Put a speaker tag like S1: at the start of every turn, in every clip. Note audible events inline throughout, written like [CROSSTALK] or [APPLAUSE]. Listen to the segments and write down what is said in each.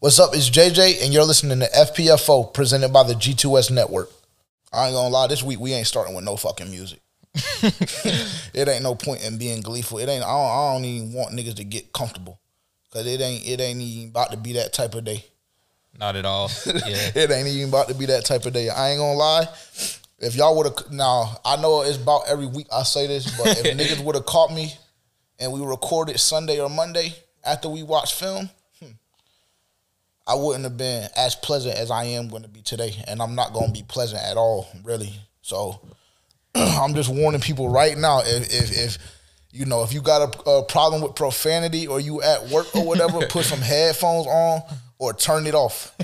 S1: What's up? It's JJ, and you're listening to FPFO presented by the G2S Network. I ain't gonna lie, this week we ain't starting with no fucking music. [LAUGHS] it ain't no point in being gleeful. It ain't. I don't, I don't even want niggas to get comfortable because it ain't. It ain't even about to be that type of day.
S2: Not at all. [LAUGHS] Yeah.
S1: it ain't even about to be that type of day. I ain't gonna lie. If y'all would have now, I know it's about every week I say this, but if [LAUGHS] niggas would have caught me and we recorded Sunday or Monday after we watched film, I wouldn't have been as pleasant as I am going to be today, and I'm not going to be pleasant at all, really. So [CLEARS THROAT] I'm just warning people right now. If if, if you know if you got a, a problem with profanity or you at work or whatever, put some [LAUGHS] headphones on or turn it off.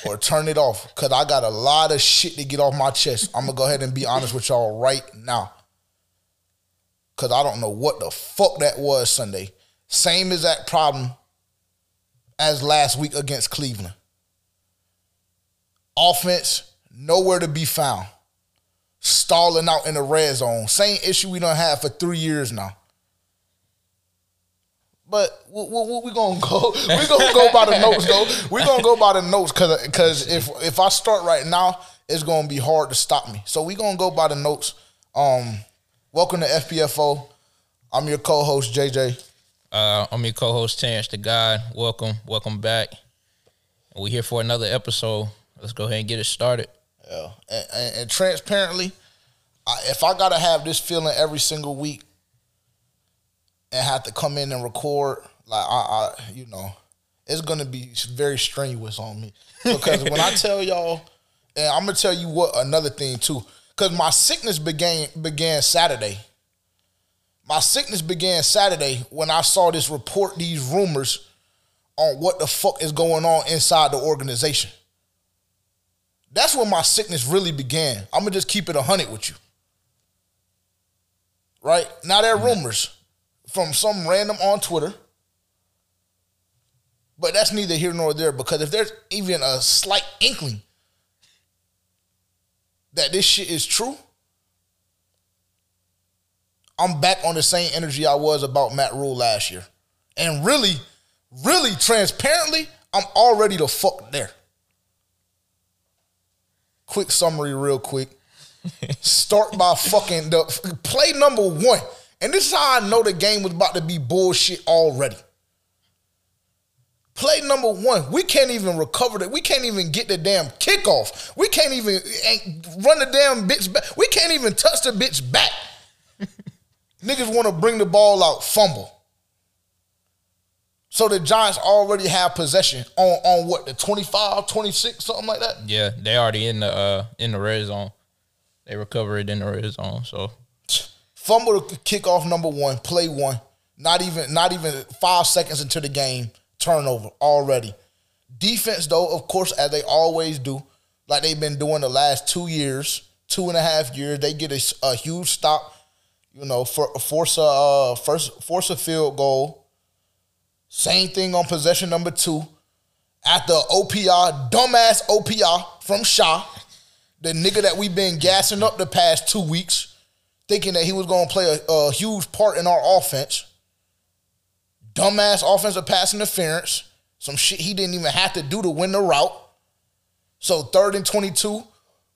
S1: [LAUGHS] or turn it off. Cause I got a lot of shit to get off my chest. I'm gonna go ahead and be honest with y'all right now. Cause I don't know what the fuck that was Sunday. Same exact problem as last week against Cleveland. Offense, nowhere to be found. Stalling out in the red zone. Same issue we don't have for three years now. But we, we, we gonna go. We gonna go by the notes though. We gonna go by the notes because because if if I start right now, it's gonna be hard to stop me. So we gonna go by the notes. Um, welcome to FPFO. I'm your co-host JJ.
S2: Uh, I'm your co-host Terrence the God. Welcome, welcome back. We're here for another episode. Let's go ahead and get it started.
S1: Yeah, and, and, and transparently, I, if I gotta have this feeling every single week, and have to come in and record, like I, I you know, it's gonna be very strenuous on me because when I [LAUGHS] tell y'all, and I'm gonna tell you what another thing too, because my sickness began began Saturday. My sickness began Saturday when I saw this report, these rumors on what the fuck is going on inside the organization. That's when my sickness really began. I'm gonna just keep it a hundred with you. Right now, there are mm-hmm. rumors from some random on Twitter. But that's neither here nor there because if there's even a slight inkling that this shit is true, I'm back on the same energy I was about Matt Rhule last year. And really, really transparently, I'm already the fuck there. Quick summary, real quick. [LAUGHS] Start by fucking the play number one. And this is how I know the game was about to be bullshit already. Play number one, we can't even recover that. We can't even get the damn kickoff. We can't even run the damn bitch back. We can't even touch the bitch back. Niggas want to bring the ball out, fumble. So the Giants already have possession on on what the 25, 26, something like that.
S2: Yeah, they already in the uh in the red zone. They recover it in the red zone. So
S1: fumble the kickoff number one, play one. Not even not even five seconds into the game, turnover already. Defense though, of course, as they always do, like they've been doing the last two years, two and a half years, they get a, a huge stop. You know, for, force a uh, first force a field goal. Same thing on possession number two. After OPR, dumbass OPR from Shi, the nigga that we've been gassing up the past two weeks, thinking that he was going to play a, a huge part in our offense. Dumbass offensive pass interference. Some shit he didn't even have to do to win the route. So third and 22,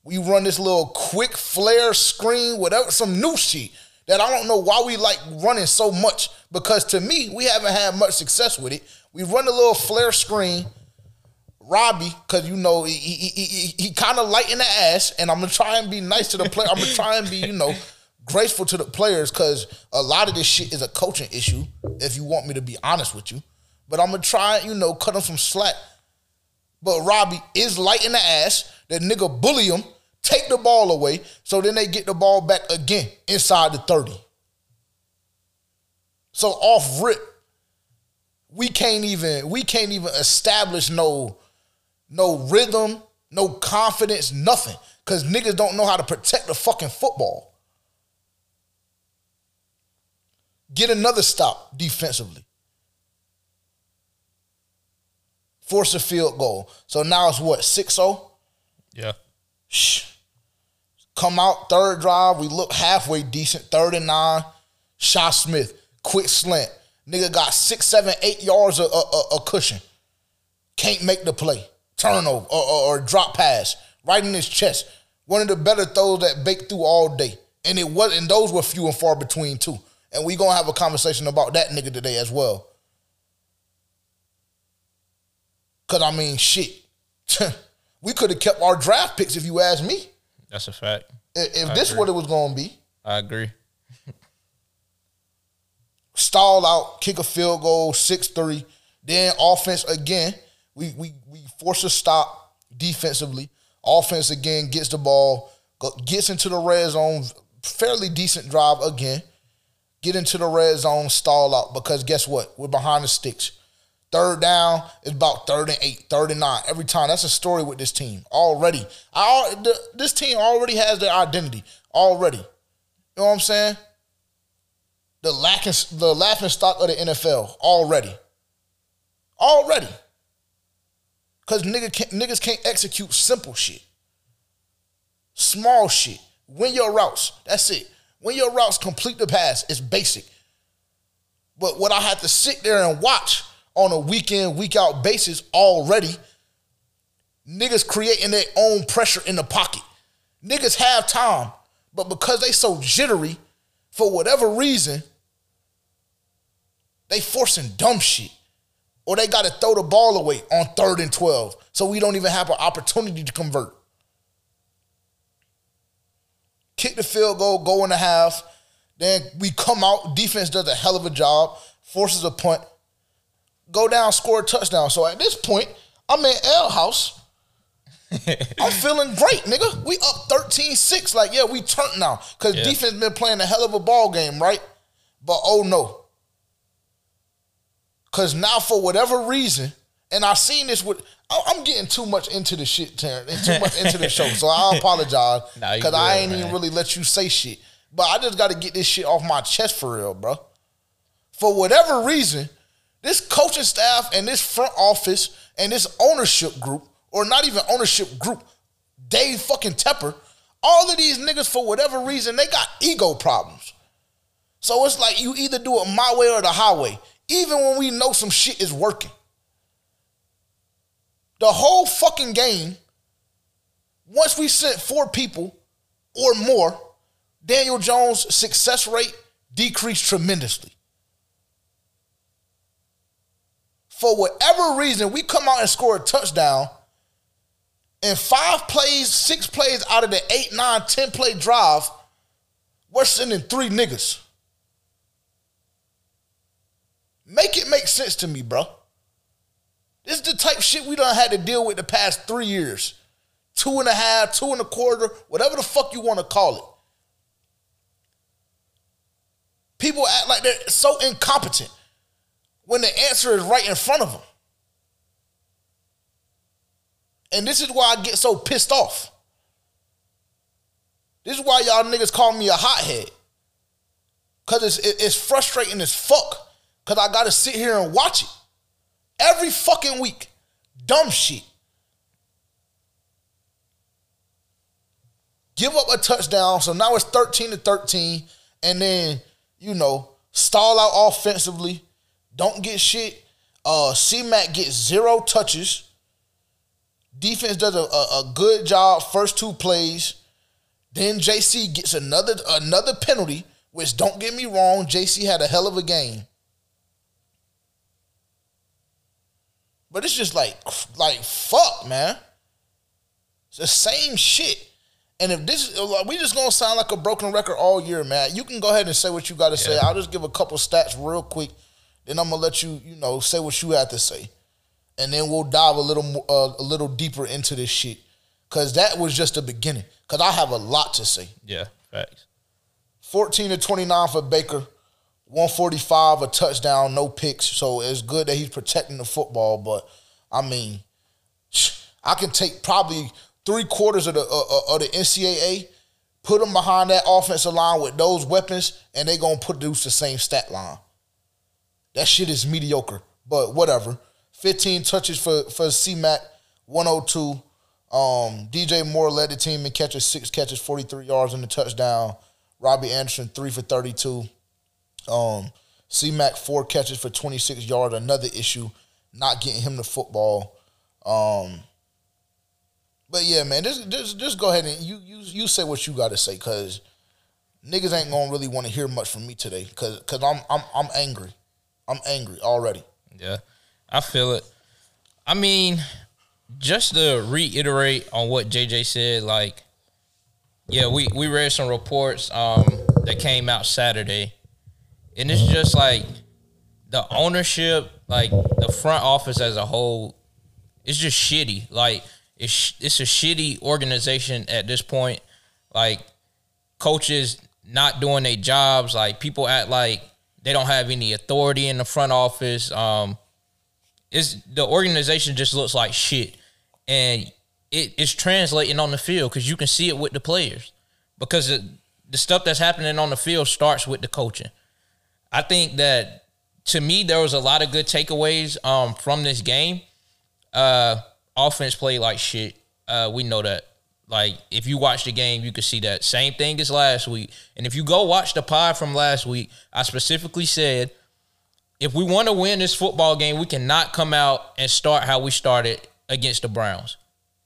S1: we run this little quick flare screen, whatever, some new shit that I don't know why we like running so much because to me, we haven't had much success with it. We run a little flare screen. Robbie, because you know he he, he, he kind of light in the ass, and I'm gonna try and be nice to the player. I'm gonna try and be you know graceful to the players because a lot of this shit is a coaching issue. If you want me to be honest with you, but I'm gonna try you know cut him some slack. But Robbie is light in the ass. That nigga bully him, take the ball away, so then they get the ball back again inside the 30. So off rip, we can't even we can't even establish no no rhythm, no confidence, nothing. Cause niggas don't know how to protect the fucking football. Get another stop defensively. Force a field goal. So now it's what, 6 0?
S2: yeah,
S1: Shh. Come out, third drive. We look halfway decent. Third and nine. Shi Smith, quick slant. Nigga got six, seven, eight yards of, of cushion. can't make the play, turnover or, or, or drop pass right in his chest. One of the better throws that baked through all day, and it was, and those were few and far between too. And we gonna have a conversation about that nigga today as well. Cause I mean, shit, [LAUGHS] we could have kept our draft picks if you ask me.
S2: That's a fact.
S1: If, this
S2: agree.
S1: what it was gonna be,
S2: I agree.
S1: stall out, kick a field goal, six three. Then offense again, we we we force a stop defensively. Offense again gets the ball, gets into the red zone, fairly decent drive again. Get into the red zone, stall out because guess what? We're behind the sticks. Third down is about third and eight, third and nine every time. That's a story with this team already. I, the, this team already has their identity already. You know what I'm saying? the laughing the laughing stock of the NFL already. Already. Cause nigga can't, niggas can't execute simple shit. Small shit. Win your routes. That's it. Win your routes, complete the pass. It's basic. But what I have to sit there and watch on a week in, week out basis already, niggas creating their own pressure in the pocket. Niggas have time, but because they so jittery, for whatever reason, they forcing dumb shit. Or they got to throw the ball away on third and 12. So we don't even have an opportunity to convert. Kick the field goal, go in the half. Then we come out. Defense does a hell of a job, forces a punt, go down, score a touchdown. So at this point, I'm in L house. [LAUGHS] I'm feeling great, nigga. We up 13-6. Like, yeah, we turned now. Because
S2: Yeah.
S1: defense been playing a hell of a ball game, right? But oh no. Cause now for whatever reason, and I seen this with I'm getting too much into the shit, Terrence, and too much into the show. So I [LAUGHS] apologize.
S2: Nah,
S1: Cause I ain't even really let you say shit. But I just gotta get this shit off my chest for real, bro. For whatever reason, this coaching staff and this front office and this ownership group, or not even ownership group, Dave fucking Tepper, all of these niggas, for whatever reason, they got ego problems. So it's like you either do it my way or the highway, even when we know some shit is working. The whole fucking game, once we sent four people or more, Daniel Jones' success rate decreased tremendously. For whatever reason, we come out and score a touchdown. And five plays, six plays out of the eight, nine, ten play drive, we're sending three niggas. Make it make sense to me, bro. This is the type shit we done had to deal with the past three years. Two and a half, two and a quarter, whatever the fuck you want to call it. People act like they're so incompetent when the answer is right in front of them. And this is why I get so pissed off. This is why y'all niggas call me a hothead. Cause it's it's frustrating as fuck. Cause I gotta sit here and watch it. Every fucking week. Dumb shit. Give up a touchdown. So now it's 13 to 13. And then, you know, stall out offensively. Don't get shit. Uh C-Mac gets zero touches. Defense does a, a, a good job first two plays. Then JC gets another another penalty, which don't get me wrong, JC had a hell of a game. But it's just like like fuck, man. It's the same shit. And if this we just gonna sound like a broken record all year, man. You can go ahead and say what you gotta say. I'll just give a couple stats real quick. Then I'm gonna let you, you know, say what you have to say and then we'll dive a little more, uh, a little deeper into this shit, cause that was just the beginning. Cause I have a lot to say.
S2: Yeah, facts.
S1: 14 to 29 for Baker, 145 a touchdown, no picks. So it's good that he's protecting the football. But I mean, I can take probably three quarters of the uh, of the NCAA, put them behind that offensive line with those weapons, and they're gonna produce the same stat line. That shit is mediocre, but whatever. 15 touches for for C-Mac, 102. Um, DJ Moore led the team in catches, six catches, 43 yards and a touchdown. Robbie Anderson, three for 32. Um, C-Mac, four catches for 26 yards. Another issue, not getting him the football. Um, but yeah, man, just just just go ahead and you you you say what you got to say, cause niggas ain't gonna really want to hear much from me today, cause cause I'm I'm I'm angry, I'm angry already.
S2: Yeah, I feel it. I mean, just to reiterate on what JJ said, like, yeah, we we read some reports um that came out Saturday, and it's just like the ownership, like the front office as a whole, it's just shitty. Like it's it's a shitty organization at this point. Like coaches not doing their jobs. Like people act like they don't have any authority in the front office. Um, is the organization just looks like shit, and it is translating on the field because you can see it with the players because the, the stuff that's happening on the field starts with the coaching. I think that to me there was a lot of good takeaways um, from this game. Uh, offense played like shit. Uh, we know that. Like if you watch the game, you could see that same thing as last week. And if you go watch the pod from last week, I specifically said if we want to win this football game, we cannot come out and start how we started against the Browns.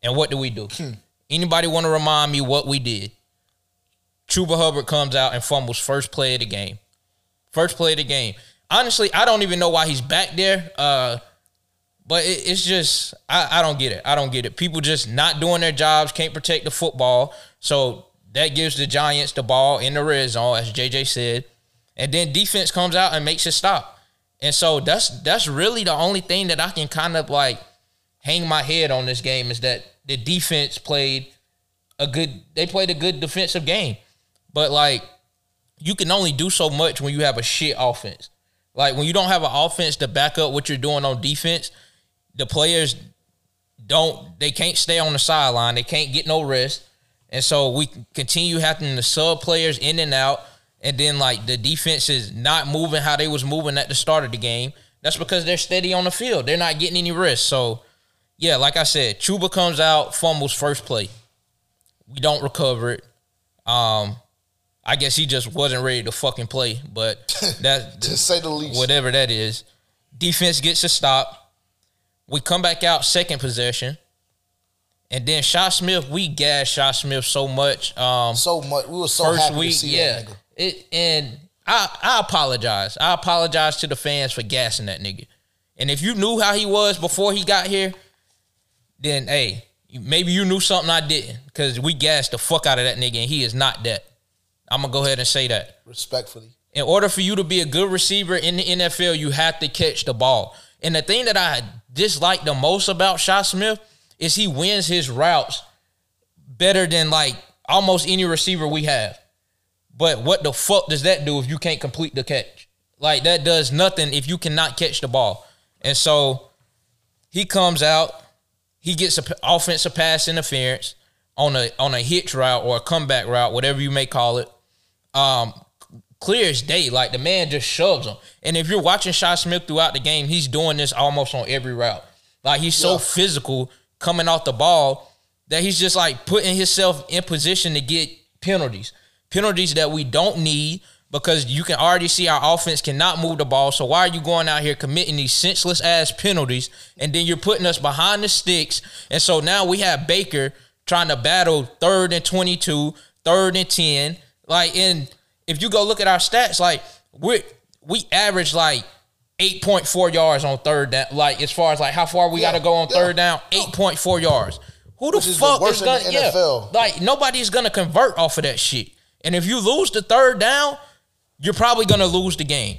S2: And what do we do? Hmm. Anybody want to remind me what we did? Chuba Hubbard comes out and fumbles first play of the game. First play of the game. Honestly, I don't even know why he's back there. Uh, but it, it's just I, I don't get it. I don't get it. People just not doing their jobs, can't protect the football. So that gives the Giants the ball in the red zone, as JJ said. And then defense comes out and makes it stop. And so that's that's really the only thing that I can kind of like hang my head on this game is that the defense played a good they played a good defensive game. But like you can only do so much when you have a shit offense. Like when you don't have an offense to back up what you're doing on defense, the players don't they can't stay on the sideline. They can't get no rest. And so we continue having the sub players in and out and then like the defense is not moving how they was moving at the start of the game. That's because they're steady on the field. They're not getting any rest. So yeah, like I said, Chuba comes out, fumbles first play. We don't recover it. Um, I guess he just wasn't ready to fucking play, but [LAUGHS] that
S1: to say the least,
S2: whatever that is. Defense gets a stop. We come back out second possession. And then Shi Smith, we gassed Shi Smith so much. Um,
S1: so much. We were so first happy week, to see yeah. that nigga.
S2: It and I I apologize. I apologize to the fans for gassing that nigga. And if you knew how he was before he got here, then hey, maybe you knew something I didn't. Cause we gassed the fuck out of that nigga, and he is not that. I'm gonna go ahead and say that
S1: respectfully.
S2: In order for you to be a good receiver in the NFL, you have to catch the ball. And the thing that I dislike the most about Shi Smith is he wins his routes better than like almost any receiver we have. But what the fuck does that do if you can't complete the catch? Like that does nothing if you cannot catch the ball. And so he comes out, he gets an offensive pass interference on a on a hitch route or a comeback route, whatever you may call it. Um, clear as day, like the man just shoves him. And if you're watching Shi Smith throughout the game, he's doing this almost on every route. Like he's so yeah. physical coming off the ball that he's just like putting himself in position to get penalties penalties that we don't need because you can already see our offense cannot move the ball. So why are you going out here committing these senseless ass penalties and then you're putting us behind the sticks? And so now we have Baker trying to battle third and 22, third and 10. Like, and if you go look at our stats, like we we average like 8.4 yards on third down. Like as far as like how far we yeah, got to go on yeah. third down, 8.4 yards. Who the Which fuck is, is gonna yeah, like nobody's gonna convert off of that shit. And if you lose the third down, you're probably going to lose the game.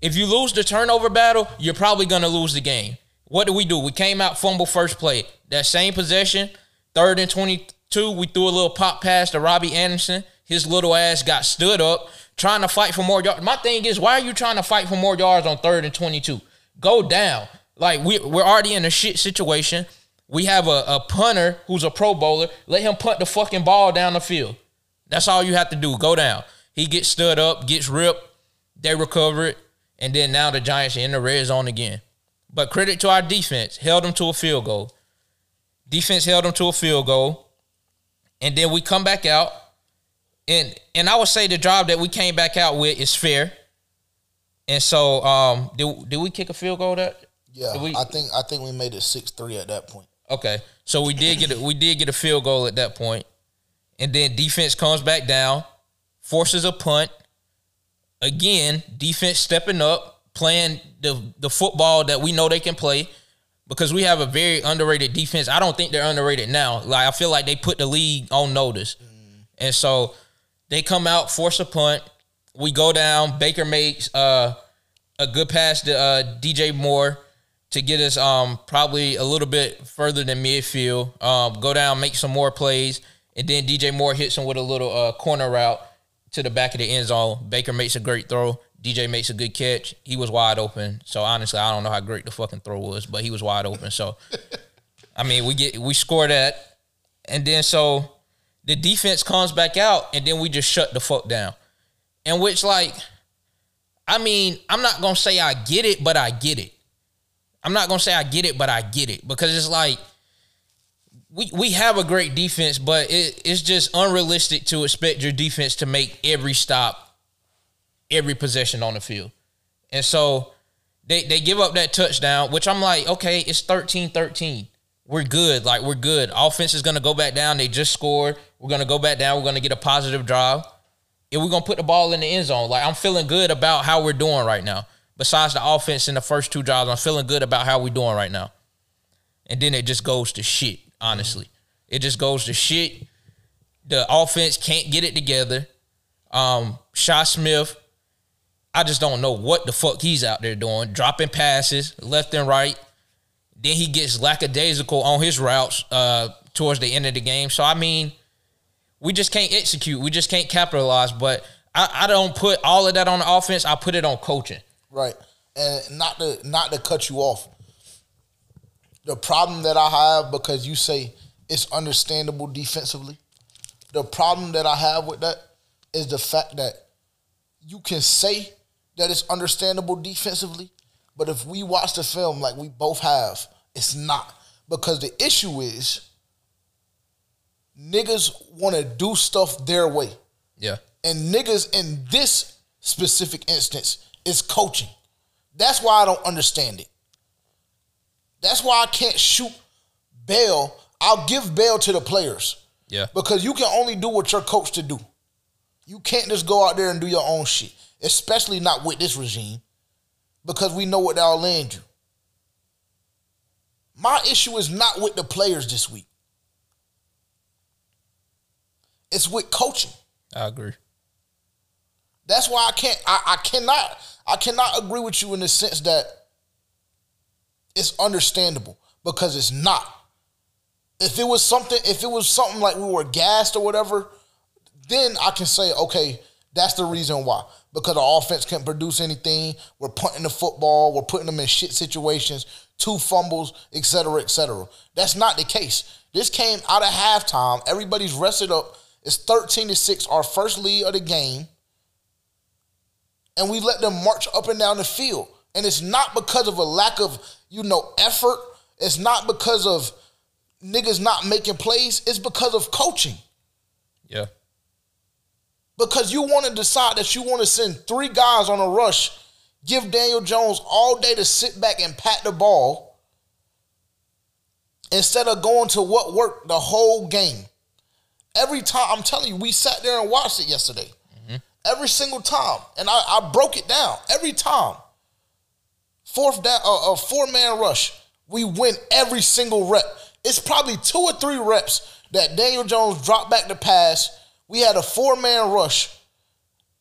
S2: If you lose the turnover battle, you're probably going to lose the game. What do we do? We came out fumble first play. That same possession, third and 22, we threw a little pop pass to Robbie Anderson. His little ass got stood up trying to fight for more yards. My thing is, why are you trying to fight for more yards on third and 22? Go down. Like, we, we're already in a shit situation. We have a, a punter who's a pro bowler. Let him punt the fucking ball down the field. That's all you have to do. Go down. He gets stood up, gets ripped. They recover it. And then now the Giants are in the red zone again. But credit to our defense, held them to a field goal. Defense held them to a field goal. And then we come back out. And and I would say the drive that we came back out with is fair. And so um did, did we kick a field goal that?
S1: Yeah, we, I think I think we made it six three at that point.
S2: Okay, so we did get a, we did get a field goal at that point, and then defense comes back down, forces a punt. Again, defense stepping up, playing the the football that we know they can play, because we have a very underrated defense. I don't think they're underrated now. Like I feel like they put the league on notice, and so they come out, force a punt. We go down. Baker makes uh, a good pass to uh, DJ Moore to get us um, probably a little bit further than midfield. Um, go down, make some more plays, and then DJ Moore hits him with a little uh, corner route to the back of the end zone. Baker makes a great throw. DJ makes a good catch. He was wide open. So honestly, I don't know how great the fucking throw was, but he was wide open. So [LAUGHS] I mean, we get we score that, and then so the defense comes back out, and then we just shut the fuck down. And which like, I mean, I'm not gonna say I get it, but I get it. I'm not gonna say I get it, but I get it because it's like we we have a great defense, but it, it's just unrealistic to expect your defense to make every stop, every possession on the field. And so they they give up that touchdown, which I'm like, okay, it's 13-13. We're good. Like we're good. Offense is gonna go back down. They just scored. We're gonna go back down. We're gonna get a positive drive. And we're gonna put the ball in the end zone. Like I'm feeling good about how we're doing right now. Besides the offense in the first two drives, I'm feeling good about how we're doing right now. And then it just goes to shit honestly. It just goes to shit. The offense can't get it together. Um, Shi Smith, I just don't know what the fuck he's out there doing, dropping passes left and right. Then he gets lackadaisical on his routes uh, towards the end of the game. So I mean, we just can't execute. We just can't capitalize. But I, I don't put all of that on the offense. I put it on coaching.
S1: Right. And not to not to cut you off. The problem that I have because you say it's understandable defensively. The problem that I have with that is the fact that you can say that it's understandable defensively, but if we watch the film like we both have, it's not. Because the issue is niggas want to do stuff their way.
S2: Yeah.
S1: And niggas in this specific instance is coaching. That's why I don't understand it. That's why I can't shoot bail. I'll give bail to the players.
S2: Yeah.
S1: Because you can only do what you're coached to do. You can't just go out there and do your own shit, especially not with this regime, because we know what that'll land you. My issue is not with the players this week. It's with coaching.
S2: I agree.
S1: That's why I can't I, I cannot I cannot agree with you in the sense that it's understandable because it's not. If it was something, if it was something like we were gassed or whatever, then I can say, okay, that's the reason why. Because the offense can't produce anything. We're punting the football. We're putting them in shit situations, two fumbles, et cetera, et cetera. That's not the case. This came out of halftime. Everybody's rested up. It's 13 to 6, our first lead of the game. And we let them march up and down the field. And it's not because of a lack of, you know, effort. It's not because of niggas not making plays. It's because of coaching.
S2: Yeah.
S1: Because you want to decide that you want to send three guys on a rush, give Daniel Jones all day to sit back and pat the ball instead of going to what worked the whole game. Every time, I'm telling you, we sat there and watched it yesterday. Every single time. And I, I broke it down. Every time. Fourth down, uh, a four man rush. We win every single rep. It's probably two or three reps that Daniel Jones dropped back the pass. We had a four man rush,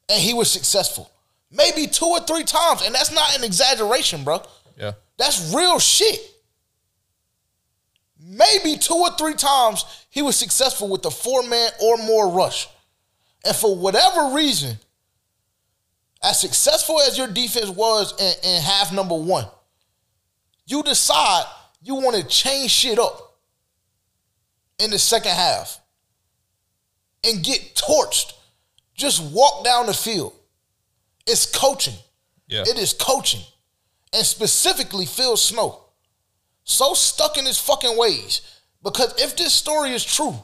S1: and he was successful. Maybe two or three times, and that's not an exaggeration, bro.
S2: Yeah.
S1: That's real shit. Maybe two or three times he was successful with the four man or more rush. And for whatever reason, as successful as your defense was in, in half number one, you decide you want to change shit up in the second half and get torched. Just walk down the field. It's coaching.
S2: Yeah.
S1: It is coaching. And specifically Phil Snow. So stuck in his fucking ways. Because if this story is true,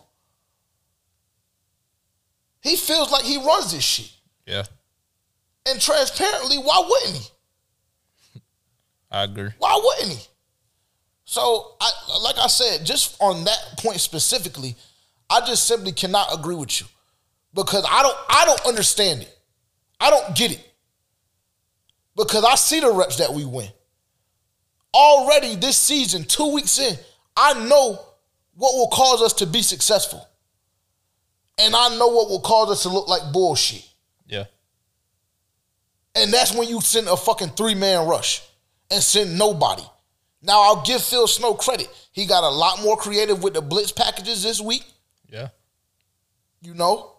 S1: he feels like he runs this shit.
S2: Yeah.
S1: And transparently, why wouldn't he?
S2: I agree.
S1: Why wouldn't he? So, I like I said, just on that point specifically, I just simply cannot agree with you because I don't I don't understand it. I don't get it because I see the reps that we win. Already this season, two weeks in, I know what will cause us to be successful, and I know what will cause us to look like bullshit.
S2: Yeah.
S1: And that's when you send a fucking three man rush and send nobody. Now I'll give Phil Snow credit. He got a lot more creative with the blitz packages this week.
S2: Yeah.
S1: You know,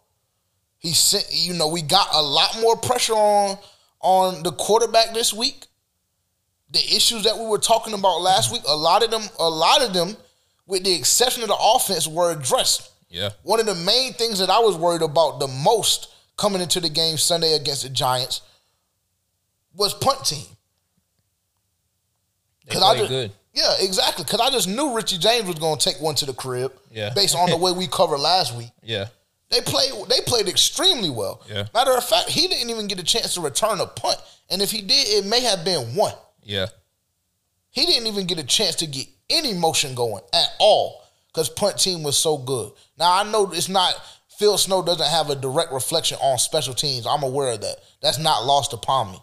S1: he sent. You know, we got a lot more pressure on on the quarterback this week. The issues that we were talking about last week, a lot of them, a lot of them, with the exception of the offense, were addressed.
S2: Yeah.
S1: One of the main things that I was worried about the most coming into the game Sunday against the Giants was punt team.
S2: They
S1: 'Cause I just-
S2: good.
S1: Yeah, exactly. Because I just knew Richie James was going to take one to the crib.
S2: Yeah.
S1: Based on the way we covered last week, [LAUGHS]
S2: Yeah.
S1: they played. They played extremely well.
S2: Yeah.
S1: Matter of fact, he didn't even get a chance to return a punt, and if he did, it may have been one.
S2: Yeah.
S1: He didn't even get a chance to get any motion going at all because punt team was so good. Now I know it's not Phil Snow doesn't have a direct reflection on special teams. I'm aware of that. That's not lost upon me.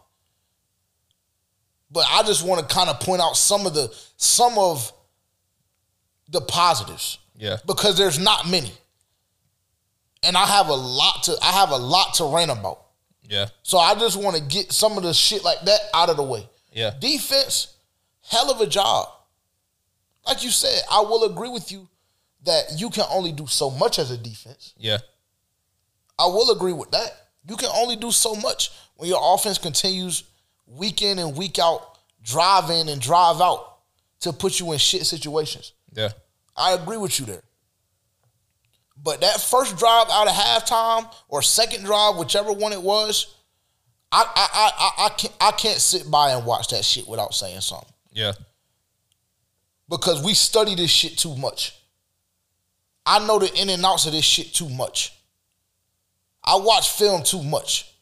S1: But I just want to kind of point out some of the some of the positives
S2: Yeah.
S1: because there's not many. And I have a lot to I have a lot to rant about.
S2: Yeah.
S1: So I just want to get some of the shit like that out of the way.
S2: Yeah.
S1: Defense, hell of a job. Like you said, I will agree with you that you can only do so much as a defense.
S2: Yeah.
S1: I will agree with that. You can only do so much when your offense continues week in and week out, drive in and drive out to put you in shit situations.
S2: Yeah.
S1: I agree with you there. But that first drive out of halftime or second drive, whichever one it was, I I I I, I can't I can't sit by and watch that shit without saying something.
S2: Yeah.
S1: Because we study this shit too much. I know the in and outs of this shit too much. I watch film too much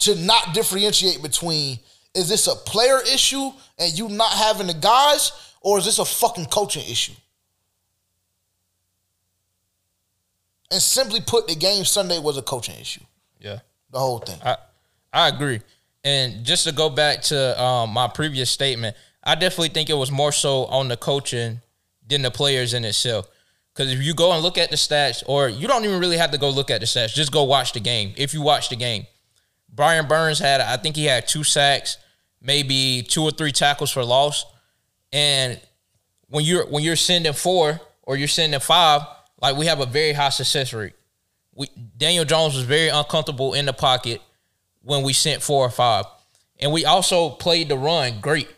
S1: to not differentiate between is this a player issue and you not having the guys, or is this a fucking coaching issue? And simply put, the game Sunday was a coaching issue.
S2: Yeah.
S1: The whole thing.
S2: I I agree. And just to go back to um, my previous statement, I definitely think it was more so on the coaching than the players in itself. Because if you go and look at the stats, or you don't even really have to go look at the stats, just go watch the game. If you watch the game, Brian Burns had, I think he had two sacks, maybe two or three tackles for loss. And when you're when you're sending four or you're sending five, like we have a very high success rate. We Daniel Jones was very uncomfortable in the pocket when we sent four or five. And we also played the run great.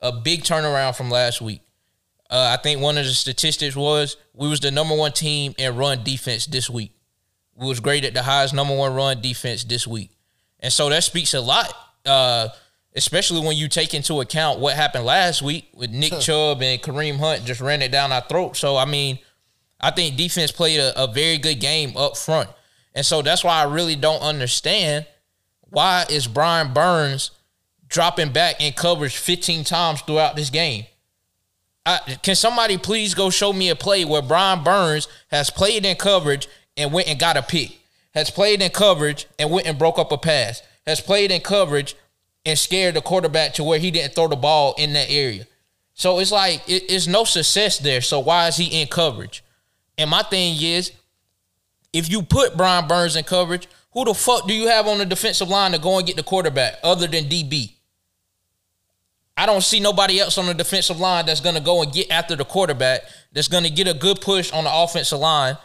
S2: A big turnaround from last week. Uh, I think one of the statistics was we was the number one team in run defense this week. We was graded the highest number one run defense this week. And so that speaks a lot, uh, especially when you take into account what happened last week with Nick Chubb and Kareem Hunt just ran it down our throat. So, I mean, I think defense played a, a very good game up front. And so that's why I really don't understand why is Brian Burns dropping back in coverage 15 times throughout this game. I, can somebody please go show me a play where Brian Burns has played in coverage and went and got a pick, has played in coverage and went and broke up a pass, has played in coverage and scared the quarterback to where he didn't throw the ball in that area. So it's like it, it's no success there. So why is he in coverage? And my thing is, if you put Brian Burns in coverage, who the fuck do you have on the defensive line to go and get the quarterback other than DB? I don't see nobody else on the defensive line that's going to go and get after the quarterback, that's going to get a good push on the offensive line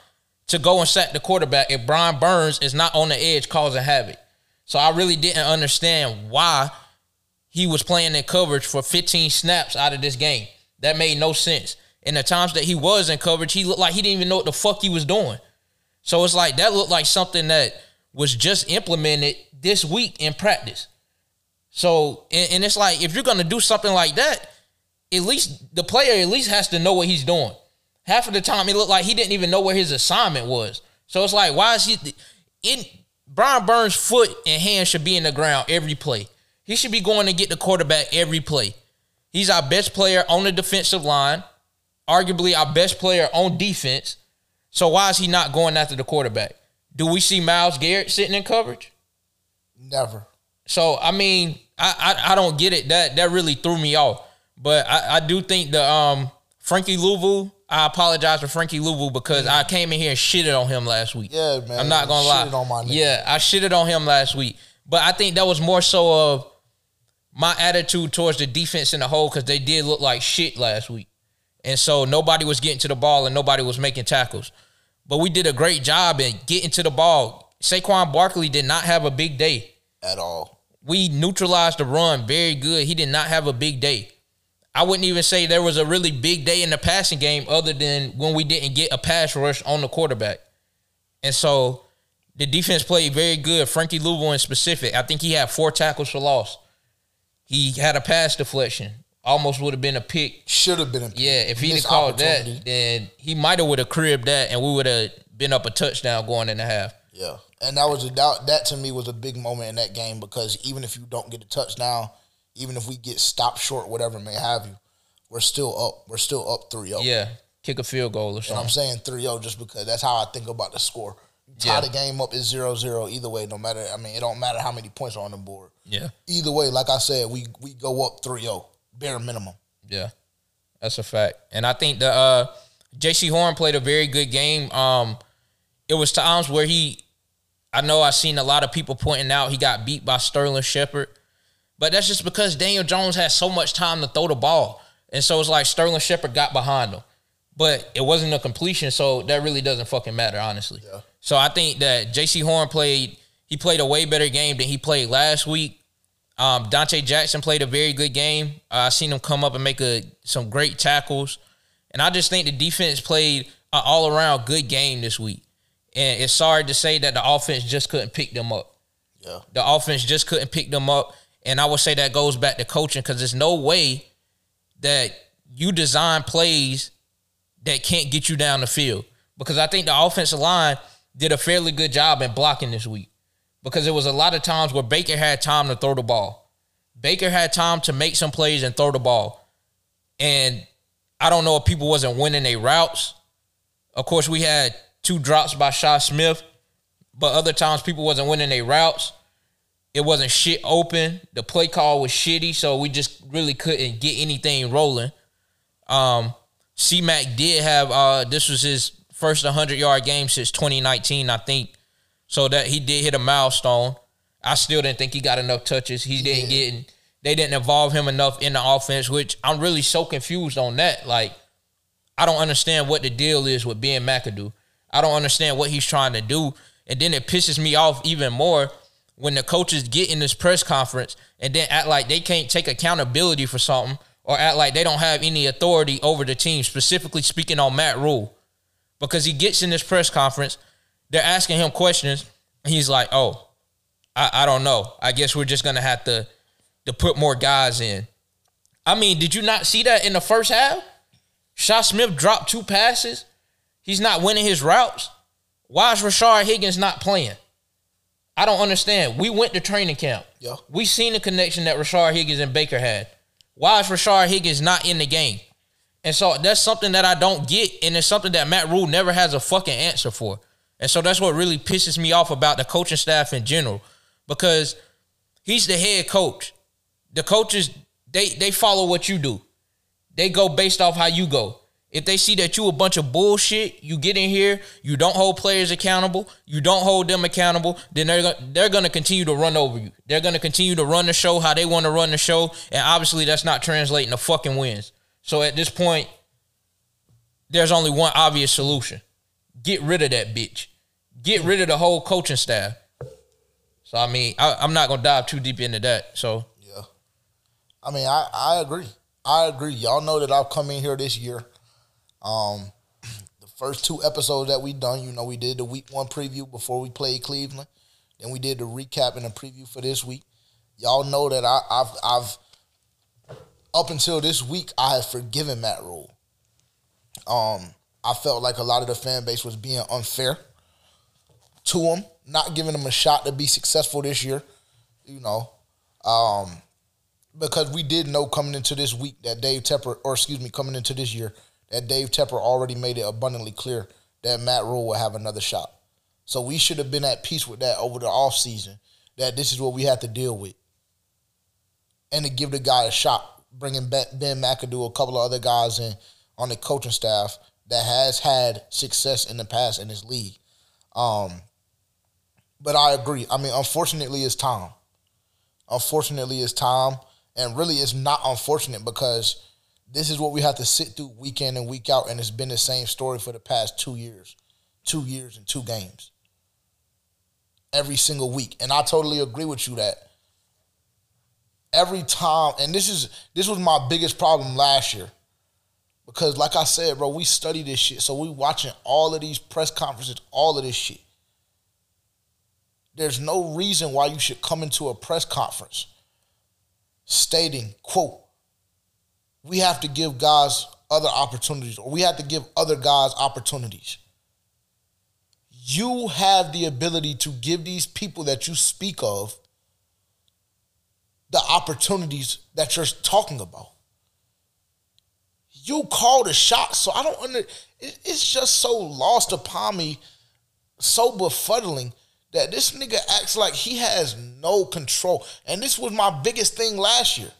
S2: to go and sack the quarterback if Brian Burns is not on the edge causing havoc. So I really didn't understand why he was playing in coverage for 15 snaps out of this game. That made no sense. In the times that he was in coverage, he looked like he didn't even know what the fuck he was doing. So it's like that looked like something that was just implemented this week in practice. So and, and it's like if you're gonna do something like that, at least the player at least has to know what he's doing. Half of the time, it looked like he didn't even know where his assignment was. So it's like, why is he in Brian Burns' foot and hand should be in the ground every play. He should be going to get the quarterback every play. He's our best player on the defensive line, arguably our best player on defense. So why is he not going after the quarterback? Do we see Myles Garrett sitting in coverage?
S1: Never.
S2: So I mean, I I, I don't get it. That that really threw me off. But I, I do think the um Frankie Luvu. I apologize for Frankie Luvu because I came in here and shitted on him last week.
S1: Yeah, man.
S2: I'm not gonna lie.
S1: On my nigga.
S2: yeah, I shitted on him last week, but I think that was more so of my attitude towards the defense in the whole because they did look like shit last week, and so nobody was getting to the ball and nobody was making tackles. But we did a great job in getting to the ball. Saquon Barkley did not have a big day.
S1: At all.
S2: We neutralized the run very good. He did not have a big day. I wouldn't even say there was a really big day in the passing game other than when we didn't get a pass rush on the quarterback. And so the defense played very good. Frankie Luvu in specific, I think he had four tackles for loss. He had a pass deflection. Almost would have been a pick.
S1: Should have been a pick.
S2: Yeah, if he'd have called that, then he might have would have cribbed that and we would have been up a touchdown going in the half.
S1: Yeah, and that was a that, that to me was a big moment in that game because even if you don't get a touchdown, even if we get stopped short, whatever may have you, we're still up. We're still up 3-0.
S2: Yeah, kick a field goal or
S1: And
S2: something.
S1: I'm saying 3-0 just because that's how I think about the score. Tie
S2: Yeah.
S1: the game up is 0-0 either way. No matter, I mean, it don't matter how many points are on the board.
S2: Yeah.
S1: Either way, like I said, we we go up 3-0 bare minimum.
S2: Yeah, that's a fact. And I think the uh, Jaycee Horn played a very good game. Um, it was times where he, I know I've seen a lot of people pointing out he got beat by Sterling Shepard, but that's just because Daniel Jones had so much time to throw the ball, and so it's like Sterling Shepard got behind him, but it wasn't a completion, so that really doesn't fucking matter, honestly.
S1: Yeah.
S2: So I think that Jaycee Horn played. He played a way better game than he played last week. Um, Donte Jackson played a very good game. Uh, I seen him come up and make a some great tackles, and I just think the defense played an all around good game this week. And it's sorry to say that the offense just couldn't pick them up.
S1: Yeah.
S2: The offense just couldn't pick them up, and I would say that goes back to coaching because there's no way that you design plays that can't get you down the field. Because I think the offensive line did a fairly good job in blocking this week. Because there was a lot of times where Baker had time to throw the ball. Baker had time to make some plays and throw the ball. And I don't know if people wasn't winning their routes. Of course, we had two drops by Shi Smith, but other times people wasn't winning their routes. It wasn't shit open. The play call was shitty, so we just really couldn't get anything rolling. Um, C Mac did have uh this was his first 100 yard game since 2019, I think. So that he did hit a milestone. I still didn't think he got enough touches. He didn't get they didn't involve him enough in the offense, which I'm really so confused on that. Like, I don't understand what the deal is with Ben McAdoo. I don't understand what he's trying to do. And then it pisses me off even more when the coaches get in this press conference and then act like they can't take accountability for something or act like they don't have any authority over the team, specifically speaking on Matt Rhule. Because he gets in this press conference, they're asking him questions, and he's like, Oh, I, I don't know. I guess we're just gonna have to to put more guys in. I mean, did you not see that in the first half? Shi Smith dropped two passes. He's not winning his routes. Why is Rashard Higgins not playing? I don't understand. We went to training camp.
S1: Yeah.
S2: We seen the connection that Rashard Higgins and Baker had. Why is Rashard Higgins not in the game? And so that's something that I don't get, and it's something that Matt Rhule never has a fucking answer for. And so that's what really pisses me off about the coaching staff in general, because he's the head coach. The coaches they they follow what you do. They go based off how you go. If they see that you a bunch of bullshit, you get in here, you don't hold players accountable, you don't hold them accountable, then they're gonna, they're going to continue to run over you. They're going to continue to run the show how they want to run the show, and obviously that's not translating to fucking wins. So at this point, there's only one obvious solution: get rid of that bitch, get rid of the whole coaching staff. So I mean, I, I'm not gonna dive too deep into that. So
S1: Yeah. I mean, I, I agree. I agree. Y'all know that I've come in here this year. Um, [CLEARS THROAT] the first two episodes that we done, you know, we did the week one preview before we played Cleveland. Then we did the recap and the preview for this week. Y'all know that I, I've I've up until this week I have forgiven Matt Rhule. Um, I felt like a lot of the fan base was being unfair to him, not giving him a shot to be successful this year. You know, um, because we did know coming into this week that Dave Tepper, or excuse me, coming into this year, that Dave Tepper already made it abundantly clear that Matt Rhule will have another shot. So we should have been at peace with that over the offseason, that this is what we have to deal with. And to give the guy a shot, bringing Ben McAdoo, a couple of other guys in on the coaching staff that has had success in the past in this league. Um, but I agree. I mean, unfortunately, it's time. Unfortunately, it's time. And really, it's not unfortunate because this is what we have to sit through week in and week out. And it's been the same story for the past two years, two years and two games. Every single week. And I totally agree with you that every time, and this is this was my biggest problem last year. Because like I said, bro, we study this shit. So we watching all of these press conferences, all of this shit. There's no reason why you should come into a press conference stating, quote, we have to give guys other opportunities or we have to give other guys opportunities. You have the ability to give these people that you speak of the opportunities that you're talking about. You called a shot, so I don't under. It's just so lost upon me, so befuddling that this nigga acts like he has no control. And this was my biggest thing last year.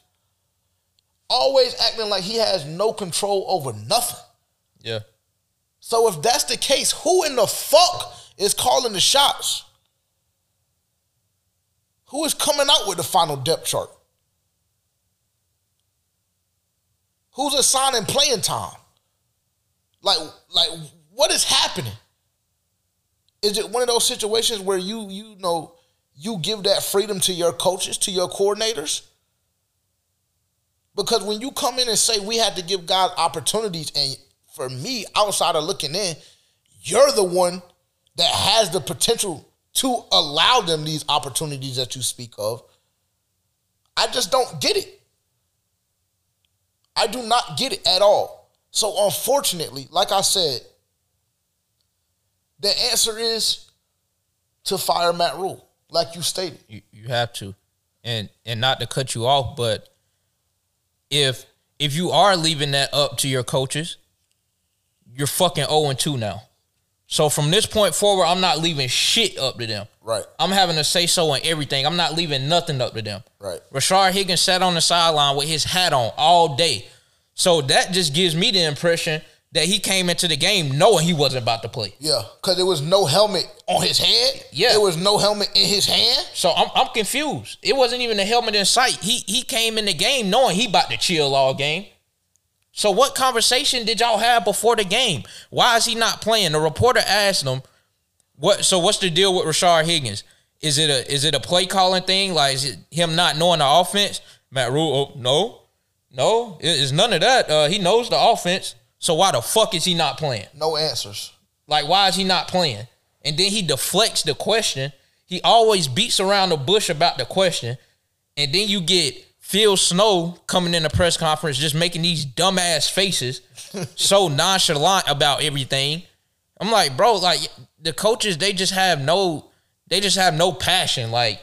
S1: Always acting like he has no control over nothing.
S2: Yeah.
S1: So if that's the case, who in the fuck is calling the shots? Who is coming out with the final depth chart? Who's assigning playing time? Like, like what is happening? Is it one of those situations where you you know you give that freedom to your coaches, to your coordinators? Because when you come in and say we had to give God opportunities, and for me, outside of looking in, you're the one that has the potential to allow them these opportunities that you speak of. I just don't get it. I do not get it at all. So unfortunately, like I said, the answer is to fire Matt Rhule, like you stated.
S2: You, you have to, and and not to cut you off, but if if you are leaving that up to your coaches, you're fucking 0 and 2 now. So from this point forward, I'm not leaving shit up to them.
S1: Right.
S2: I'm having to say so on everything. I'm not leaving nothing up to them.
S1: Right.
S2: Rashard Higgins sat on the sideline with his hat on all day. So that just gives me the impression that he came into the game knowing he wasn't about to play.
S1: Yeah, because there was no helmet on his head.
S2: Yeah.
S1: There was no helmet in his hand.
S2: So I'm I'm confused. It wasn't even a helmet in sight. He he came in the game knowing he about to chill all game. So what conversation did y'all have before the game? Why is he not playing? The reporter asked him, "What? So what's the deal with Rashard Higgins? Is it a is it a play calling thing? Like is it him not knowing the offense?" Matt Rhule, oh, no, no, it's none of that. Uh, he knows the offense. So why the fuck is he not playing?
S1: No answers.
S2: Like, why is he not playing? And then he deflects the question. He always beats around the bush about the question. And then you get Phil Snow coming in the press conference just making these dumbass faces, [LAUGHS] so nonchalant about everything. I'm like, bro, like the coaches, they just have no, they just have no passion. Like,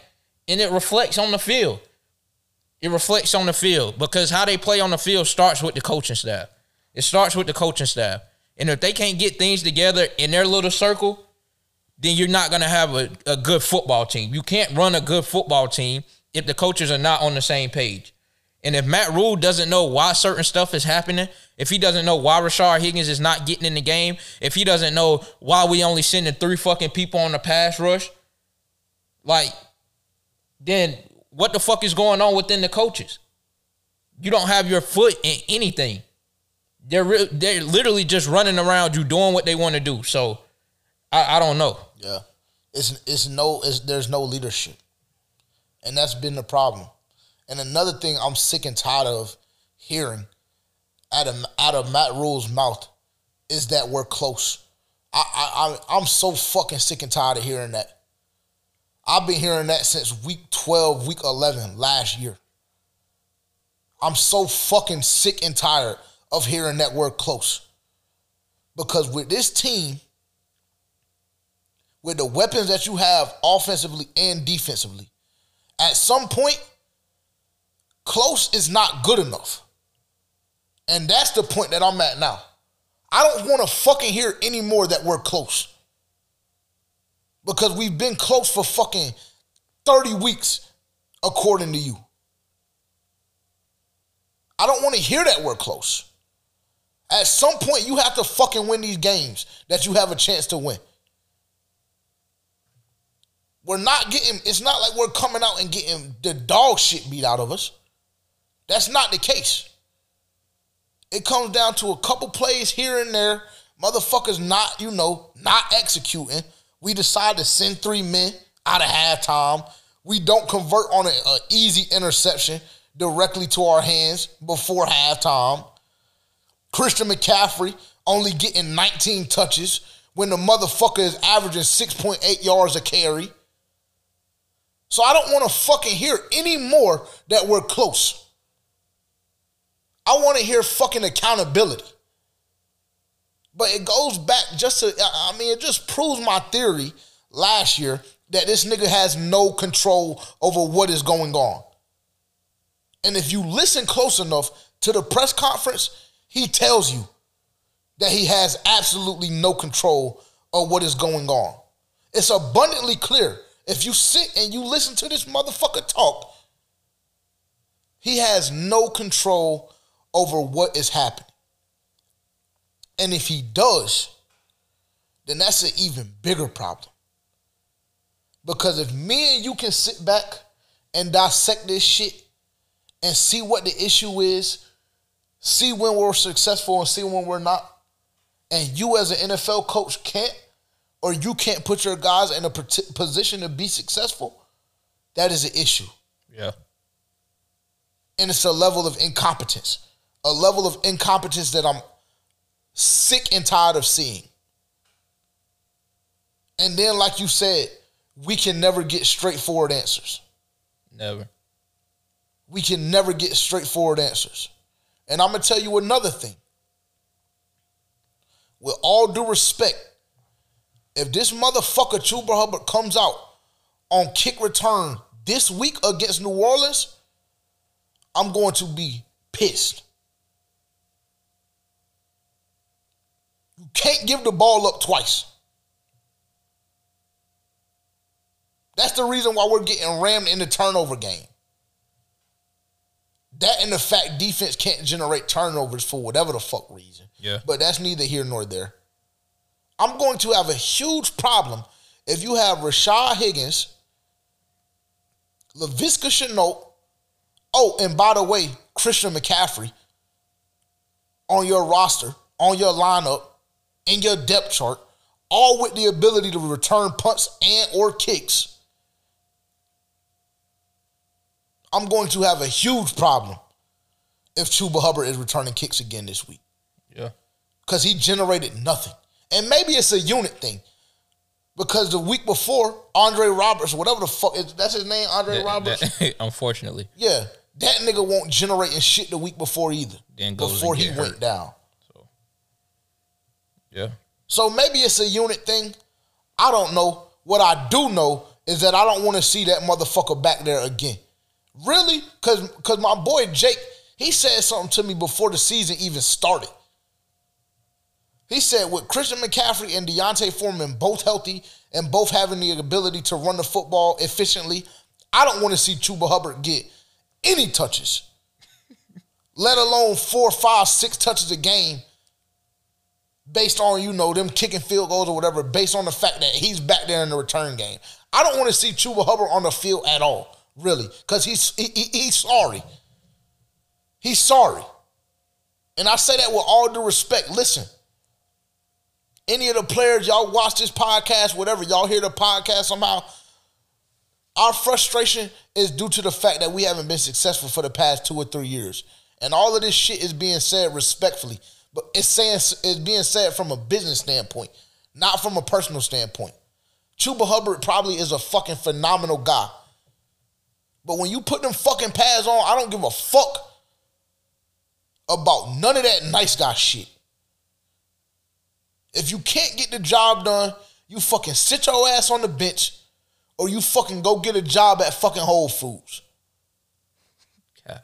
S2: and it reflects on the field. It reflects on the field because how they play on the field starts with the coaching staff. It starts with the coaching staff. And if they can't get things together in their little circle, then you're not going to have a, a good football team. You can't run a good football team if the coaches are not on the same page. And if Matt Rhule doesn't know why certain stuff is happening, if he doesn't know why Rashard Higgins is not getting in the game, if he doesn't know why we only sending three fucking people on the pass rush, like, then what the fuck is going on within the coaches? You don't have your foot in anything. They're re- they're literally just running around you doing what they want to do. So I, I don't know.
S1: Yeah, it's it's no it's, there's no leadership, and that's been the problem. And another thing I'm sick and tired of hearing out of out of Matt Rhule's mouth is that we're close. I I I'm so fucking sick and tired of hearing that. I've been hearing that since week 12, week 11 last year. I'm so fucking sick and tired of hearing that word close. Because with this team, with the weapons that you have offensively and defensively, at some point, close is not good enough. And that's the point that I'm at now. I don't want to fucking hear anymore that we're close. Because we've been close for fucking 30 weeks, according to you. I don't want to hear that we're close. At some point, you have to fucking win these games that you have a chance to win. We're not getting, it's not like we're coming out and getting the dog shit beat out of us. That's not the case. It comes down to a couple plays here and there. Motherfuckers not, you know, not executing. We decide to send three men out of halftime. We don't convert on an easy interception directly to our hands before halftime. Christian McCaffrey only getting 19 touches when the motherfucker is averaging 6.8 yards a carry. So I don't want to fucking hear anymore that we're close. I want to hear fucking accountability. But it goes back just to, I mean, it just proves my theory last year that this nigga has no control over what is going on. And if you listen close enough to the press conference, he tells you that he has absolutely no control of what is going on. It's abundantly clear. If you sit and you listen to this motherfucker talk, he has no control over what is happening. And if he does, then that's an even bigger problem. Because if me and you can sit back and dissect this shit and see what the issue is, see when we're successful and see when we're not, and you as an NFL coach can't, or you can't put your guys in a position to be successful, that is an issue.
S2: Yeah.
S1: And it's a level of incompetence, a level of incompetence that I'm sick and tired of seeing. And then, like you said, we can never get straightforward answers.
S2: Never.
S1: We can never get straightforward answers. And I'm going to tell you another thing. With all due respect, if this motherfucker Chuba Hubbard comes out on kick return this week against New Orleans, I'm going to be pissed. You can't give the ball up twice. That's the reason why we're getting rammed in the turnover game. That and the fact defense can't generate turnovers for whatever the fuck reason.
S2: Yeah.
S1: But that's neither here nor there. I'm going to have a huge problem if you have Rashard Higgins, Laviska Shenault, oh, and by the way, Christian McCaffrey on your roster, on your lineup, in your depth chart, all with the ability to return punts and or kicks. I'm going to have a huge problem if Chuba Hubbard is returning kicks again this week.
S2: Yeah.
S1: Because he generated nothing. And maybe it's a unit thing. Because the week before, Andre Roberts, whatever the fuck, is, that's his name, Andre
S2: That-
S1: Roberts?
S2: that- [LAUGHS] unfortunately.
S1: yeah. That nigga won't generate and shit the week before either.
S2: Then
S1: before he
S2: get
S1: went down.
S2: So, Yeah.
S1: So maybe it's a unit thing. I don't know. What I do know is that I don't want to see that motherfucker back there again. Really? Cause cause my boy Jake, he said something to me before the season even started. He said with Christian McCaffrey and D'Onta Foreman both healthy and both having the ability to run the football efficiently, I don't want to see Chuba Hubbard get any touches. [LAUGHS] let alone four, five, six touches a game based on you know them kicking field goals or whatever, based on the fact that he's back there in the return game. I don't want to see Chuba Hubbard on the field at all, really, because he's he, he- he's sorry. He's sorry, and I say that with all due respect. Listen, any of the players y'all watch this podcast, whatever y'all hear the podcast somehow. Our frustration is due to the fact that we haven't been successful for the past two or three years, and all of this shit is being said respectfully, but it's saying it's being said from a business standpoint, not from a personal standpoint. Chuba Hubbard probably is a fucking phenomenal guy, but when you put them fucking pads on, I don't give a fuck about none of that nice guy shit. If you can't get the job done, you fucking sit your ass on the bench or you fucking go get a job at fucking Whole Foods.
S2: God.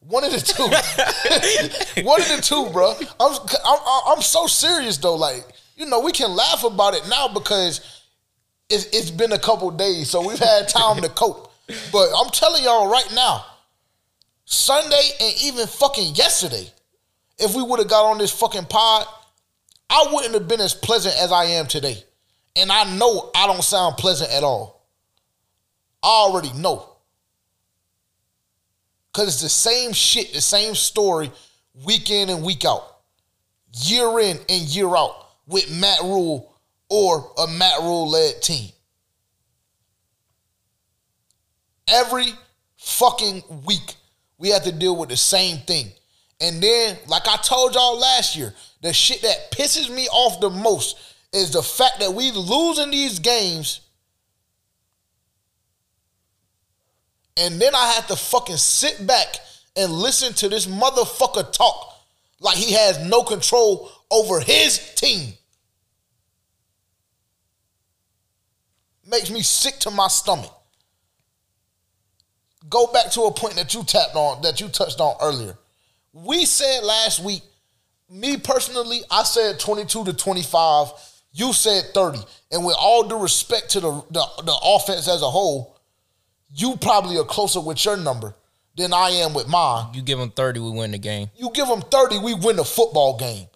S1: One of the two. [LAUGHS] One of the two, bro. I'm, I'm I'm so serious though. Like you know, we can laugh about it now because it's, it's been a couple days, so we've had time to cope. But I'm telling y'all right now, Sunday and even fucking yesterday, if we would have got on this fucking pod, I wouldn't have been as pleasant as I am today. And I know I don't sound pleasant at all. I already know. Cause it's the same shit, the same story, week in and week out, year in and year out with Matt Rhule or a Matt Rhule led team. Every fucking week, we have to deal with the same thing. And then, like I told y'all last year, the shit that pisses me off the most is the fact that we losing these games And then I have to fucking sit back and listen to this motherfucker talk like he has no control over his team. Makes me sick to my stomach. Go back to a point that you tapped on, that you touched on earlier. We said last week, me personally, I said 22 to 25. You said 30. And with all due respect to the, the, the offense as a whole, you probably are closer with your number than I am with mine.
S2: You give them 30, we win the game.
S1: You give them 30, we win the football game.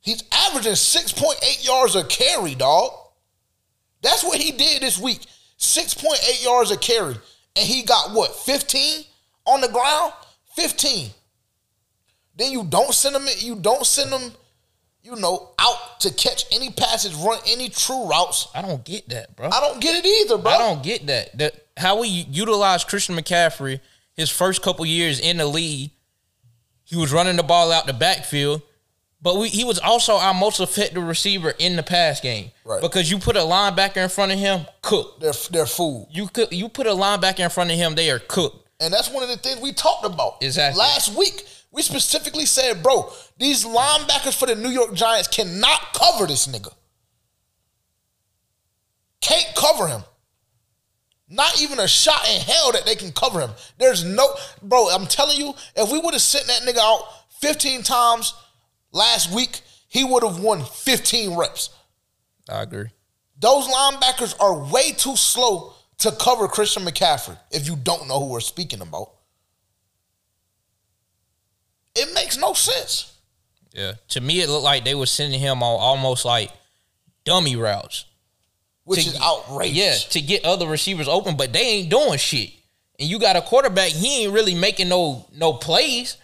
S1: He's averaging 6.8 yards a carry, dog. That's what he did this week. 6.8 yards a carry. And he got what, 15 on the ground? 15. Then you don't send him, you don't send him you know, out to catch any passes, run any true routes.
S2: I don't get that, bro.
S1: I don't get it either, bro.
S2: I don't get that. That how we utilize Christian McCaffrey his first couple years in the league, he was running the ball out the backfield, but we, he was also our most effective receiver in the pass game.
S1: Right.
S2: Because you put a linebacker in front of him, cooked.
S1: They're they're food.
S2: You could you put a linebacker in front of him, they are cooked.
S1: And that's one of the things we talked about.
S2: Exactly.
S1: Last week, we specifically said, bro, these linebackers for the New York Giants cannot cover this nigga. Can't cover him. Not even a shot in hell that they can cover him. There's no, bro, I'm telling you, if we would have sent that nigga out 15 times last week, he would have won 15 reps.
S2: I agree.
S1: Those linebackers are way too slow to cover Christian McCaffrey if you don't know who we're speaking about. It makes no sense.
S2: Yeah. To me, it looked like they were sending him on almost like dummy routes.
S1: Which
S2: To-
S1: is outrageous.
S2: Yeah, to get other receivers open, but they ain't doing shit. And you got a quarterback, he ain't really making no no plays.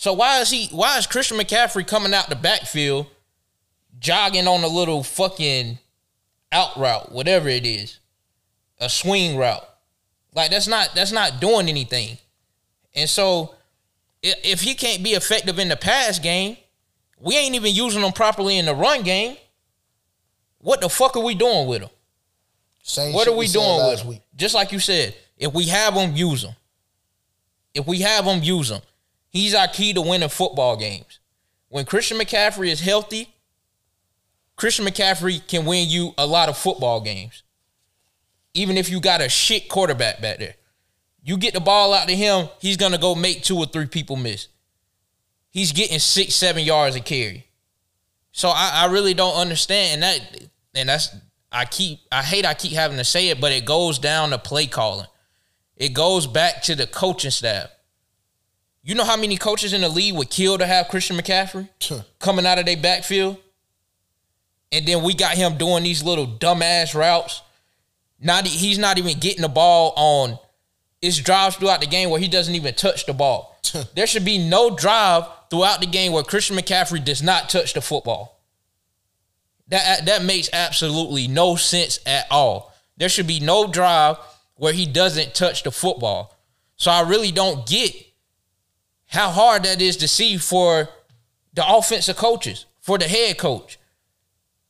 S2: So why is he why is Christian McCaffrey coming out the backfield jogging on a little fucking out route, whatever it is? A swing route. Like that's not that's not doing anything. And so if he can't be effective in the pass game, we ain't even using him properly in the run game. What the fuck are we doing with him?
S1: Same
S2: What are we
S1: said
S2: doing with him?
S1: week.
S2: Just like you said, if we have him, use him. If we have him, use him. He's our key to winning football games. When Christian McCaffrey is healthy, Christian McCaffrey can win you a lot of football games. Even if you got a shit quarterback back there. You get the ball out to him, he's gonna go make two or three people miss. He's getting six, seven yards a carry. So I, I really don't understand and that and that's I keep I hate I keep having to say it, but it goes down to play calling. It goes back to the coaching staff. You know how many coaches in the league would kill to have Christian McCaffrey coming out of their backfield? And then we got him doing these little dumbass routes. Not he's not even getting the ball on it's drives throughout the game where he doesn't even touch the ball. there should be no drive throughout the game where Christian McCaffrey does not touch the football. That that makes absolutely no sense at all. There should be no drive where he doesn't touch the football. So I really don't get how hard that is to see for the offensive coaches, for the head coach.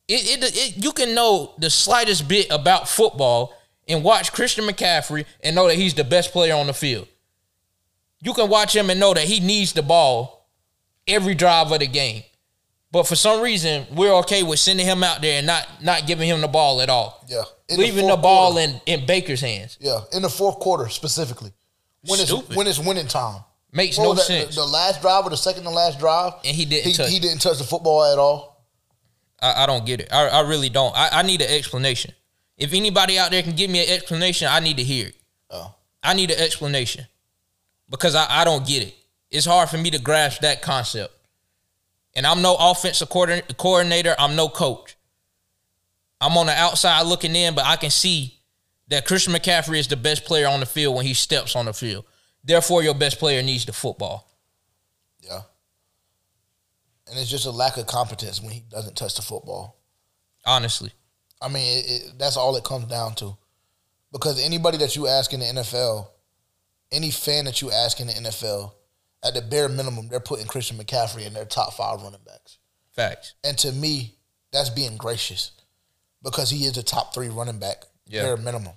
S2: It, it, it you can know the slightest bit about football and watch Christian McCaffrey and know that he's the best player on the field. You can watch him and know that he needs the ball every drive of the game. But for some reason, we're okay with sending him out there and not not giving him the ball at all.
S1: Yeah. In
S2: Leaving the,
S1: fourth
S2: ball
S1: quarter.
S2: in, in Baker's hands.
S1: Yeah, in the fourth quarter specifically. when it's when it's winning time.
S2: Makes
S1: What
S2: no
S1: that,
S2: sense.
S1: The, the last drive or the second to last drive,
S2: And he didn't
S1: He,
S2: touch-
S1: he didn't touch the football at all.
S2: I, I don't get it. I, I really don't. I, I need an explanation. If anybody out there can give me an explanation, I need to hear it.
S1: Oh.
S2: I need an explanation because I, I don't get it. It's hard for me to grasp that concept. And I'm no offensive coordinator. I'm no coach. I'm on the outside looking in, but I can see that Christian McCaffrey is the best player on the field when he steps on the field. Therefore, your best player needs the football.
S1: Yeah. And it's just a lack of competence when he doesn't touch the football.
S2: Honestly,
S1: I mean, it, it, that's all it comes down to. Because anybody that you ask in the NFL, any fan that you ask in the NFL, at the bare minimum, they're putting Christian McCaffrey in their top five running backs.
S2: facts.
S1: And to me, that's being gracious because he is a top three running back,
S2: Yeah.
S1: bare minimum.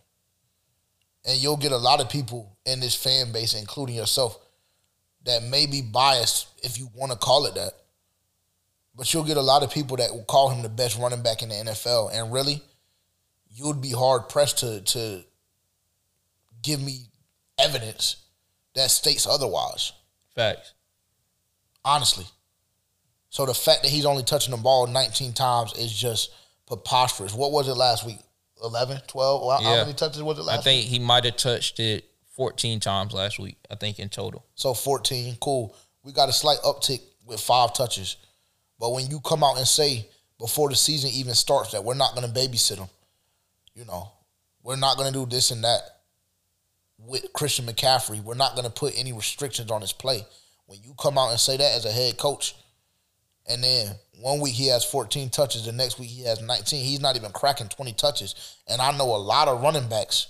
S1: And you'll get a lot of people in this fan base, including yourself, that may be biased, if you want to call it that. But you'll get a lot of people that will call him the best running back in the NFL. And really, you would be hard pressed to to give me evidence that states otherwise
S2: Facts.
S1: honestly. So the fact that he's only touching the ball 19 times is just preposterous. What was it last week? 11, 12? How, how many touches was it
S2: I
S1: last week?
S2: think he might have touched it 14 times last week. I think in total.
S1: So 14, cool. We got a slight uptick with five touches. But when you come out and say before the season even starts that we're not going to babysit him, you know, we're not going to do this and that with Christian McCaffrey, we're not going to put any restrictions on his play. When you come out and say that as a head coach, and then one week he has 14 touches, the next week he has 19, he's not even cracking 20 touches. And I know a lot of running backs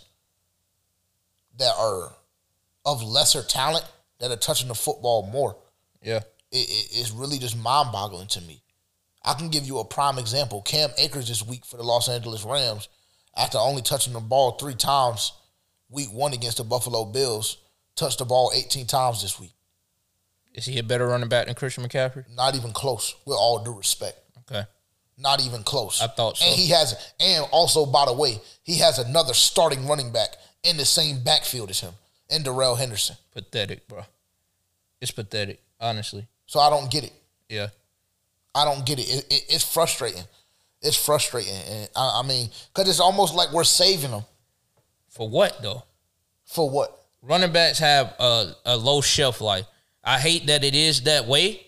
S1: that are of lesser talent that are touching the football more.
S2: Yeah.
S1: It, it, it's really just mind boggling to me. I can give you a prime example. Cam Akers this week for the Los Angeles Rams, after only touching the ball three times week one against the Buffalo Bills, touched the ball 18 times this week.
S2: Is he a better running back than Christian McCaffrey?
S1: Not even close, with all due respect.
S2: Okay.
S1: Not even close.
S2: I thought so.
S1: And he has, and also by the way, he has another starting running back in the same backfield as him, in Darrell Henderson.
S2: Pathetic, bro. It's pathetic, honestly.
S1: So I don't get it.
S2: Yeah.
S1: I don't get it. it, it it's frustrating. It's frustrating, and I, I mean, because it's almost like we're saving them
S2: For what though?
S1: for what?
S2: Running backs have a, a low shelf life. I hate that it is that way,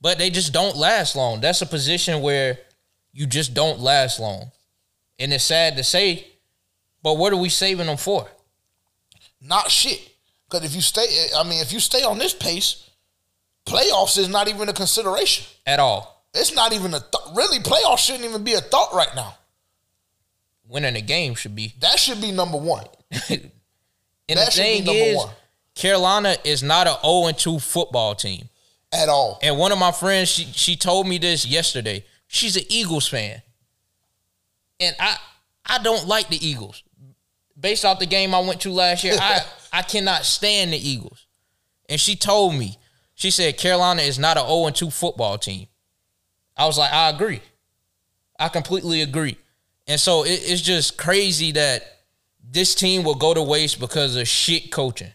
S2: but they just don't last long. That's a position where you just don't last long. And it's sad to say, but what are we saving them for?
S1: Not shit. Because if you stay, I mean, if you stay on this pace, playoffs is not even a consideration.
S2: At all.
S1: It's not even a th- really. Playoffs shouldn't even be a thought right now.
S2: Winning a game should be.
S1: That should be number one. [LAUGHS]
S2: And
S1: That
S2: the
S1: should be
S2: thing
S1: number
S2: is,
S1: one.
S2: Carolina is not an 0 2 football team.
S1: At all.
S2: And one of my friends, she she told me this yesterday. She's an Eagles fan. And I I don't like the Eagles. Based off the game I went to last year, I, [LAUGHS] I cannot stand the Eagles. And she told me, she said Carolina is not an 0 2 football team. I was like, I agree. I completely agree. And so it, it's just crazy that this team will go to waste because of shit coaching.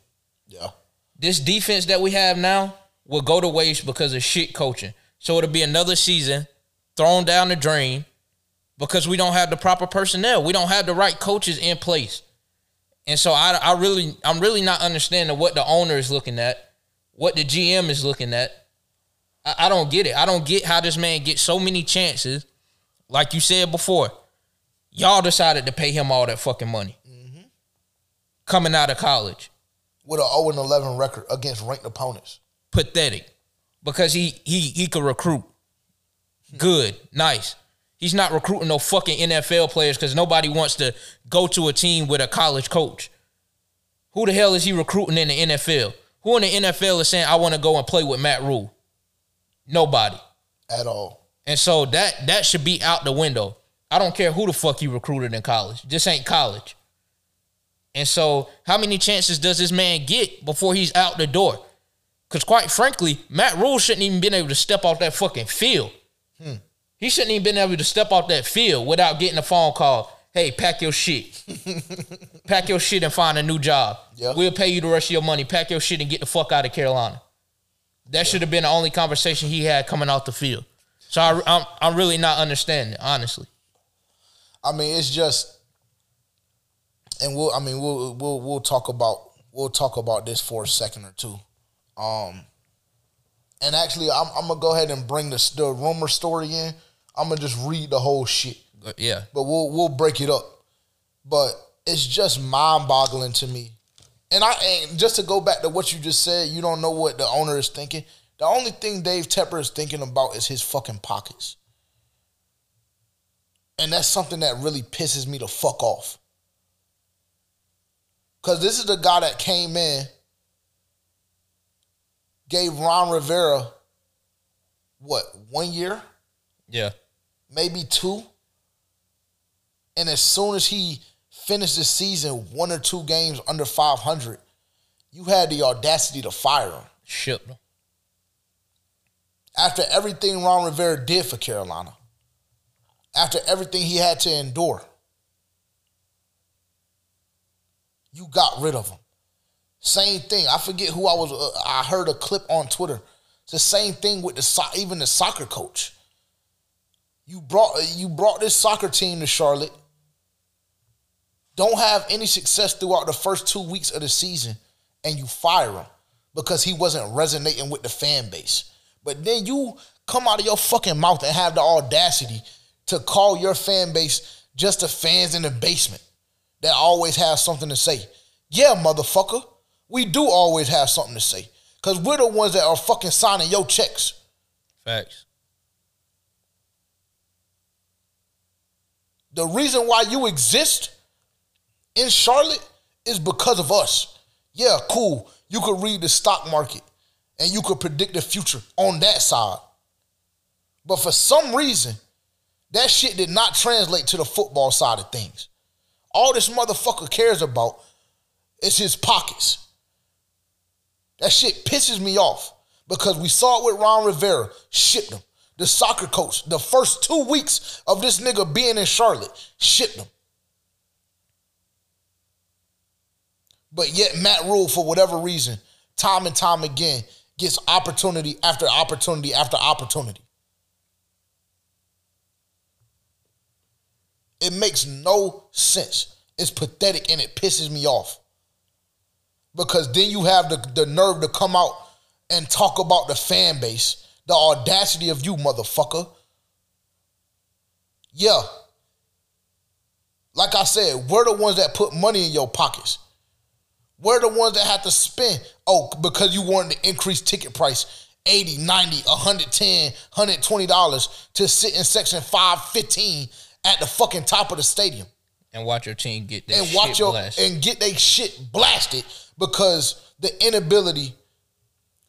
S2: This defense that we have now will go to waste because of shit coaching. So it'll be another season thrown down the drain because we don't have the proper personnel. We don't have the right coaches in place. And so I, I really I'm really not understanding what the owner is looking at, what the GM is looking at. I, I don't get it. I don't get how this man gets so many chances. Like you said before, y'all decided to pay him all that fucking money. Mm-hmm. Coming out of college
S1: With an 0 11 record against ranked opponents.
S2: pathetic because he he he could recruit. Good, nice. He's not recruiting no fucking NFL players because nobody wants to go to a team with a college coach. Who the hell is he recruiting in the NFL? Who in the NFL is saying I want to go and play with Matt Rhule? Nobody.
S1: At all.
S2: And so that that should be out the window. I don't care who the fuck you recruited in college. This ain't college. And so how many chances does this man get before he's out the door? Because quite frankly, Matt Rhule shouldn't even been able to step off that fucking field. Hmm. He shouldn't even been able to step off that field without getting a phone call. hey, pack your shit. [LAUGHS] pack your shit and find a new job. We'll pay you the rest of your money. Pack your shit and get the fuck out of Carolina. That should have been the only conversation he had coming off the field. So I, I'm I'm really not understanding, honestly.
S1: I mean, it's just, and we'll. I mean, we'll we'll we'll talk about we'll talk about this for a second or two. Um, and actually, I'm, I'm gonna go ahead and bring the the rumor story in. I'm gonna just read the whole shit,
S2: But yeah,
S1: but we'll we'll break it up. But it's just mind boggling to me. And I and just to go back to what you just said, you don't know what the owner is thinking. The only thing Dave Tepper is thinking about is his fucking pockets. And that's something that really pisses me the fuck off. Cause this is the guy that came in, gave Ron Rivera what, one year?
S2: yeah,
S1: maybe two. And as soon as he finished the season one or two games under 500, you had the audacity to fire him.
S2: shipped him.
S1: After everything Ron Rivera did for Carolina, after everything he had to endure, you got rid of him. Same thing. I forget who I was. Uh, I heard a clip on Twitter. It's the same thing with the so- even the soccer coach. You brought you brought this soccer team to Charlotte. Don't have any success throughout the first two weeks of the season, and you fire him because he wasn't resonating with the fan base. But then you come out of your fucking mouth and have the audacity to call your fan base just the fans in the basement that always have something to say. Yeah, motherfucker, we do always have something to say because we're the ones that are fucking signing your checks.
S2: Facts.
S1: The reason why you exist in Charlotte is because of us. Yeah, cool. You could read the stock market and you could predict the future on that side. But for some reason, that shit did not translate to the football side of things. All this motherfucker cares about is his pockets. That shit pisses me off because we saw it with Ron Rivera, shipped him. The soccer coach, the first two weeks of this nigga being in Charlotte, shipped him. But yet Matt Rhule, for whatever reason, time and time again, gets opportunity after opportunity after opportunity. It makes no sense. It's pathetic and it pisses me off. Because then you have the, the nerve to come out and talk about the fan base, the audacity of you, motherfucker. Yeah. Like I said, we're the ones that put money in your pockets. We're the ones that have to spend. Oh, because you wanted to increase ticket price 80, 90, 110, 120 dollars to sit in section 515 at the fucking top of the stadium
S2: And watch your team get
S1: and
S2: shit
S1: watch your
S2: blasted.
S1: and get they shit blasted because the inability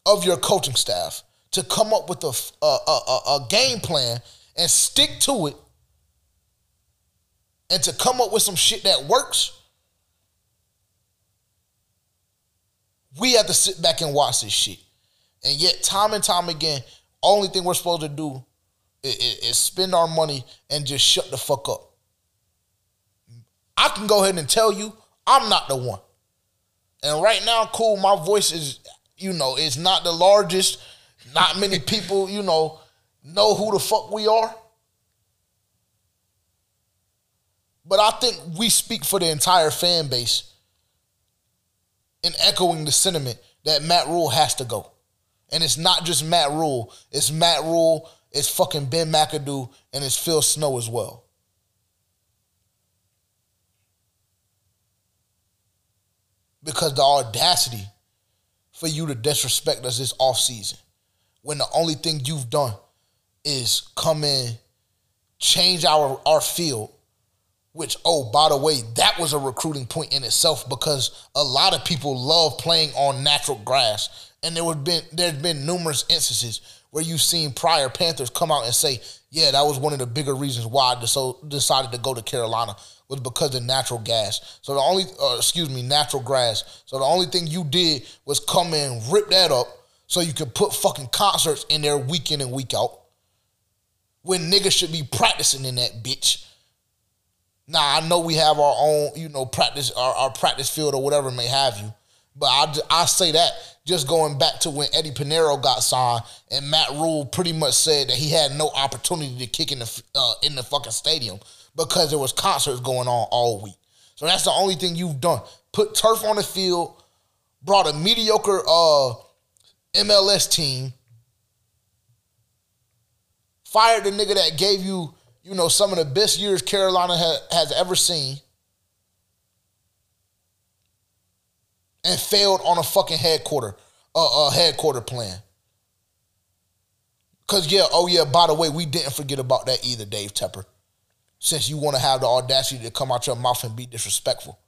S1: of your coaching staff to come up with a a, a, a- a game plan and stick to it and to come up with some shit that works we have to sit back and watch this shit and yet time and time again only thing we're supposed to do is, spend our money and just shut the fuck up I can go ahead and tell you I'm not the one. And right now, cool, my voice is, you know, it's not the largest. Not many [LAUGHS] people, you know, know who the fuck we are. But I think we speak for the entire fan base in echoing the sentiment that Matt Rhule has to go. And it's not just Matt Rhule, it's Matt Rhule, it's fucking Ben McAdoo, and it's Phil Snow as well. because the audacity for you to disrespect us this offseason when the only thing you've done is come in, change our, our field, which, oh, by the way, that was a recruiting point in itself because a lot of people love playing on natural grass. And there would been there's been numerous instances where you've seen prior Panthers come out and say, yeah, that was one of the bigger reasons why I decided to go to Carolina was because of natural gas. So the only, uh, excuse me, natural grass. So the only thing you did was come in, rip that up, so you could put fucking concerts in there week in and week out. When niggas should be practicing in that bitch. Now I know we have our own, you know, practice our, our practice field or whatever may have you, but I I say that just going back to when Eddy Piñeiro got signed and Matt Rhule pretty much said that he had no opportunity to kick in the uh, in the fucking stadium because there was concerts going on all week. So that's the only thing you've done. Put turf on the field, brought a mediocre uh, MLS team, fired the nigga that gave you, you know, some of the best years Carolina ha- has ever seen, and failed on a fucking headquarter, uh, uh headquarter plan. Cause yeah, oh yeah, by the way, we didn't forget about that either, Dave Tepper. Since you want to have the audacity to come out your mouth and be disrespectful,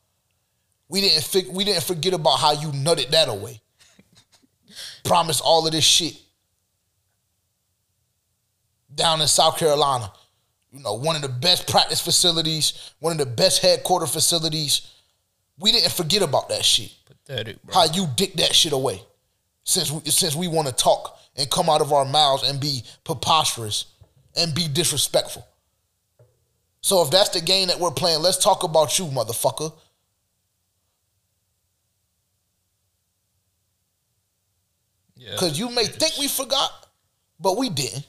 S1: we didn't we didn't forget about how you nutted that away. [LAUGHS] Promise all of this shit down in South Carolina. You know, one of the best practice facilities, one of the best headquarter facilities. We didn't forget about that shit.
S2: Pathetic, bro.
S1: How you dick that shit away. Since we, since we want to talk and come out of our mouths and be preposterous and be disrespectful. So if that's the game that we're playing, let's talk about you, motherfucker.
S2: Yeah.
S1: Because you may think we forgot, but we didn't.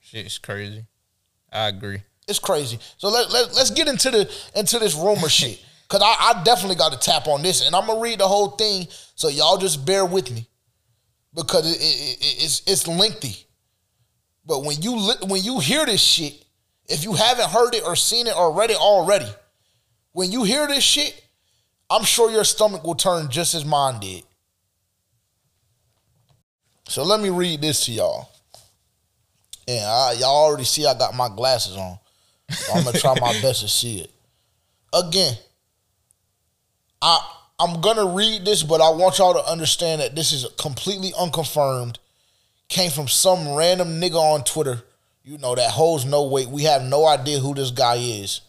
S2: Shit's crazy. I agree.
S1: It's crazy. So let, let, let's get into the into this rumor [LAUGHS] shit. Cause I, I definitely got to tap on this, and I'm gonna read the whole thing. So y'all just bear with me, because it, it, it, it's it's lengthy. But when you li- when you hear this shit, if you haven't heard it or seen it or read it already, when you hear this shit, I'm sure your stomach will turn just as mine did. So let me read this to y'all. And I, y'all already see I got my glasses on. So I'm gonna try my [LAUGHS] best to see it. Again, I I'm gonna read this, but I want y'all to understand that this is completely unconfirmed. Came from some random nigga on Twitter, you know, that holds no weight. We have no idea who this guy is.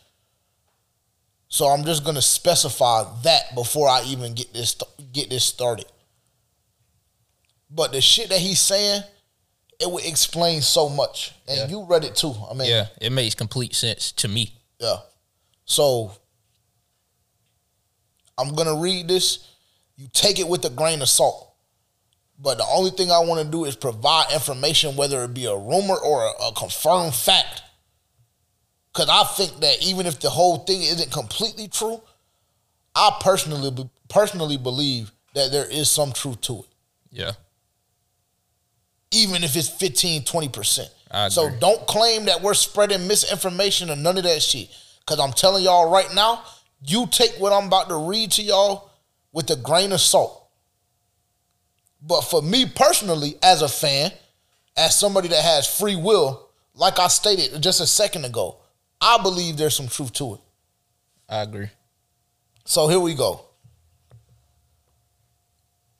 S1: So I'm just gonna specify that before I even get this get this started. But the shit that he's saying, it would explain so much. And
S2: Yeah.
S1: you read it too. I mean,
S2: Yeah, it makes complete sense to me.
S1: yeah. So I'm gonna read this. You take it with a grain of salt. But the only thing I want to do is provide information, whether it be a rumor or a, a confirmed fact. Because I think that even if the whole thing isn't completely true, I personally personally believe that there is some truth to it,
S2: Yeah.
S1: even if it's 15, 20%.
S2: I
S1: So
S2: agree.
S1: don't claim that we're spreading misinformation or none of that shit. Because I'm telling y'all right now, you take what I'm about to read to y'all with a grain of salt. But for me personally, as a fan, as somebody that has free will, like I stated just a second ago, I believe there's some truth to it.
S2: I agree.
S1: So here we go.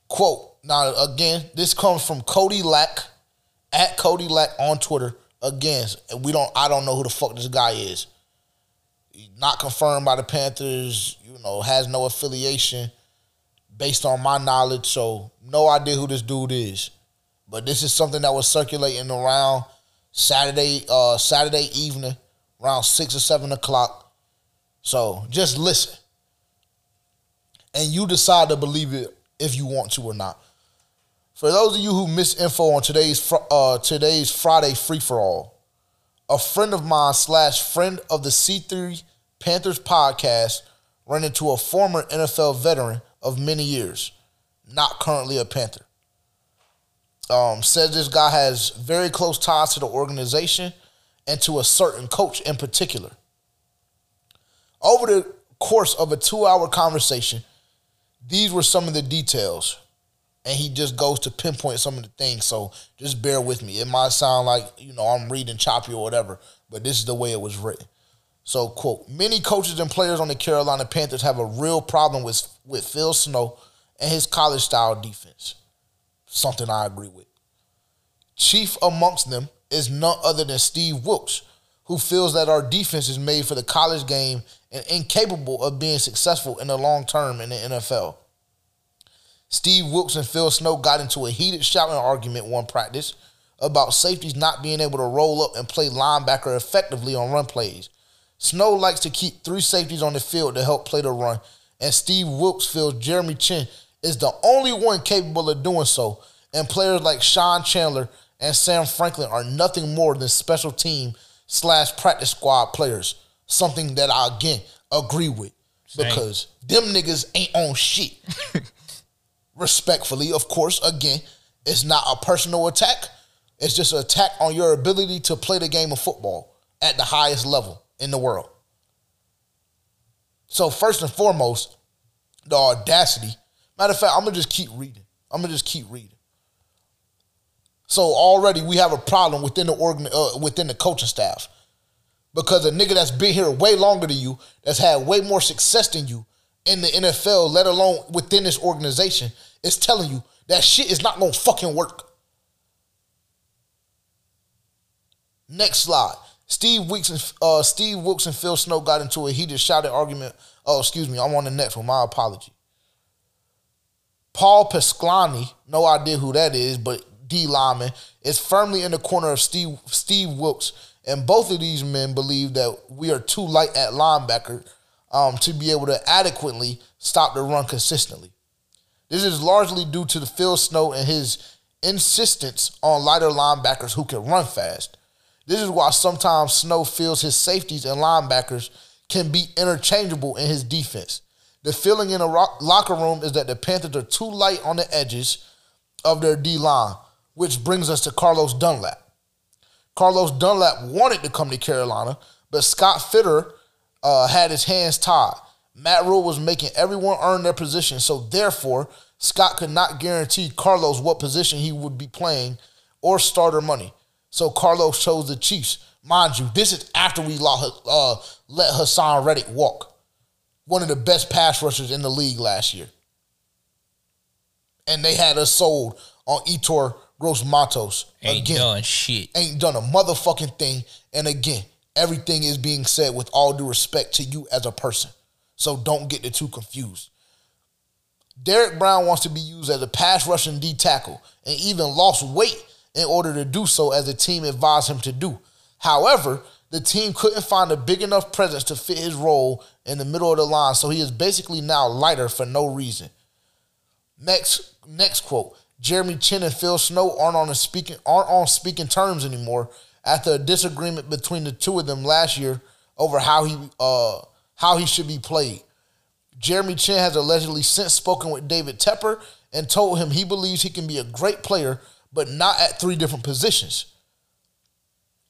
S1: Quote. Now again, this comes from Cody Lack at Cody Lack on Twitter. Again, we don't I don't know who the fuck this guy is. Not confirmed by the Panthers, you know, has no affiliation based on my knowledge, so no idea who this dude is. But this is something that was circulating around Saturday, uh Saturday evening, around six or seven o'clock. So just listen and you decide to believe it if you want to or not. For those of you who missed info on today's uh, today's Friday free for all, a friend of mine slash friend of the C3 Panthers podcast ran into a former NFL veteran of many years, not currently a Panther. Um, says this guy has very close ties to the organization and to a certain coach in particular. Over the course of a two hour conversation, these were some of the details. And he just goes to pinpoint some of the things. So just bear with me. It might sound like, you know, I'm reading choppy or whatever, but this is the way it was written. So, quote, many coaches and players on the Carolina Panthers have a real problem with, with Phil Snow and his college style defense. Something I agree with. Chief amongst them is none other than Steve Wilks, who feels that our defense is made for the college game and incapable of being successful in the long term in the NFL. Steve Wilks and Phil Snow got into a heated shouting argument one practice about safeties not being able to roll up and play linebacker effectively on run plays. Snow likes to keep three safeties on the field to help play the run, and Steve Wilks feels Jeremy Chinn is the only one capable of doing so, and players like Sean Chandler and Sam Franklin are nothing more than special team slash practice squad players. Something that I again agree with
S2: Same.
S1: because them niggas ain't on shit. [LAUGHS] Respectfully, of course, again, it's not a personal attack. It's just an attack on your ability to play the game of football at the highest level in the world. So first and foremost, the audacity. Matter of fact, I'm gonna just keep reading. I'm gonna just keep reading. So already we have a problem within the organ, uh, within the coaching staff, because a nigga that's been here way longer than you, that's had way more success than you in the NFL, let alone within this organization, is telling you that shit is not gonna fucking work. Next slide. Steve Weeks and uh, Steve Wilks and Phil Snow got into a heated shouted argument. Oh, excuse me, I'm on the next one. My apology. Paul Pasqualoni, no idea who that is, but D lineman, is firmly in the corner of Steve Steve Wilks, and both of these men believe that we are too light at linebacker um, to be able to adequately stop the run consistently. This is largely due to the Phil Snow and his insistence on lighter linebackers who can run fast. This is why sometimes Snow feels his safeties and linebackers can be interchangeable in his defense. The feeling in the locker room is that the Panthers are too light on the edges of their D line, which brings us to Carlos Dunlap. Carlos Dunlap wanted to come to Carolina, but Scott Fitterer uh, had his hands tied. Matt Rhule was making everyone earn their position, so therefore, Scott could not guarantee Carlos what position he would be playing or starter money. So Carlos chose the Chiefs. Mind you, this is after we lost, uh, let Haason Reddick walk, one of the best pass rushers in the league last year. And they had us sold on Etor Gross Matos.
S2: Ain't done shit.
S1: Ain't done a motherfucking thing. And again, everything is being said with all due respect to you as a person. So don't get the two confused. Derrick Brown wants to be used as a pass rushing D tackle and even lost weight in order to do so as the team advised him to do. However, the team couldn't find a big enough presence to fit his role in the middle of the line, so he is basically now lighter for no reason. Next, next quote: Jeremy Chinn and Phil Snow aren't on speaking aren't on speaking terms anymore after a disagreement between the two of them last year over how he uh how he should be played. Jeremy Chinn has allegedly since spoken with David Tepper and told him he believes he can be a great player, but not at three different positions.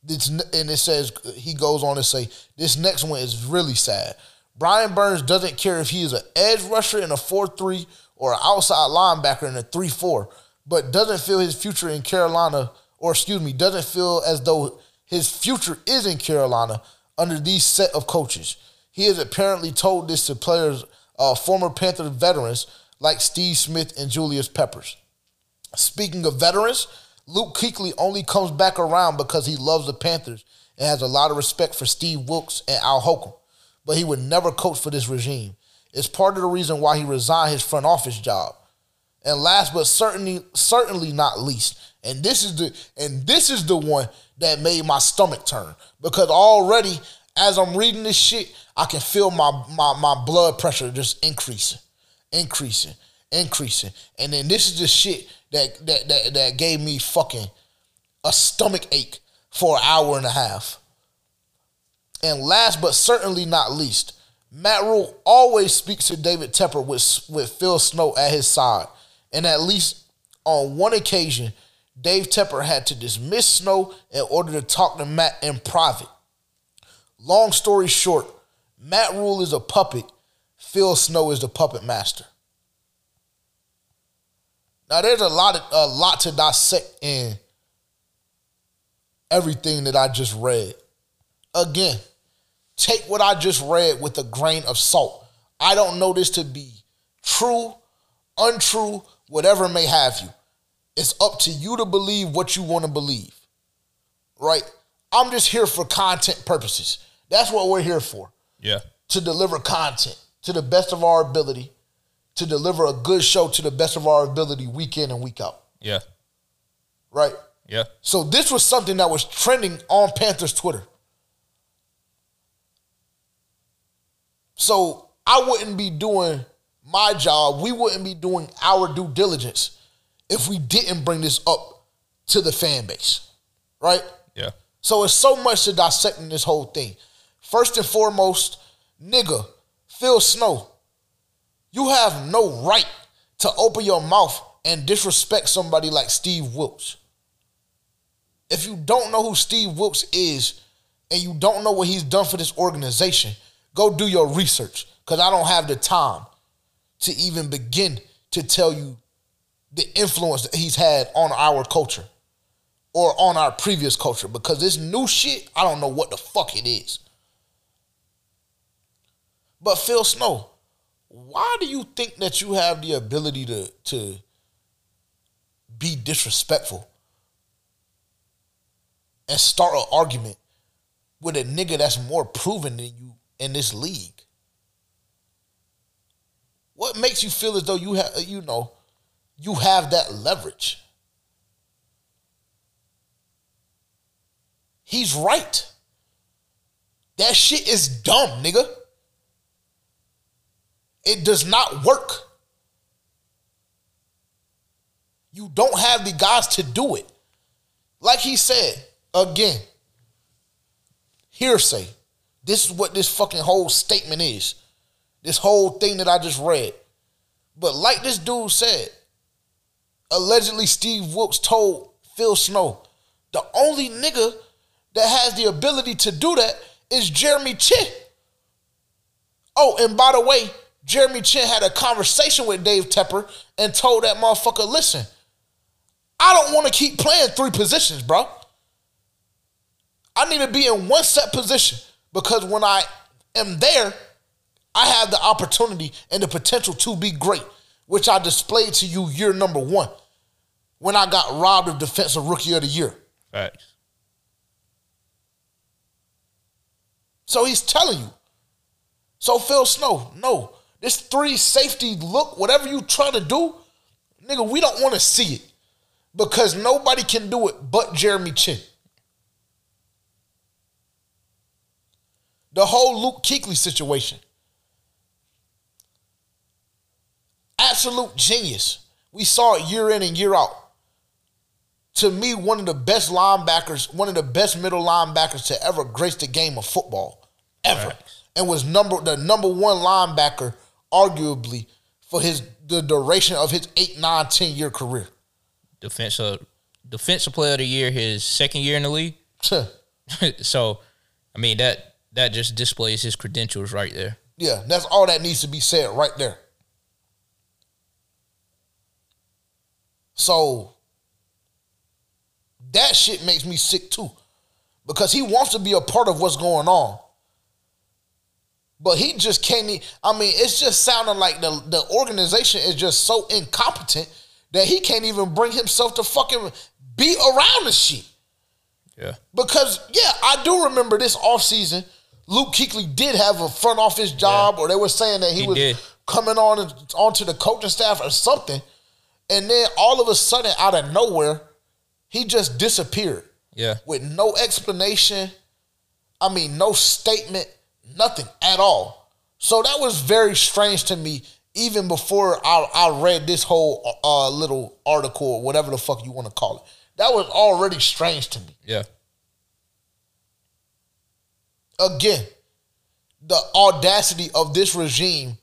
S1: It's, and it says he goes on to say this next one is really sad. Brian Burns doesn't care if he is an edge rusher in a 4-3 or an outside linebacker in a 3-4, but doesn't feel his future in Carolina, or excuse me, doesn't feel as though his future is in Carolina under these set of coaches. He has apparently told this to players, uh, former Panther veterans like Steve Smith and Julius Peppers. Speaking of veterans, Luke Kuechly only comes back around because he loves the Panthers and has a lot of respect for Steve Wilks and Al Holcomb, but he would never coach for this regime. It's part of the reason why he resigned his front office job. And last but certainly certainly not least, and this is the and this is the one that made my stomach turn because already as I'm reading this shit, I can feel my my my blood pressure just increasing, increasing, increasing. And then this is the shit that that that, that gave me fucking a stomach ache for an hour and a half. And last but certainly not least, Matt Rhule always speaks to David Tepper with, with Phil Snow at his side. And at least on one occasion, Dave Tepper had to dismiss Snow in order to talk to Matt in private. Long story short, Matt Rhule is a puppet, Phil Snow is the puppet master. Now there's a lot of, a lot to dissect in everything that I just read. Again, take what I just read with a grain of salt. I don't know this to be true, untrue, whatever may have you. It's up to you to believe what you want to believe. Right? I'm just here for content purposes. That's what we're here for.
S2: Yeah.
S1: To deliver content to the best of our ability, to deliver a good show to the best of our ability week in and week out.
S2: Yeah.
S1: Right?
S2: Yeah.
S1: So this was something that was trending on Panthers Twitter. So I wouldn't be doing my job. We wouldn't be doing our due diligence if we didn't bring this up to the fan base, right?
S2: Yeah.
S1: So it's so much to dissect in this whole thing. First and foremost, nigga, Phil Snow, you have no right to open your mouth and disrespect somebody like Steve Wilks. If you don't know who Steve Wilks is and you don't know what he's done for this organization, go do your research because I don't have the time to even begin to tell you the influence that he's had on our culture or on our previous culture because this new shit, I don't know what the fuck it is. But Phil Snow, why do you think that you have the ability to to be disrespectful and start an argument with a nigga that's more proven than you in this league? What makes you feel as though you have you know you have that leverage? He's right. That shit is dumb, nigga. It does not work. You don't have the guys to do it. Like he said, again, hearsay. This is what this fucking whole statement is. This whole thing that I just read. But like this dude said, allegedly Steve Wilks told Phil Snow, the only nigga that has the ability to do that is Jeremy Chinn. Oh, and by the way, Jeremy Chinn had a conversation with Dave Tepper and told that motherfucker, listen, I don't want to keep playing three positions, bro. I need to be in one set position because when I am there, I have the opportunity and the potential to be great, which I displayed to you year number one when I got robbed of Defensive Rookie of the Year.
S2: Facts.
S1: So he's telling you. So Phil Snow, no, this three safety look, whatever you trying to do, nigga, we don't want to see it because nobody can do it but Jeremy Chinn. The whole Luke Kuechly situation. Absolute genius. We saw it year in and year out. To me, one of the best linebackers, one of the best middle linebackers to ever grace the game of football, ever,
S2: Right.
S1: and was number the number one linebacker, arguably for his the duration of his eight, nine, ten year career.
S2: Defensive defensive player of the year, his second year in the league. [LAUGHS] so, I mean that that just displays his credentials right there.
S1: Yeah, that's all that needs to be said right there. So that shit makes me sick too. Because he wants to be a part of what's going on. But he just can't e- I mean, it's just sounding like the, the organization is just so incompetent that he can't even bring himself to fucking be around the shit.
S2: Yeah.
S1: Because yeah, I do remember this offseason, Luke Kuechly did have a front office job, or they were saying that he,
S2: He
S1: was
S2: did.
S1: coming on onto the coaching staff or something, and then all of a sudden, out of nowhere, he just disappeared
S2: Yeah.
S1: with no explanation. I mean, no statement, nothing at all. So that was very strange to me, even before I, I read this whole uh, little article or whatever the fuck you want to call it. That was already strange to me.
S2: Yeah.
S1: again, the audacity of this regime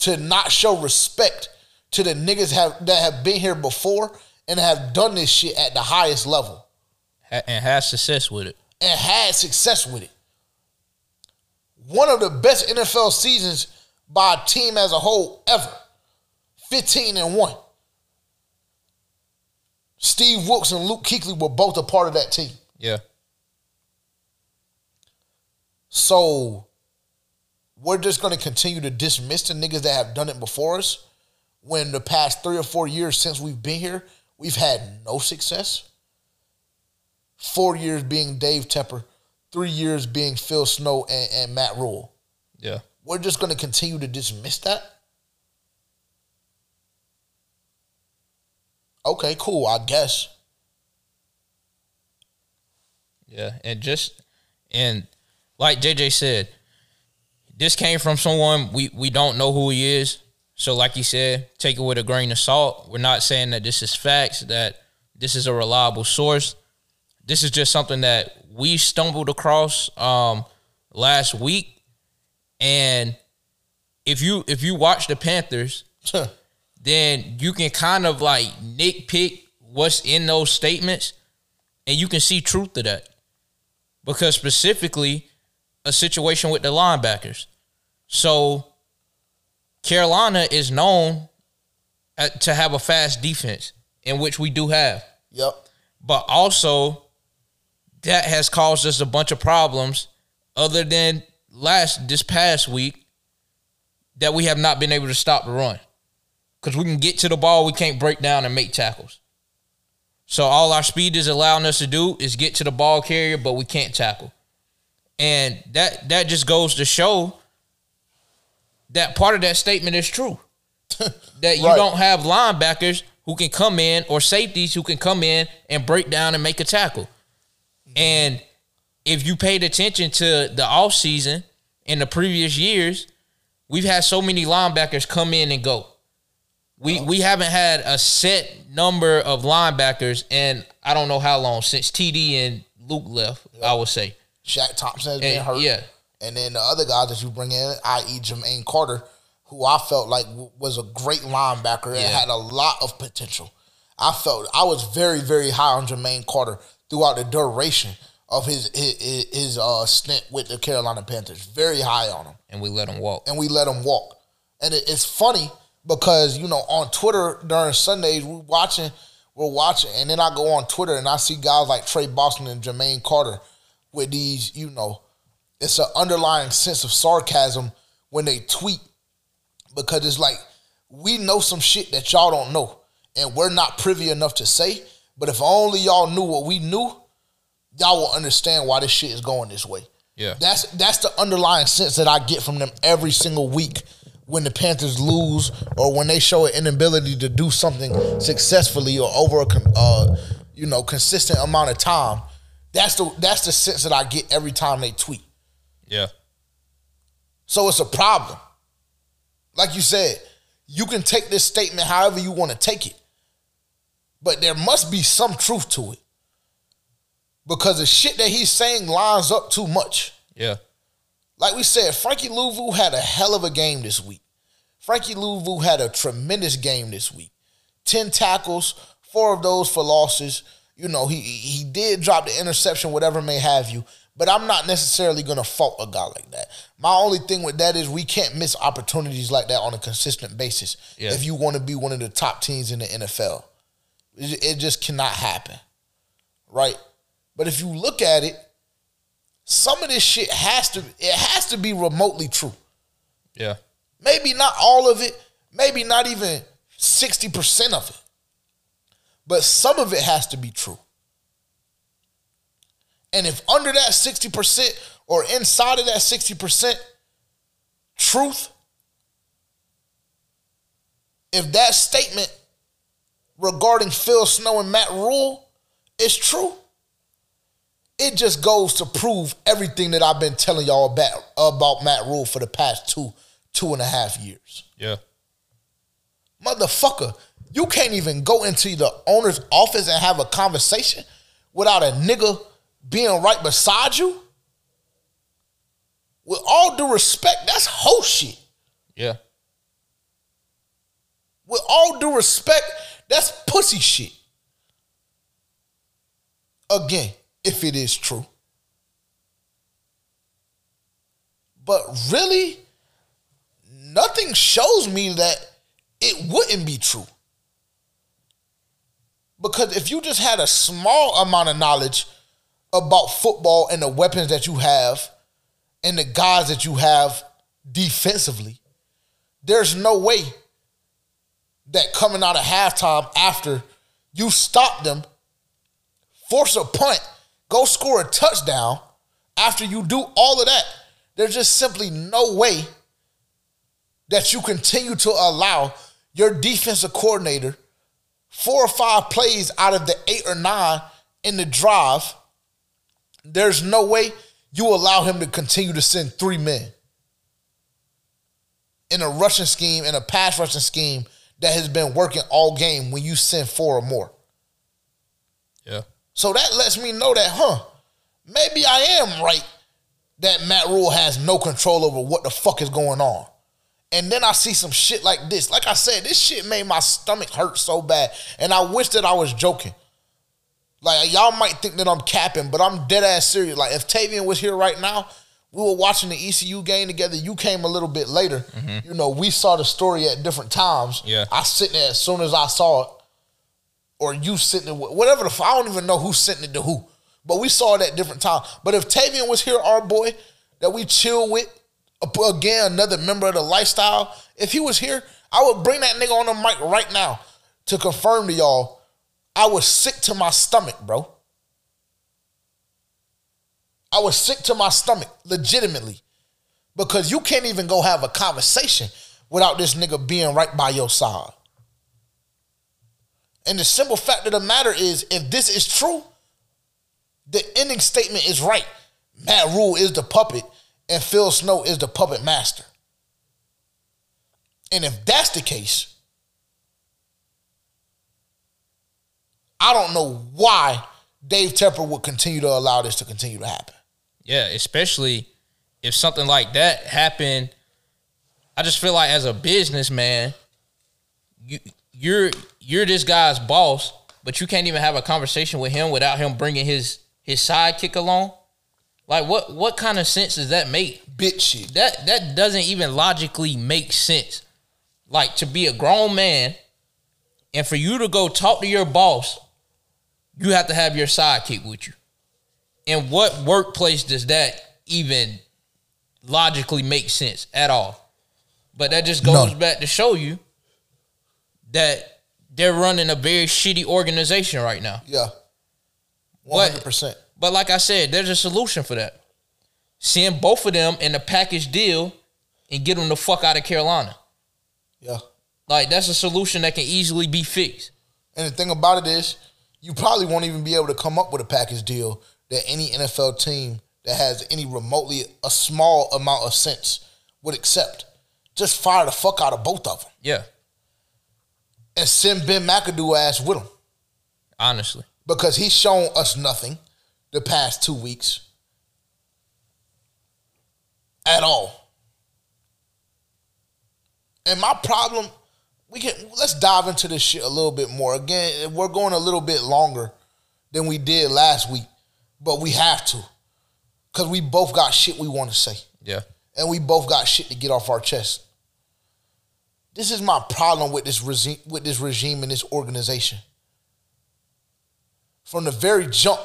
S1: to not show respect to the niggas have that have been here before and have done this shit at the highest level
S2: and had success with it.
S1: and had success with it. One of the best NFL seasons by a team as a whole ever. 15 and 1. Steve Wilks and Luke Kuechly were both a part of that team.
S2: Yeah.
S1: So we're just going to continue to dismiss the niggas that have done it before us when the past three or four years since we've been here, we've had no success. Four years being Dave Tepper, three years being Phil Snow and, and Matt Rhule.
S2: Yeah.
S1: We're just going to continue to dismiss that. Okay, cool, I guess.
S2: Yeah, and just and like JJ said, this came from someone we we don't know who he is. So, like you said, take it with a grain of salt. We're not saying that this is facts, that this is a reliable source. This is just something that we stumbled across um, last week, and if you if you watch the Panthers, then you can kind of like nitpick what's in those statements, and you can see truth to that. Because specifically, a situation with the linebackers. So Carolina is known at, to have a fast defense, in which we do have.
S1: Yep.
S2: But also, that has caused us a bunch of problems. Other than last this past week, that we have not been able to stop the run. Because we can get to the ball, we can't break down and make tackles. So all our speed is allowing us to do is get to the ball carrier, but we can't tackle. And that that just goes to show that part of that statement is true. [LAUGHS] that you
S1: Right.
S2: don't have linebackers who can come in or safeties who can come in and break down and make a tackle. And if you paid attention to the offseason in the previous years, we've had so many linebackers come in and go. We we haven't had a set number of linebackers in I don't know how long since TD and Luke left. I would say,
S1: Shaq Thompson has been
S2: And-
S1: hurt.
S2: yeah.
S1: And then the other guys that you bring in, i.e. Jermaine Carter, who I felt like w- was a great linebacker and
S2: Yeah.
S1: had a lot of potential. I felt I was very, very high on Jermaine Carter throughout the duration of his his, his uh, stint with the Carolina Panthers. Very high on him
S2: and we let him walk.
S1: and we let him walk. And it, it's funny because you know on Twitter during Sundays we're watching, we're watching, and then I go on Twitter and I see guys like Tre Boston and Jermaine Carter with these, you know, it's an underlying sense of sarcasm when they tweet because it's like we know some shit that y'all don't know, and we're not privy enough to say. But if only y'all knew what we knew, y'all will understand why this shit is going this way.
S2: Yeah.
S1: That's that's the underlying sense that I get from them every single week when the Panthers lose or when they show an inability to do something successfully or over a uh, you know consistent amount of time. That's the that's the sense that I get every time they tweet.
S2: Yeah.
S1: So it's a problem. Like you said, you can take this statement however you want to take it. But there must be some truth to it. Because the shit that he's saying lines up too much.
S2: Yeah.
S1: Like we said, Frankie Luvu had a hell of a game this week. Frankie Luvu had a tremendous game this week. 10 tackles, four of those for losses. You know, he he did drop the interception, whatever may have you. But I'm not necessarily gonna fault a guy like that. My only thing with that is we can't miss opportunities like that on a consistent basis
S2: Yeah.
S1: if you want to be one of the top teams in the NFL. It, just cannot happen. Right? But if you look at it, some of this shit has to it has to be remotely true.
S2: Yeah.
S1: Maybe not all of it, maybe not even 60% of it. But some of it has to be true. And if under that 60% or inside of that 60% truth, if that statement regarding Phil Snow and Matt Rhule is true, it just goes to prove everything that I've been telling y'all about, about Matt Rhule for the past two, two and a half years.
S2: Yeah.
S1: Motherfucker, you can't even go into the owner's office and have a conversation without a nigga being right beside you. With all due respect, that's whole shit.
S2: Yeah.
S1: With all due respect, that's pussy shit. Again, if it is true. But really, nothing shows me that it wouldn't be true. Because if you just had a small amount of knowledge about football and the weapons that you have and the guys that you have defensively, there's no way that coming out of halftime after you stop them, force a punt, go score a touchdown, after you do all of that, there's just simply no way that you continue to allow your defensive coordinator four or five plays out of the eight or nine in the drive. There's no way you allow him to continue to send three men. in a rushing scheme in a pass rushing scheme that has been working all game when you send four or more.
S2: Yeah.
S1: So that lets me know that, huh, maybe I am right that Matt Rhule has no control over what the fuck is going on. And then I see some shit like this. Like I said, this shit made my stomach hurt so bad. And I wish that I was joking. Like y'all might think that I'm capping, but I'm dead ass serious. Like if Tavian was here right now, we were watching the ECU game together. You came a little bit later. Mm-hmm. You know, we saw the story at different times.
S2: Yeah.
S1: I sitting there as soon as I saw it, or you sitting there, whatever the I don't even know who's sitting it to who, but we saw it at different times. But if Tavian was here, our boy that we chill with, again another member of the lifestyle, if he was here, I would bring that nigga on the mic right now to confirm to y'all I was sick to my stomach, bro. I was sick to my stomach, legitimately. Because you can't even go have a conversation without this nigga being right by your side. And the simple fact of the matter is, if this is true, the ending statement is right. Matt Rhule is the puppet, and Phil Snow is the puppet master. And if that's the case, I don't know why Dave Tepper would continue to allow this to continue to happen.
S2: Yeah, especially if something like that happened. I just feel like as a businessman, you you're you're this guy's boss, but you can't even have a conversation with him without him bringing his his sidekick along. Like what what kind of sense does that make?
S1: Bitch shit.
S2: That that doesn't even logically make sense. Like to be a grown man and for you to go talk to your boss you have to have your sidekick with you. And what workplace does that even logically make sense at all? But that just goes back to show you that they're running a very shitty organization right now.
S1: Yeah. 100%.
S2: But, but like I said, there's a solution for that. Send both of them in a package deal and get them the fuck out of Carolina.
S1: Yeah.
S2: Like that's a solution that can easily be fixed.
S1: And the thing about it is, you probably won't even be able to come up with a package deal that any NFL team that has any remotely a small amount of sense would accept. Just fire the fuck out of both of them.
S2: Yeah.
S1: And send Ben McAdoo ass with him.
S2: Honestly.
S1: Because he's shown us nothing the past two weeks. At all. And my problem we can let's dive into this shit a little bit more. Again, we're going a little bit longer than we did last week, but we have to. Cause we both got shit we want to say.
S2: Yeah.
S1: And we both got shit to get off our chest. This is my problem with this regime with this regime and this organization. From the very jump,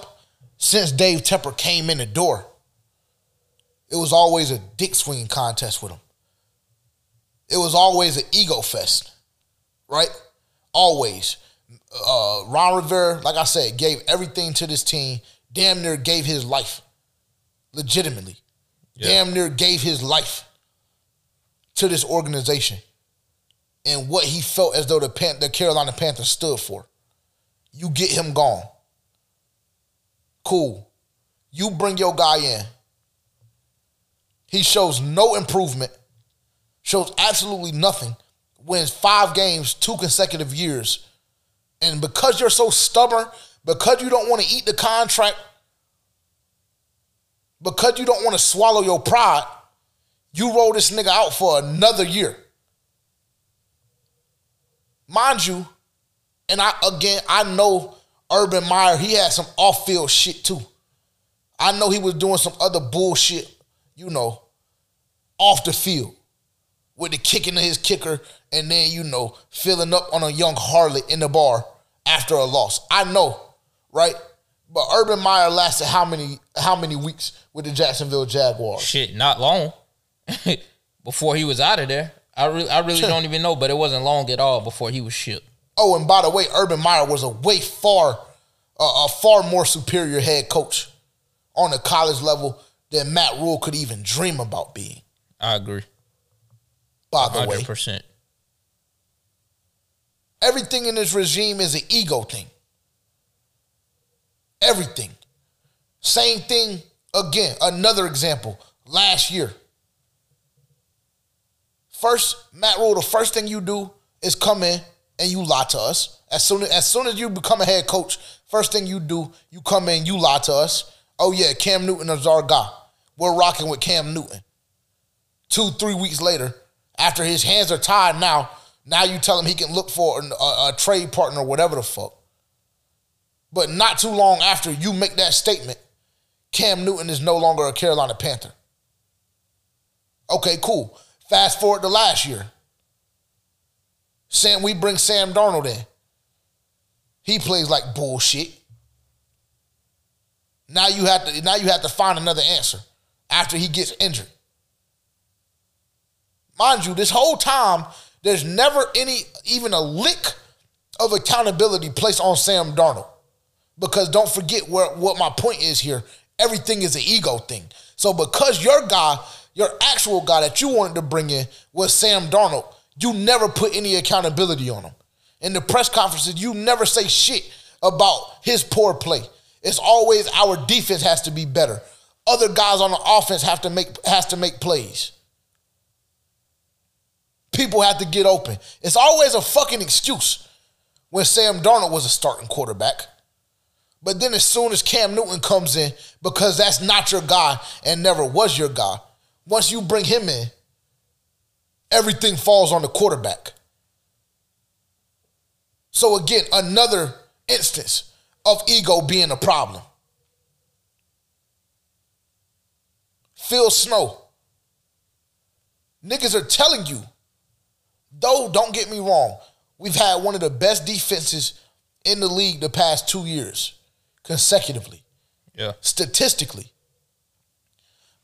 S1: since Dave Tepper came in the door, it was always a dick swinging contest with him. It was always an ego fest right? Always. Uh, Ron Rivera, like I said, gave everything to this team. Damn near gave his life, legitimately. Yeah. Damn near gave his life to this organization and what he felt as though the, Pan- the Carolina Panthers stood for. You get him gone. Cool. You bring your guy in. He shows no improvement, shows absolutely nothing wins five games two consecutive years. And because you're so stubborn, because you don't want to eat the contract, because you don't want to swallow your pride, you roll this nigga out for another year. Mind you, and I again I know Urban Meyer, he had some off-field shit too. I know he was doing some other bullshit, you know, off the field with the kicking of his kicker and then, you know, filling up on a young harlot in the bar after a loss. I know, right? But Urban Meyer lasted how many how many weeks with the Jacksonville Jaguars?
S2: Shit, not long. [LAUGHS] before he was out of there. I really I really don't even know, but it wasn't long at all before he was shipped.
S1: Oh, and by the way, Urban Meyer was a way far uh, a far more superior head coach on the college level than Matt Rhule could even dream about being.
S2: I agree
S1: by the 100%. way. Everything in this regime is an ego thing. Everything. Same thing again. Another example. Last year, First, Matt Rhule, the first thing you do is come in and you lie to us. As soon as, as soon as you become a head coach, first thing you do, you come in, you lie to us. Oh yeah, Cam Newton is our guy. We're rocking with Cam Newton. Two, three weeks later, after his hands are tied now, now you tell him he can look for a, a, a trade partner or whatever the fuck. But not too long after you make that statement, Cam Newton is no longer a Carolina Panther. Okay, cool. Fast forward to last year. Sam, we bring Sam Darnold in. He plays like bullshit. Now you have to now you have to find another answer after he gets injured. Mind you, this whole time, there's never any, even a lick of accountability placed on Sam Darnold. Because don't forget where what my point is here. Everything is an ego thing. So because your guy, your actual guy that you wanted to bring in was Sam Darnold, you never put any accountability on him. In the press conferences, you never say shit about his poor play. It's always our defense has to be better. Other guys on the offense have to make has to make plays. People have to get open. It's always a fucking excuse when Sam Darnold was a starting quarterback. But then as soon as Cam Newton comes in, because that's not your guy and never was your guy, once you bring him in, everything falls on the quarterback. So again, another instance of ego being a problem. Phil Snow. Niggas are telling you, though, don't get me wrong, we've had one of the best defenses in the league the past two years consecutively.
S2: Yeah.
S1: Statistically.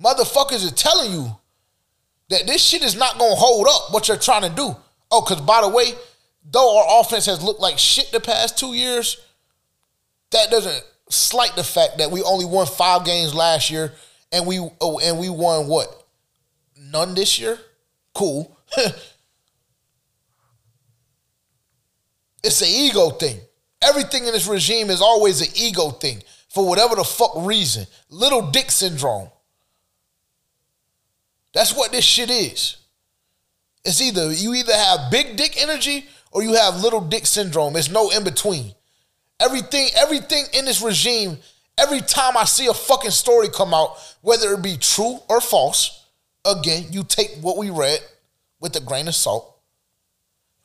S1: Motherfuckers are telling you that this shit is not gonna hold up what you're trying to do. Oh, because by the way, though our offense has looked like shit the past two years, that doesn't slight the fact that we only won five games last year and we oh, and we won what? None this year? Cool. [LAUGHS] it's an ego thing. Everything in this regime is always an ego thing for whatever the fuck reason. Little dick syndrome. That's what this shit is. It's either you either have big dick energy or you have little dick syndrome. There's no in between. Everything, everything in this regime, every time I see a fucking story come out, whether it be true or false, again, you take what we read with a grain of salt.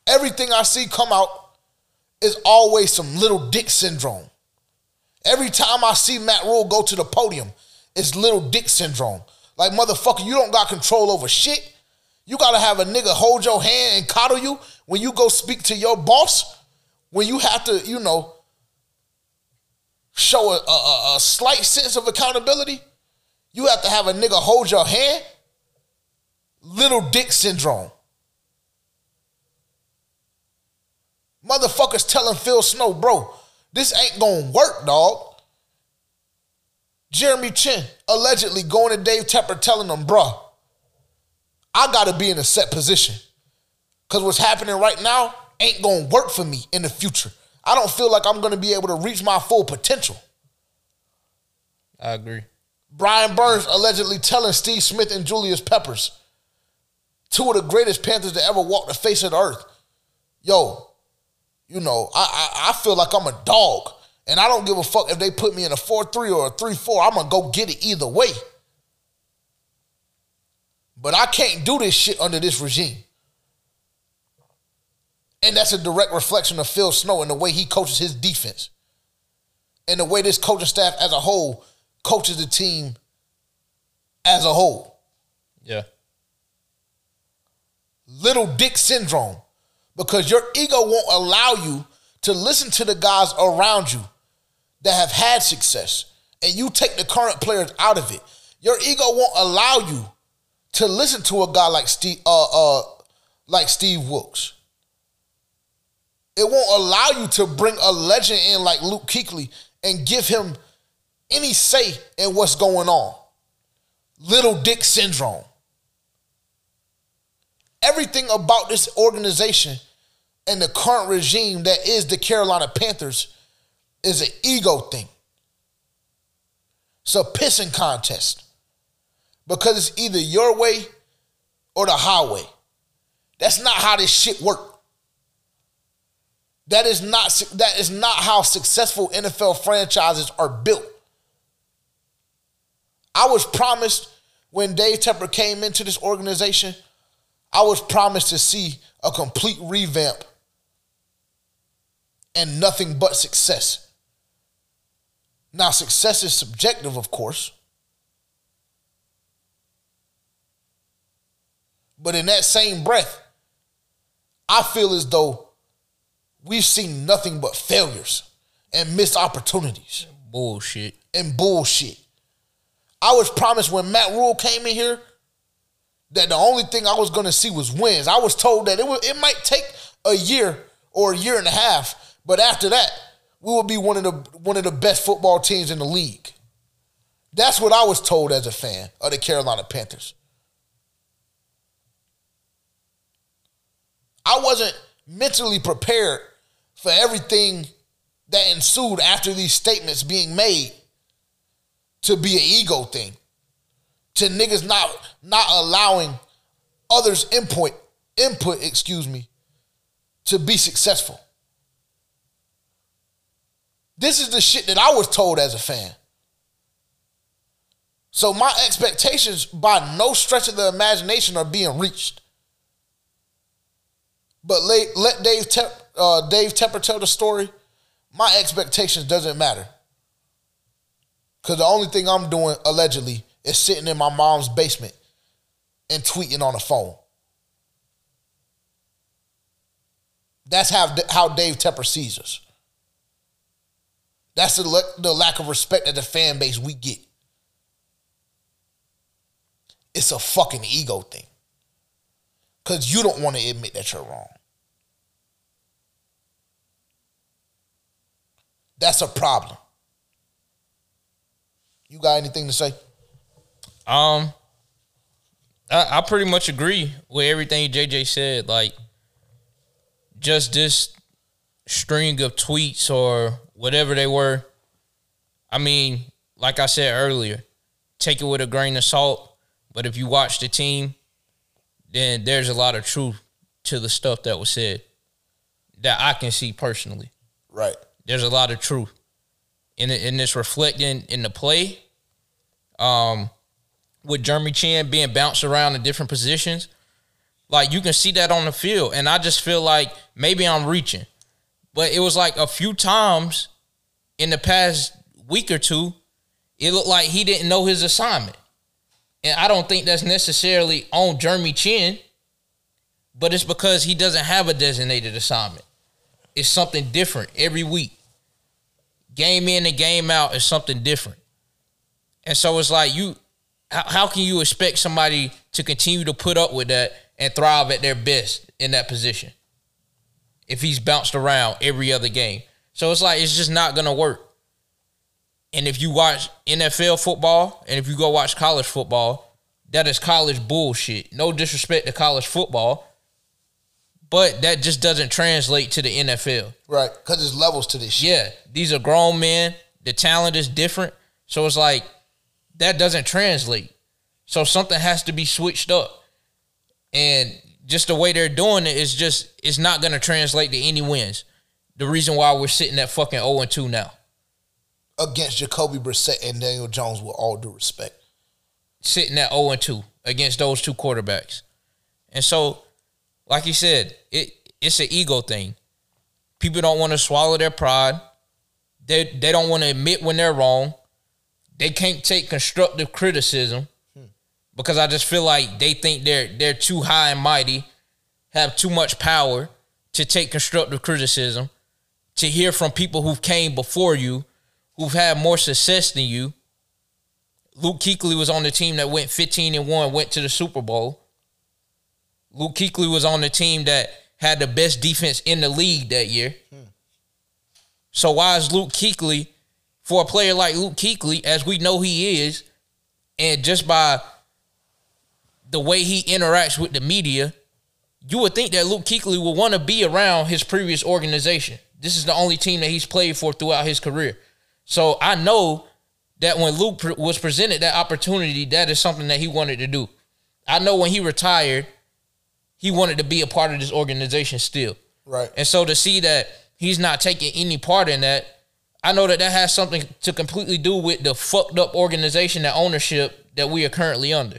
S1: Everything I see come out is always some little dick syndrome. Every time I see Matt Rhule go to the podium, it's little dick syndrome. Like motherfucker, you don't got control over shit. You gotta have a nigga hold your hand and coddle you when you go speak to your boss. When you have to, you know, show a, a, a slight sense of accountability, you have to have a nigga hold your hand. Little dick syndrome. Motherfuckers telling Phil Snow, bro, this ain't gonna work, dog. Jeremy Chinn allegedly going to Dave Tepper telling him, bruh, I gotta be in a set position. Cause what's happening right now ain't gonna work for me in the future. I don't feel like I'm gonna be able to reach my full potential.
S2: I agree.
S1: Brian Burns allegedly telling Steve Smith and Julius Peppers, two of the greatest Panthers to ever walk the face of the earth. Yo, you know, I, I, I feel like I'm a dog. And I don't give a fuck if they put me in a 4-3 or a 3-4. I'm gonna go get it either way. But I can't do this shit under this regime. And that's a direct reflection of Phil Snow and the way he coaches his defense. And the way this coaching staff as a whole coaches the team as a whole.
S2: Yeah.
S1: Little dick syndrome. Because your ego won't allow you to listen to the guys around you that have had success. And you take the current players out of it. Your ego won't allow you to listen to a guy like Steve uh uh like Steve Wilks. It won't allow you to bring a legend in like Luke Kuechly and give him any say in what's going on. Little dick syndrome. Everything about this organization and the current regime that is the Carolina Panthers is an ego thing. It's a pissing contest because it's either your way or the highway. That's not how this shit works. That is not that is not how successful NFL franchises are built. I was promised when Dave Tepper came into this organization, I was promised to see a complete revamp and nothing but success. Now, success is subjective, of course. But in that same breath, I feel as though we've seen nothing but failures and missed opportunities.
S2: Bullshit.
S1: And bullshit. I was promised when Matt Rhule came in here that the only thing I was going to see was wins. I was told that it would, it might take a year or a year and a half, but after that, we will be one of the one of the best football teams in the league. That's what I was told as a fan of the Carolina Panthers. I wasn't mentally prepared for everything that ensued after these statements being made to be an ego thing. To niggas not not allowing others input input, excuse me, to be successful. This is the shit that I was told as a fan. So my expectations by no stretch of the imagination are being reached. But let, let Dave, Tep, uh, Dave Tepper tell the story. My expectations doesn't matter. Because the only thing I'm doing, allegedly, is sitting in my mom's basement and tweeting on the phone. That's how, how Dave Tepper sees us. That's the, the lack of respect that the fan base we get. It's a fucking ego thing. Because you don't want to admit that you're wrong. That's a problem. You got anything to say?
S2: Um, I, I pretty much agree with everything JJ said. Like, just this string of tweets or whatever they were. I mean, like I said earlier, take it with a grain of salt. But if you watch the team, then there's a lot of truth to the stuff that was said that I can see personally.
S1: Right.
S2: There's a lot of truth. in in this reflecting in the play. Um, with Jeremy Chinn being bounced around in different positions, like you can see that on the field. And I just feel like maybe I'm reaching. But it was like a few times in the past week or two, it looked like he didn't know his assignment. And I don't think that's necessarily on Jeremy Chinn, but it's because he doesn't have a designated assignment. It's something different every week. Game in and game out is something different. And so it's like you how, how can you expect somebody to continue to put up with that and thrive at their best in that position? If he's bounced around every other game. So it's like it's just not gonna work. And if you watch NFL football and if you go watch college football, that is college bullshit. No disrespect to college football, but that just doesn't translate to the NFL.
S1: Right, because there's levels to this shit.
S2: Yeah, these are grown men. The talent is different. So it's like that doesn't translate. So something has to be switched up. And just the way they're doing it is just it's not gonna translate to any wins. The reason why we're sitting at fucking 0 and 2 now.
S1: Against Jacoby Brissett and Daniel Jones with all due respect.
S2: Sitting at 0 and 2 against those two quarterbacks. And so, like you said, it it's an ego thing. People don't want to swallow their pride. They they don't want to admit when they're wrong. They can't take constructive criticism because I just feel like they think they're they're too high and mighty, have too much power to take constructive criticism, to hear from people who've came before you, who've had more success than you. Luke Kuechly was on the team that went 15 and 1, went to the Super Bowl. Luke Kuechly was on the team that had the best defense in the league that year. Hmm. So why is Luke Kuechly, for a player like Luke Kuechly, as we know he is, and just by the way he interacts with the media, you would think that Luke Kuechly would want to be around his previous organization. This is the only team that he's played for throughout his career. So I know that when Luke was presented that opportunity, that is something that he wanted to do. I know when he retired, he wanted to be a part of this organization still.
S1: Right.
S2: And so to see that he's not taking any part in that, I know that that has something to completely do with the fucked up organization and ownership that we are currently under.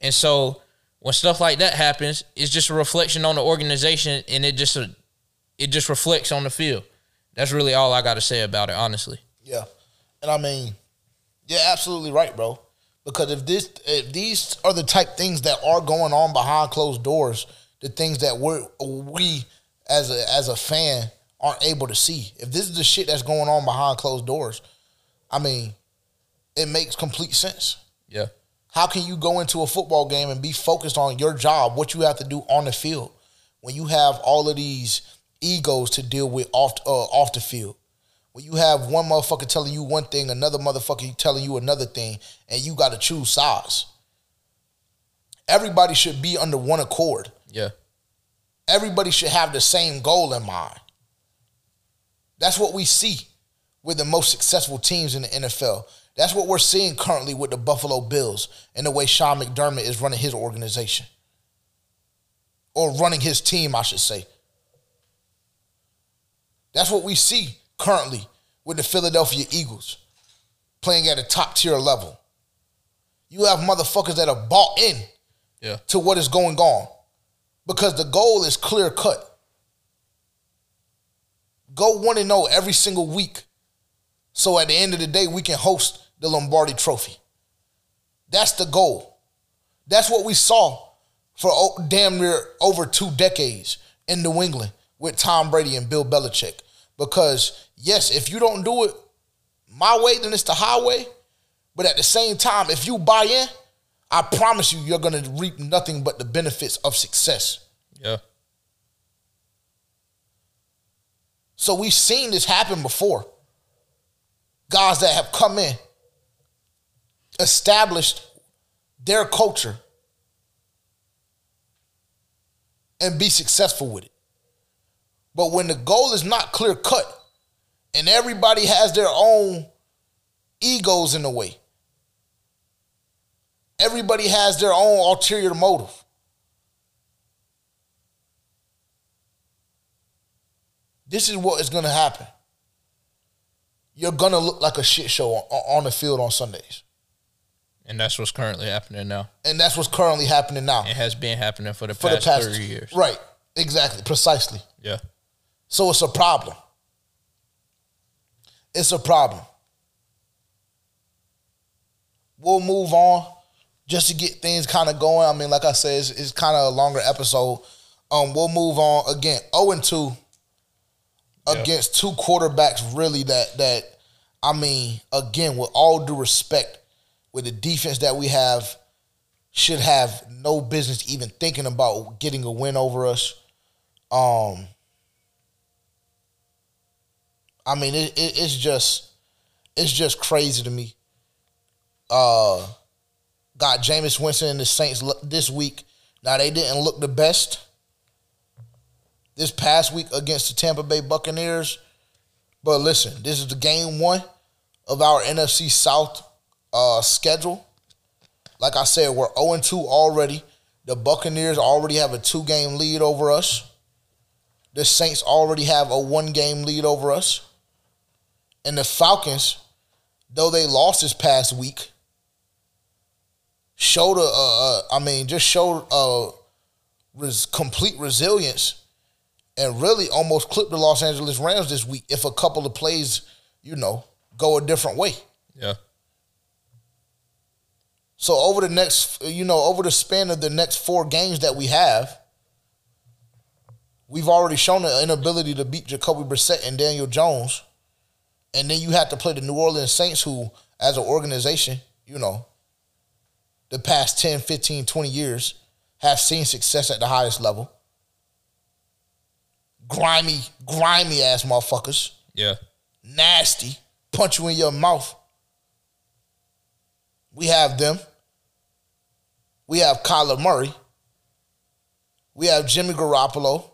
S2: And so when stuff like that happens, it's just a reflection on the organization and it just it just reflects on the field. That's really all I got to say about it, honestly.
S1: Yeah, and I mean, you're absolutely right, bro. Because if this, if these are the type things that are going on behind closed doors, the things that we're we as a as a fan aren't able to see. If this is the shit that's going on behind closed doors, I mean, it makes complete sense.
S2: Yeah.
S1: How can you go into a football game and be focused on your job, what you have to do on the field, when you have all of these egos to deal with off uh, off the field? When you have one motherfucker telling you one thing, another motherfucker telling you another thing, and you got to choose sides. Everybody should be under one accord.
S2: Yeah.
S1: Everybody should have the same goal in mind. That's what we see with the most successful teams in the NFL. That's what we're seeing currently with the Buffalo Bills and the way Sean McDermott is running his organization. Or running his team, I should say. That's what we see currently with the Philadelphia Eagles playing at a top tier level. You have motherfuckers that are bought in
S2: Yeah.
S1: to what is going on because the goal is clear cut. Go 1 and 0 every single week. So at the end of the day, we can host the Lombardi trophy. That's the goal. That's what we saw for damn near over two decades in New England with Tom Brady and Bill Belichick. Because, yes, if you don't do it my way, then it's the highway. But at the same time, if you buy in, I promise you, you're going to reap nothing but the benefits of success.
S2: Yeah.
S1: So we've seen this happen before. Guys that have come in, established their culture, and be successful with it. But when the goal is not clear cut and everybody has their own egos in the way, everybody has their own ulterior motive. This is what is going to happen. You're going to look like a shit show on, on the field on Sundays.
S2: And that's what's currently happening now.
S1: And that's what's currently happening now.
S2: It has been happening for the
S1: for
S2: past,
S1: the past
S2: 30 years.
S1: Right. Exactly. Precisely.
S2: Yeah.
S1: So it's a problem. It's a problem. We'll move on just to get things kind of going. I mean, like I said, it's, it's kind of a longer episode. Um, we'll move on again. 0 and 2
S2: Yeah.
S1: against two quarterbacks, really that that I mean, again, with all due respect, with the defense that we have, should have no business even thinking about getting a win over us. Um, I mean, it, it, it's just it's just crazy to me. Uh, got Jameis Winston and the Saints this week. Now they didn't look the best this past week against the Tampa Bay Buccaneers, but listen, this is the game one of our NFC South uh, schedule. Like I said, we're 0 2 already. The Buccaneers already have a two game lead over us. The Saints already have a one game lead over us. And the Falcons, though they lost this past week, showed a, uh, I mean, just showed a res- complete resilience and really almost clipped the Los Angeles Rams this week if a couple of plays, you know, go a different way.
S2: Yeah.
S1: So over the next, you know, over the span of the next four games that we have, we've already shown an inability to beat Jacoby Brissett and Daniel Jones. And then you have to play the New Orleans Saints, who, as an organization, you know, the past 10, 15, 20 years have seen success at the highest level. Grimy, grimy ass motherfuckers.
S2: Yeah.
S1: Nasty. Punch you in your mouth. We have them. We have Kyler Murray. We have Jimmy Garoppolo,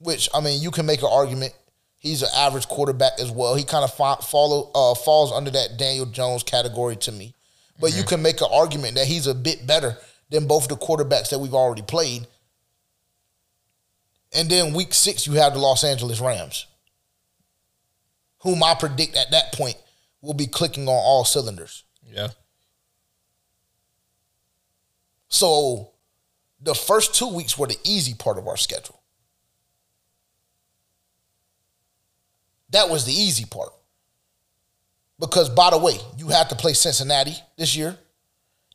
S1: which I mean, you can make an argument. He's an average quarterback as well. He kind of follow uh, falls under that Daniel Jones category to me. But you can make an argument that he's a bit better than both the quarterbacks that we've already played. And then week six, you have the Los Angeles Rams, whom I predict at that point will be clicking on all cylinders.
S2: Yeah.
S1: So the first two weeks were the easy part of our schedule. That was the easy part. Because, by the way, you have to play Cincinnati this year.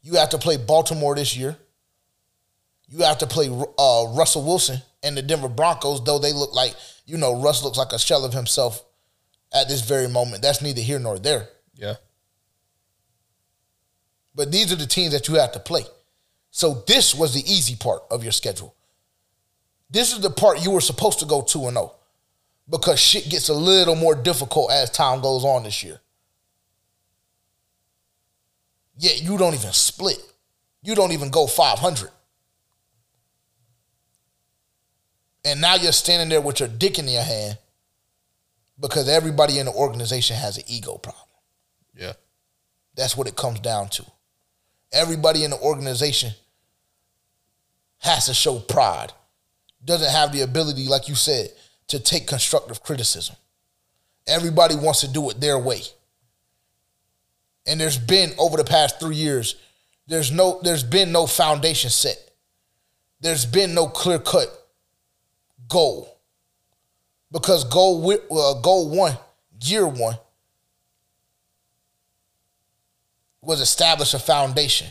S1: You have to play Baltimore this year. You have to play uh, Russell Wilson and the Denver Broncos, though they look like, you know, Russ looks like a shell of himself at this very moment. That's neither here nor there.
S2: Yeah.
S1: But these are the teams that you have to play. So this was the easy part of your schedule. This is the part you were supposed to go 2 and 0 because shit gets a little more difficult as time goes on this year. Yet you don't even split. You don't even go 500. And now you're standing there with your dick in your hand because everybody in the organization has an ego problem.
S2: Yeah.
S1: That's what it comes down to. Everybody in the organization has to show pride. Doesn't have the ability, like you said, to take constructive criticism. Everybody wants to do it their way. And there's been over the past three years, there's no there's been no foundation set. There's been no clear cut goal. Because goal uh, goal one, year one, was establish a foundation.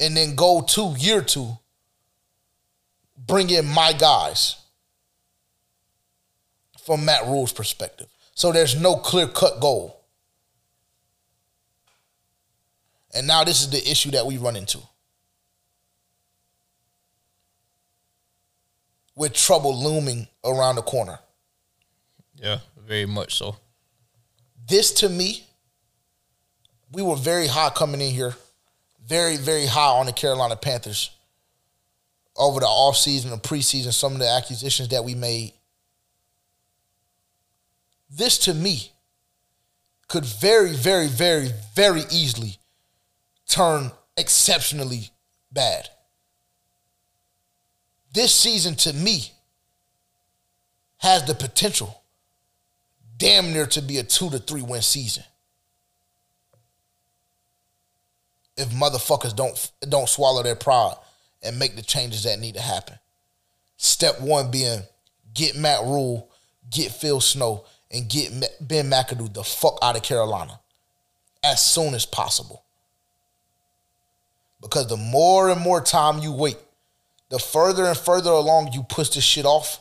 S1: And then go to year two, bring in my guys from Matt Rhule's perspective. So there's no clear cut goal. And now this is the issue that we run into. With trouble looming around the corner.
S2: Yeah, very much so.
S1: This to me, we were very high coming in here. Very, very high on the Carolina Panthers over the offseason and preseason, some of the acquisitions that we made. This to me could very, very, very, very easily turn exceptionally bad. This season to me has the potential damn near to be a two to three win season. If motherfuckers don't don't swallow their pride and make the changes that need to happen. Step one being get Matt Rhule, get Phil Snow, and get Ben McAdoo the fuck out of Carolina as soon as possible. Because the more and more time you wait, the further and further along you push this shit off,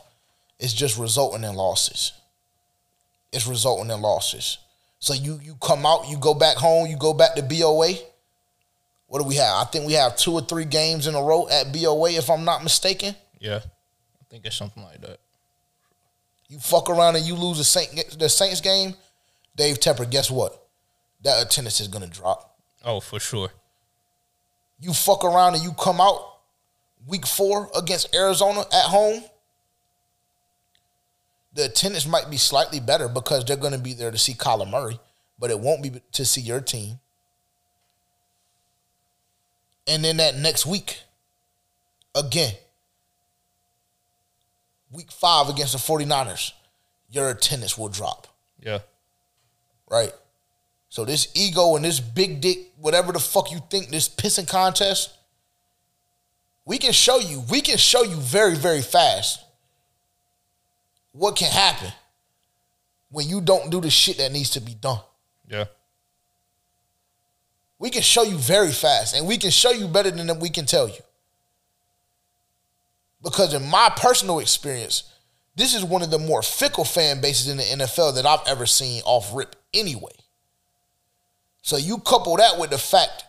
S1: it's just resulting in losses. It's resulting in losses. So you you come out, you go back home, you go back to BOA. What do we have? I think we have two or three games in a row at BOA, if I'm not mistaken.
S2: Yeah, I think it's something like that.
S1: You fuck around and you lose the Saint the Saints game, Dave Tepper. Guess what? That attendance is gonna drop.
S2: Oh, for sure.
S1: You fuck around and you come out week four against Arizona at home. The attendance might be slightly better because they're going to be there to see Kyler Murray, but it won't be to see your team. And then that next week, again, week five against the 49ers, your attendance will drop.
S2: Yeah.
S1: Right? So this ego and this big dick, whatever the fuck you think, this pissing contest, we can show you, we can show you very, very fast what can happen when you don't do the shit that needs to be done.
S2: Yeah.
S1: We can show you very fast, and we can show you better than we can tell you. Because in my personal experience, this is one of the more fickle fan bases in the NFL that I've ever seen off rip anyway. So you couple that with the fact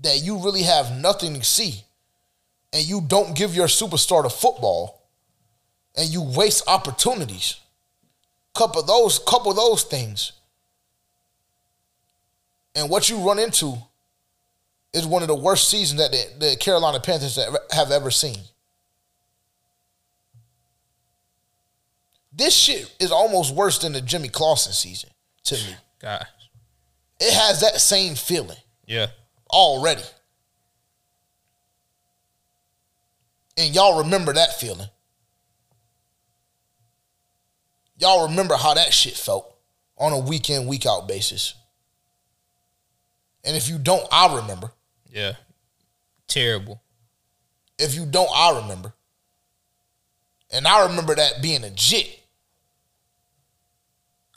S1: that you really have nothing to see and you don't give your superstar the football and you waste opportunities. Couple those, couple those things. And what you run into is one of the worst seasons that the, the Carolina Panthers have ever seen. This shit is almost worse than the Jimmy Clausen season to me.
S2: God.
S1: It has that same feeling
S2: Yeah.
S1: already. And y'all remember that feeling. Y'all remember how that shit felt on a week in, week out basis. And if you don't, I'll remember.
S2: Yeah. Terrible.
S1: If you don't, I'll remember. And I remember that being a jit.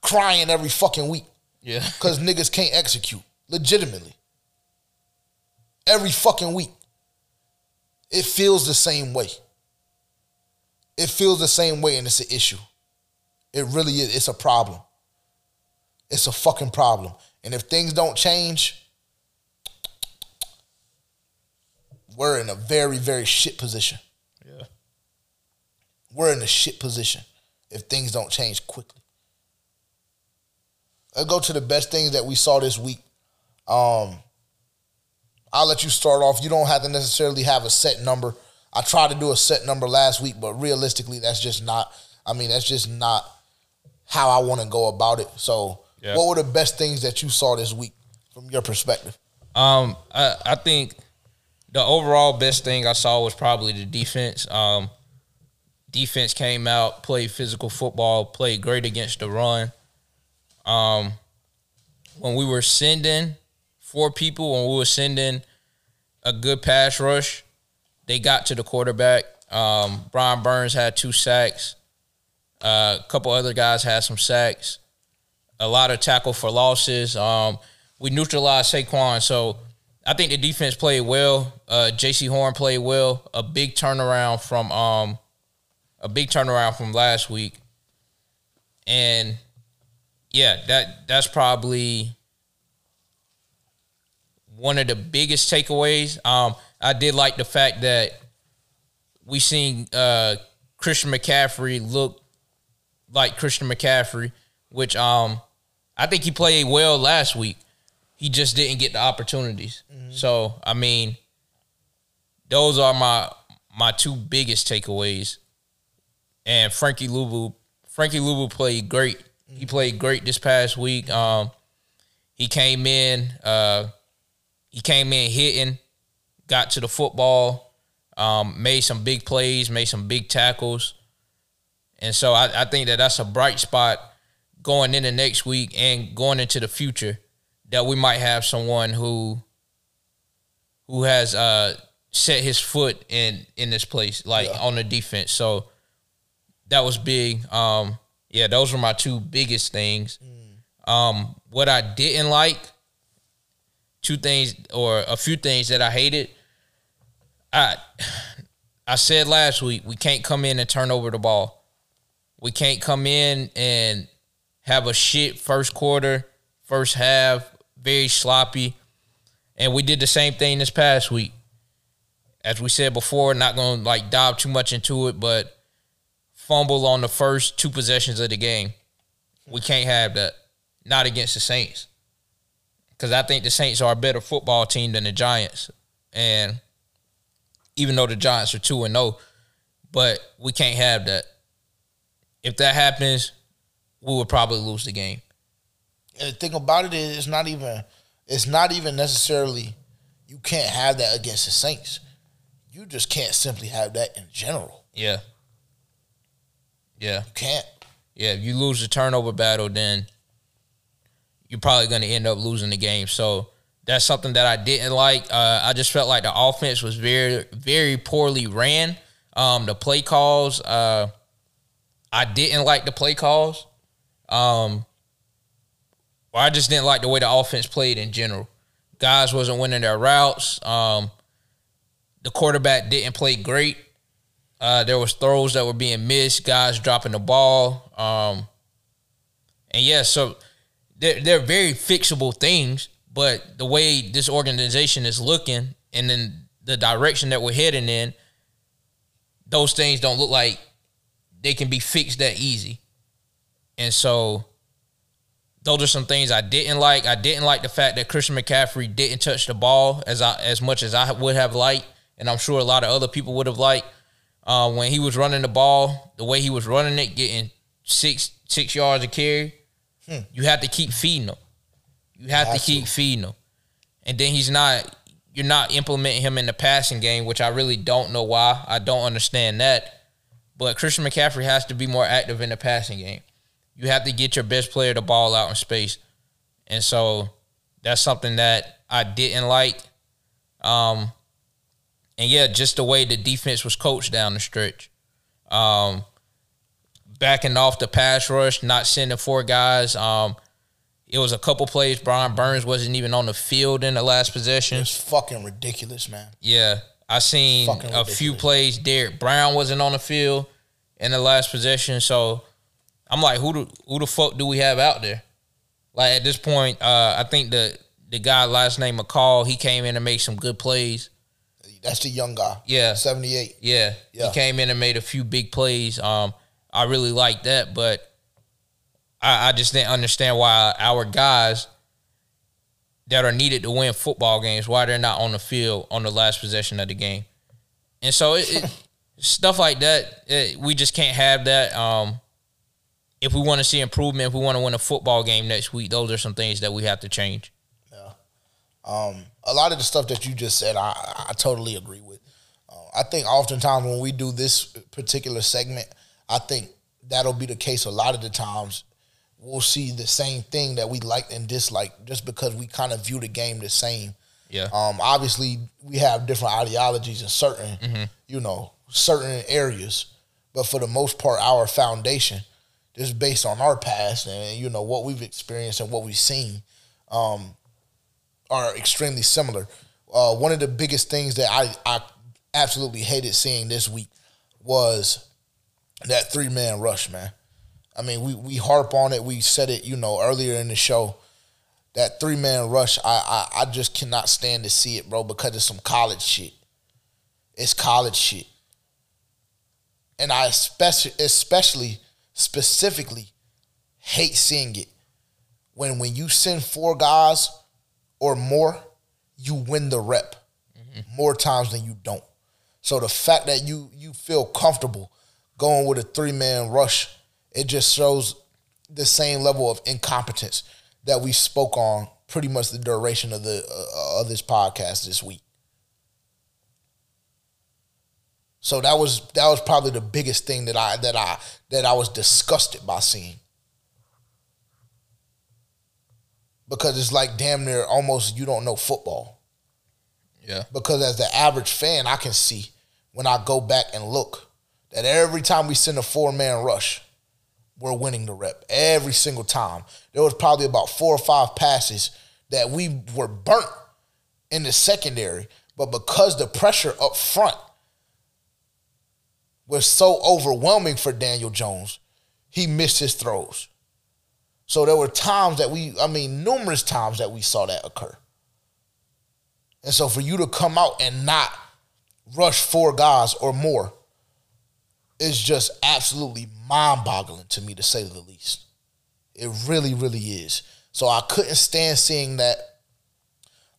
S1: Crying every fucking week.
S2: Yeah. [LAUGHS]
S1: Because niggas can't execute. Legitimately. Every fucking week. It feels the same way. It feels the same way and it's an issue. It really is. It's a problem. It's a fucking problem. And if things don't change, we're in a very, very shit position.
S2: Yeah.
S1: We're in a shit position if things don't change quickly. Let's go to the best things that we saw this week. Um, I'll let you start off. You don't have to necessarily have a set number. I tried to do a set number last week, but realistically, that's just not. I mean, that's just not how I want to go about it. So,
S2: Yeah.
S1: what were the best things that you saw this week from your perspective?
S2: Um, I, I think the overall best thing I saw was probably the defense. Um, defense came out, played physical football, played great against the run. Um, when we were sending four people, when we were sending a good pass rush, they got to the quarterback. Um, Brian Burns had two sacks. Uh, a couple other guys had some sacks. A lot of tackle for losses. Um, we neutralized Saquon, so I think the defense played well. Uh, Jaycee Horn played well. A big turnaround from um, a big turnaround from last week, and yeah, that that's probably one of the biggest takeaways. Um, I did like the fact that we seen uh, Christian McCaffrey look like Christian McCaffrey, which um I think he played well last week. He just didn't get the opportunities. So I mean, those are my my two biggest takeaways. And Frankie Luvu, Frankie Luvu played great. He played great this past week. Um, he came in, uh, he came in hitting, got to the football, um, made some big plays, made some big tackles. And so I, I think that that's a bright spot going into next week and going into the future that we might have someone who who has uh set his foot in in this place like on the defense. So that was big. Um yeah, those were my two biggest things. Um what I didn't like two things or a few things that I hated. I I said last week we can't come in and turn over the ball. We can't come in and have a shit first quarter, first half, very sloppy. And we did the same thing this past week. As we said before, not going to like dive too much into it, but fumble on the first two possessions of the game. We can't have that. Not against the Saints. Because I think the Saints are a better football team than the Giants. And even though the Giants are 2 and 0, but we can't have that. If that happens, we would probably lose the game.
S1: And the thing about it is, it's not even it's not even necessarily you can't have that against the Saints. You just can't simply have that in general.
S2: Yeah. Yeah.
S1: You can't.
S2: Yeah. If you lose the turnover battle, then you're probably going to end up losing the game. So that's something that I didn't like. Uh, I just felt like the offense was very, very poorly ran. Um, the play calls, uh, I didn't like the play calls. Um, or I just didn't like the way the offense played in general. Guys wasn't winning their routes. Um, the quarterback didn't play great. Uh, there was throws that were being missed, guys dropping the ball. Um, and yeah, so they're, they're very fixable things, but the way this organization is looking and then the direction that we're heading in, those things don't look like they can be fixed that easy. And so those are some things I didn't like. I didn't like the fact that Christian McCaffrey didn't touch the ball as I, as much as I would have liked, and I'm sure a lot of other people would have liked. Uh, when he was running the ball, the way he was running it, getting six six yards of carry, you have to keep feeding him. You have,
S1: Have
S2: to keep feeding him, and then he's not. you're not implementing him in the passing game, which I really don't know why. I don't understand that. But Christian McCaffrey has to be more active in the passing game. You have to get your best player the ball out in space. And so that's something that I didn't like. Um, and yeah, just the way the defense was coached down the stretch. Um, backing off the pass rush, not sending four guys. Um, it was a couple plays. Brian Burns wasn't even on the field in the last possession.
S1: It's fucking ridiculous, man.
S2: Yeah, I seen a few plays. Derrick Brown wasn't on the field in the last possession, so I'm like, who the who the fuck do we have out there? Like at this point, uh, I think the the guy last name McCall, he came in and made some good plays.
S1: That's the young guy.
S2: Yeah.
S1: 78.
S2: Yeah,
S1: Yeah.
S2: he came in and made a few big plays. Um, I really like that, but I, I just didn't understand why our guys that are needed to win football games why they're not on the field on the last possession of the game. And so it, it [LAUGHS] stuff like that, it, we just can't have that. Um, if we want to see improvement, if we want to win a football game next week, those are some things that we have to change.
S1: Um, a lot of the stuff that you just said, I, I totally agree with. Uh, I think oftentimes when we do this particular segment, I think that'll be the case a lot of the times. We'll see the same thing that we like and dislike just because we kind of view the game the same.
S2: Yeah.
S1: Um, obviously, we have different ideologies in certain, you know, certain areas, but for the most part, our foundation, just based on our past and you know what we've experienced and what we've seen, um, are extremely similar. Uh, one of the biggest things that I I absolutely hated seeing this week was that three man rush, man. I mean, we we harp on it. We said it, you know, earlier in the show. That three man rush, I, I I just cannot stand to see it, bro, because it's some college shit. It's college shit, and I especially especially specifically hate seeing it when when you send four guys or more, you win the rep more times than you don't. So the fact that you you feel comfortable going with a three man rush, it just shows the same level of incompetence that we spoke on pretty much the duration of the uh, of this podcast this week. So that was that was probably the biggest thing that I that I that I was disgusted by seeing. Because it's like damn near almost you don't know football
S2: Yeah.
S1: because as the average fan, I can see when I go back and look that every time we send a four man rush, we're winning the rep every single time. There was probably about four or five passes that we were burnt in the secondary, but because the pressure up front was so overwhelming for Daniel Jones, he missed his throws. So there were times that we, I mean, numerous times that we saw that occur. And so for you to come out and not rush four guys or more is just absolutely mind boggling to me, to say the least. It really, really is. So I couldn't stand seeing that.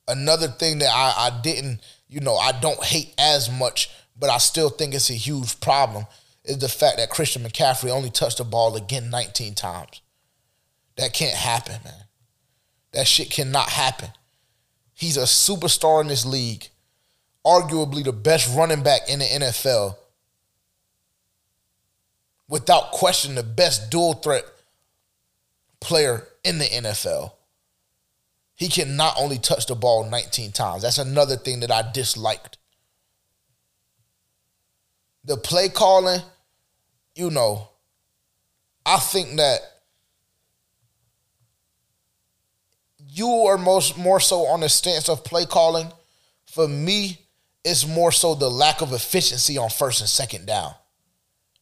S1: Another thing that I, I didn't, you know, I don't hate as much, but I still think it's a huge problem is the fact that Christian McCaffrey only touched the ball again 19 times. That can't happen, man. That shit cannot happen. He's a superstar in this league, arguably the best running back in the NFL. Without question, the best dual threat player in the NFL. He can not only touch the ball 19 times. That's another thing that I disliked. The play calling, you know, I think that you are most more so on the stance of play calling. For me, it's more so the lack of efficiency on first and second down.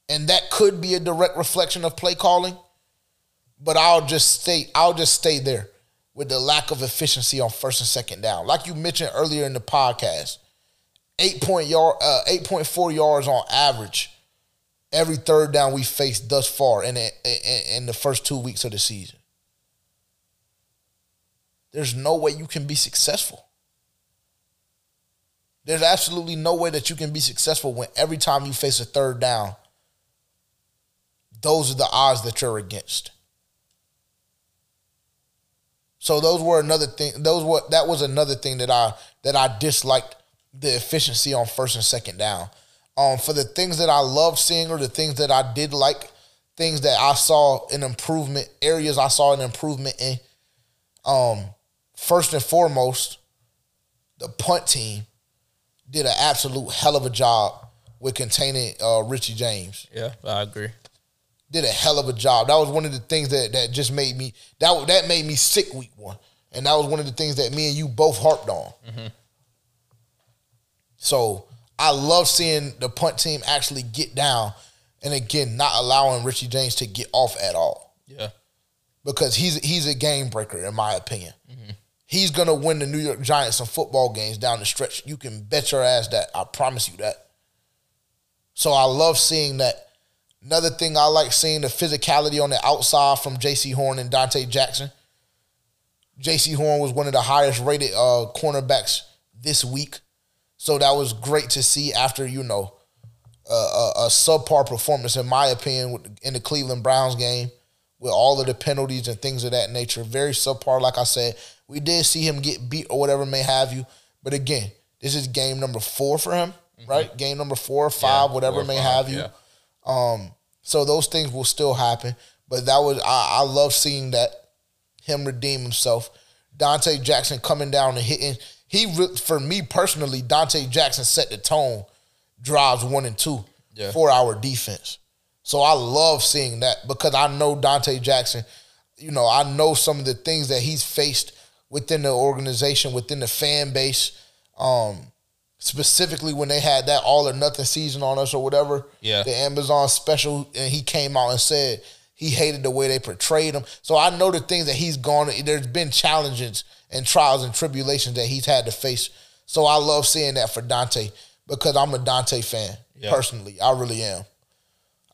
S1: And that could be a direct reflection of play calling, but I'll just stay I'll just stay there with the lack of efficiency on first and second down. Like you mentioned earlier in the podcast, 8 point yard uh, 8.4 yards on average every third down we faced thus far in, in, in the first 2 weeks of the season. There's no way you can be successful. There's absolutely no way that you can be successful when every time you face a third down, those are the odds that you're against. So those were another thing. Those were that was another thing that I that I disliked the efficiency on first and second down. Um, for the things that I love seeing or the things that I did like, things that I saw an improvement areas I saw an improvement in. Um, first and foremost, the punt team did an absolute hell of a job with containing uh, Richie James.
S2: Yeah, I agree.
S1: Did a hell of a job. That was one of the things that that just made me that that made me sick week one, and that was one of the things that me and you both harped on. Mm-hmm. So I love seeing the punt team actually get down, and again, not allowing Richie James to get off at all.
S2: Yeah,
S1: because he's he's a game breaker in my opinion. Mm-hmm. He's gonna win the New York Giants some football games down the stretch. You can bet your ass that. I promise you that. So I love seeing that. Another thing I like seeing the physicality on the outside from Jaycee Horn and Donte Jackson. Jaycee Horn was one of the highest rated uh, cornerbacks this week. So that was great to see after, you know, a, a, a subpar performance, in my opinion, in the Cleveland Browns game with all of the penalties and things of that nature. Very subpar, like I said. We did see him get beat or whatever may have you. But again, this is game number four for him, mm-hmm. right? Game number four or five, yeah, whatever may five, have you. Yeah. Um, so those things will still happen. But that was I, I love seeing that him redeem himself. Donte Jackson coming down and hitting. He for me personally, Donte Jackson set the tone. Drives one and two yeah. for our defense. So I love seeing that because I know Donte Jackson. You know, I know some of the things that he's faced within the organization, within the fan base. Um, specifically when they had that all or nothing season on us or whatever.
S2: Yeah.
S1: The Amazon special, and he came out and said he hated the way they portrayed him. So I know the things that he's gone. There's been challenges and trials and tribulations that he's had to face. So I love seeing that for Donte because I'm a Donte fan yeah. personally. I really am.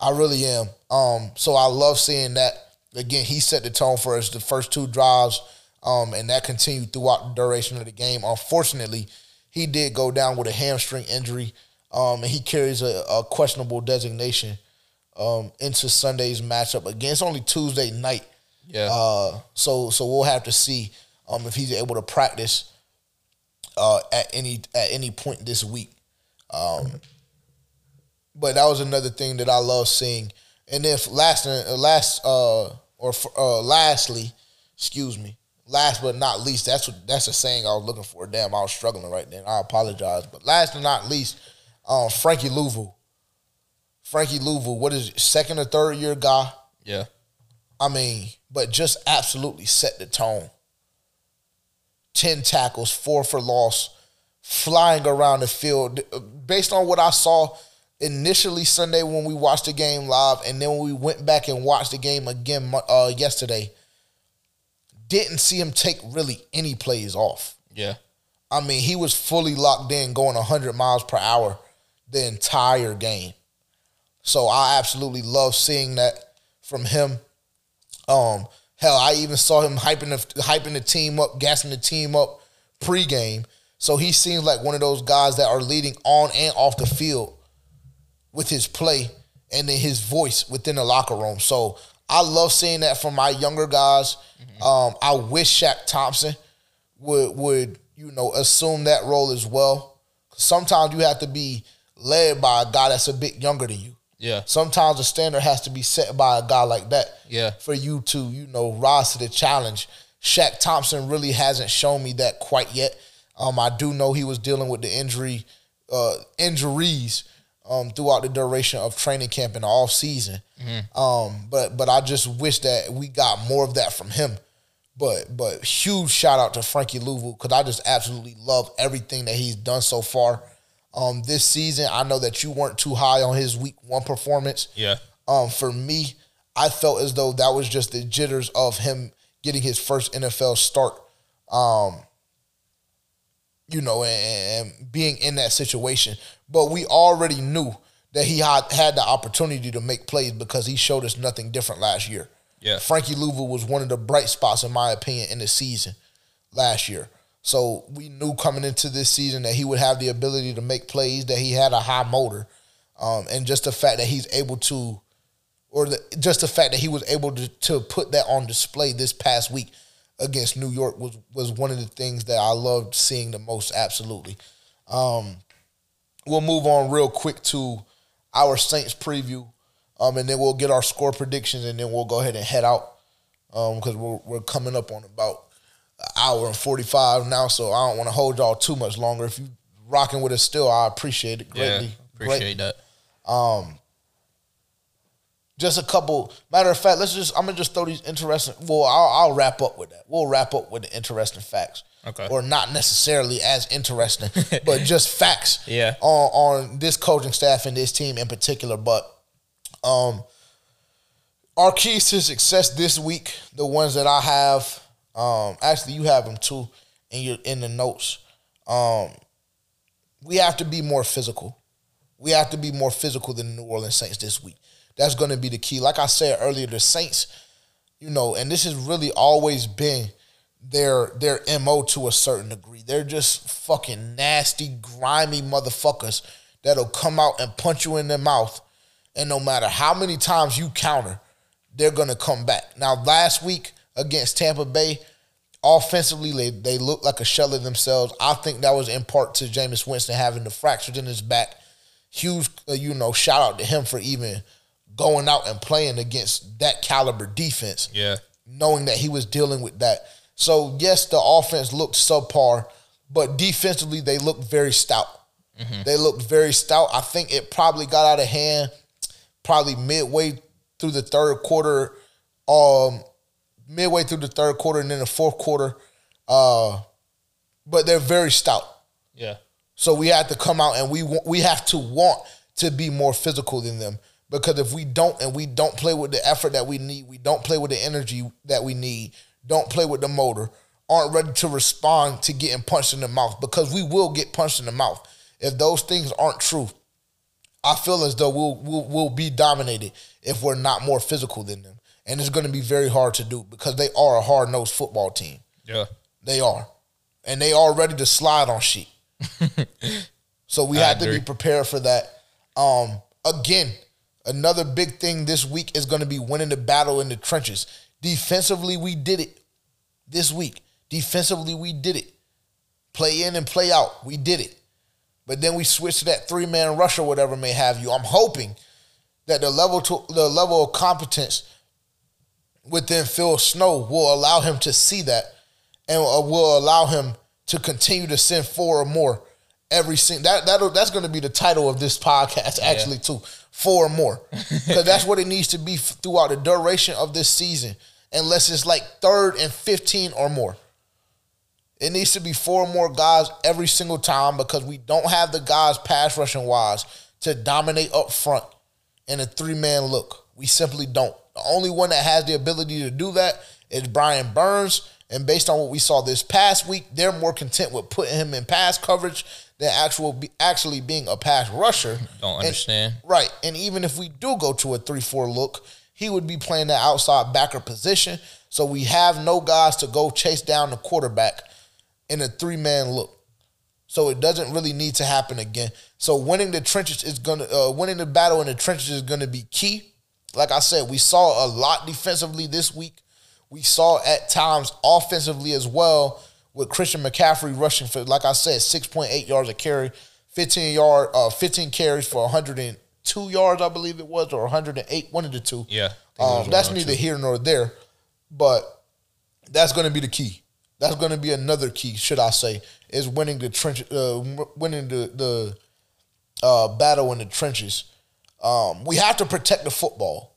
S1: I really am. Um, so I love seeing that. Again, he set the tone for us the first two drives, um, and that continued throughout the duration of the game. Unfortunately, he did go down with a hamstring injury, um, and he carries a, a questionable designation um, into Sunday's matchup again. It's only Tuesday night,
S2: yeah.
S1: Uh, so so we'll have to see um, if he's able to practice uh, at any at any point this week. Um, but that was another thing that I love seeing. And then last, uh, last, uh, or uh, lastly, excuse me, last but not least, that's what that's a saying I was looking for. Damn, I was struggling right then. I apologize. But last but not least, um, Frankie Luvu. Frankie Luvu, what is it, second or third year guy?
S2: Yeah.
S1: I mean, but just absolutely set the tone. 10 tackles, four for loss, flying around the field. Based on what I saw initially Sunday when we watched the game live, and then when we went back and watched the game again uh, yesterday, didn't see him take really any plays off.
S2: Yeah.
S1: I mean, he was fully locked in, going 100 miles per hour the entire game. So I absolutely love seeing that from him. Um, hell, I even saw him hyping the hyping the team up, gassing the team up pregame. So he seems like one of those guys that are leading on and off the field with his play and then his voice within the locker room. So I love seeing that from my younger guys. Mm-hmm. Um, I wish Shaq Thompson would would you know assume that role as well. Sometimes you have to be led by a guy that's a bit younger than you.
S2: Yeah.
S1: Sometimes the standard has to be set by a guy like that.
S2: Yeah.
S1: For you to you know rise to the challenge. Shaq Thompson really hasn't shown me that quite yet. Um, I do know he was dealing with the injury, uh, injuries um, throughout the duration of training camp in the off season. Mm-hmm. Um, but but I just wish that we got more of that from him. But but huge shout out to Frankie Luvu because I just absolutely love everything that he's done so far. Um, this season, I know that you weren't too high on his week one performance.
S2: Yeah.
S1: Um, for me, I felt as though that was just the jitters of him getting his first NFL start. Um, you know, and, and being in that situation. But we already knew that he had, had the opportunity to make plays because he showed us nothing different last year.
S2: Yeah.
S1: Frankie Luvu was one of the bright spots, in my opinion, in the season last year. So we knew coming into this season that he would have the ability to make plays, that he had a high motor, um, and just the fact that he's able to, or the, just the fact that he was able to, to put that on display this past week against New York was was one of the things that I loved seeing the most. Absolutely. Um, we'll move on real quick to our Saints preview, um, and then we'll get our score predictions, and then we'll go ahead and head out because um, we're we're coming up on about hour and forty five now, so I don't want to hold y'all too much longer. If you rocking with us still, I appreciate it greatly.
S2: Yeah, appreciate that.
S1: Um, just a couple. Matter of fact, let's just. I'm gonna just throw these interesting. Well, I'll, I'll wrap up with that. We'll wrap up with the interesting facts.
S2: Okay.
S1: Or not necessarily as interesting, [LAUGHS] but just facts.
S2: Yeah.
S1: On on this coaching staff and this team in particular, but um, our keys to success this week, the ones that I have, um, actually you have them too in your in the notes. Um, we have to be more physical. We have to be more physical than the New Orleans Saints this week. That's going to be the key. Like I said earlier, the Saints, you know, and this has really always been their their mo to a certain degree. They're just fucking nasty, grimy motherfuckers that'll come out and punch you in the mouth, and no matter how many times you counter, they're gonna come back. Now, last week against Tampa Bay, offensively they they looked like a shell of themselves. I think that was in part to Jameis Winston having the fractures in his back. Huge, uh, you know, shout out to him for even going out and playing against that caliber defense.
S2: Yeah.
S1: Knowing that he was dealing with that. So, yes, the offense looked subpar, but defensively, they looked very stout. Mm-hmm. They looked very stout. I think it probably got out of hand probably midway through the third quarter, um, midway through the third quarter and then the fourth quarter. Uh, but they're very stout.
S2: Yeah.
S1: So we have to come out and we we have to want to be more physical than them. Because if we don't and we don't play with the effort that we need, we don't play with the energy that we need, don't play with the motor, aren't ready to respond to getting punched in the mouth because we will get punched in the mouth. If those things aren't true, I feel as though we'll we'll, we'll be dominated if we're not more physical than them. And it's going to be very hard to do because they are a hard nosed football team.
S2: Yeah.
S1: They are. And they are ready to slide on sheet. [LAUGHS] so we I have agree. to be prepared for that. Um, again, Another big thing this week is going to be winning the battle in the trenches. Defensively, we did it this week. Defensively, we did it. Play in and play out, we did it. But then we switched to that three man rush or whatever may have you. I'm hoping that the level to the level of competence within Phil Snow will allow him to see that and uh, will allow him to continue to send four or more every single that that that's going to be the title of this podcast actually yeah. too. Four or more. [LAUGHS] Because that's what it needs to be throughout the duration of this season unless it's like third and 15 or more. It needs to be four or more guys every single time because we don't have the guys pass rushing wise to dominate up front in a three-man look. We simply don't the only one that has the ability to do that is Brian Burns and based on what we saw this past week, they're more content with putting him in pass coverage than actual be, actually being a pass rusher. [LAUGHS]
S2: Don't understand.
S1: And, right. And even if we do go to a 3-4 look, he would be playing the outside backer position. So we have no guys to go chase down the quarterback in a three-man look. So it doesn't really need to happen again. So winning the trenches is gonna uh, winning the battle in the trenches is gonna be key. Like I said, we saw a lot defensively this week. We saw at times offensively as well with Christian McCaffrey rushing for, like I said, 6.8 yards a carry, 15 yard, uh, 15 carries for 102 yards, I believe it was, or 108, one of the two.
S2: Yeah.
S1: Um, that's neither here nor there, but that's going to be the key. That's going to be another key, should I say, is winning the trench, uh, winning the the uh, battle in the trenches. Um, we have to protect the football.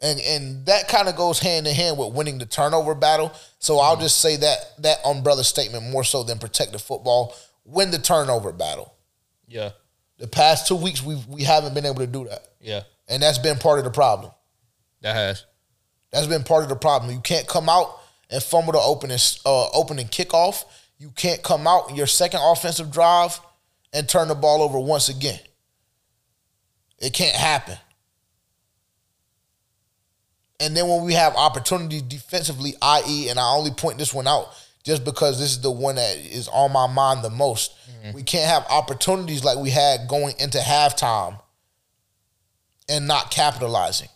S1: And and that kind of goes hand in hand with winning the turnover battle. So I'll just say that that umbrella statement more so than protect the football, win the turnover battle.
S2: Yeah.
S1: The past two weeks we we haven't been able to do that.
S2: Yeah.
S1: And that's been part of the problem.
S2: That has.
S1: That's been part of the problem. You can't come out and fumble the opening uh, opening kickoff. You can't come out in your second offensive drive and turn the ball over once again. It can't happen. And then when we have opportunities defensively, i.e., and I only point this one out just because this is the one that is on my mind the most. Mm-hmm. We can't have opportunities like we had going into halftime and not capitalizing.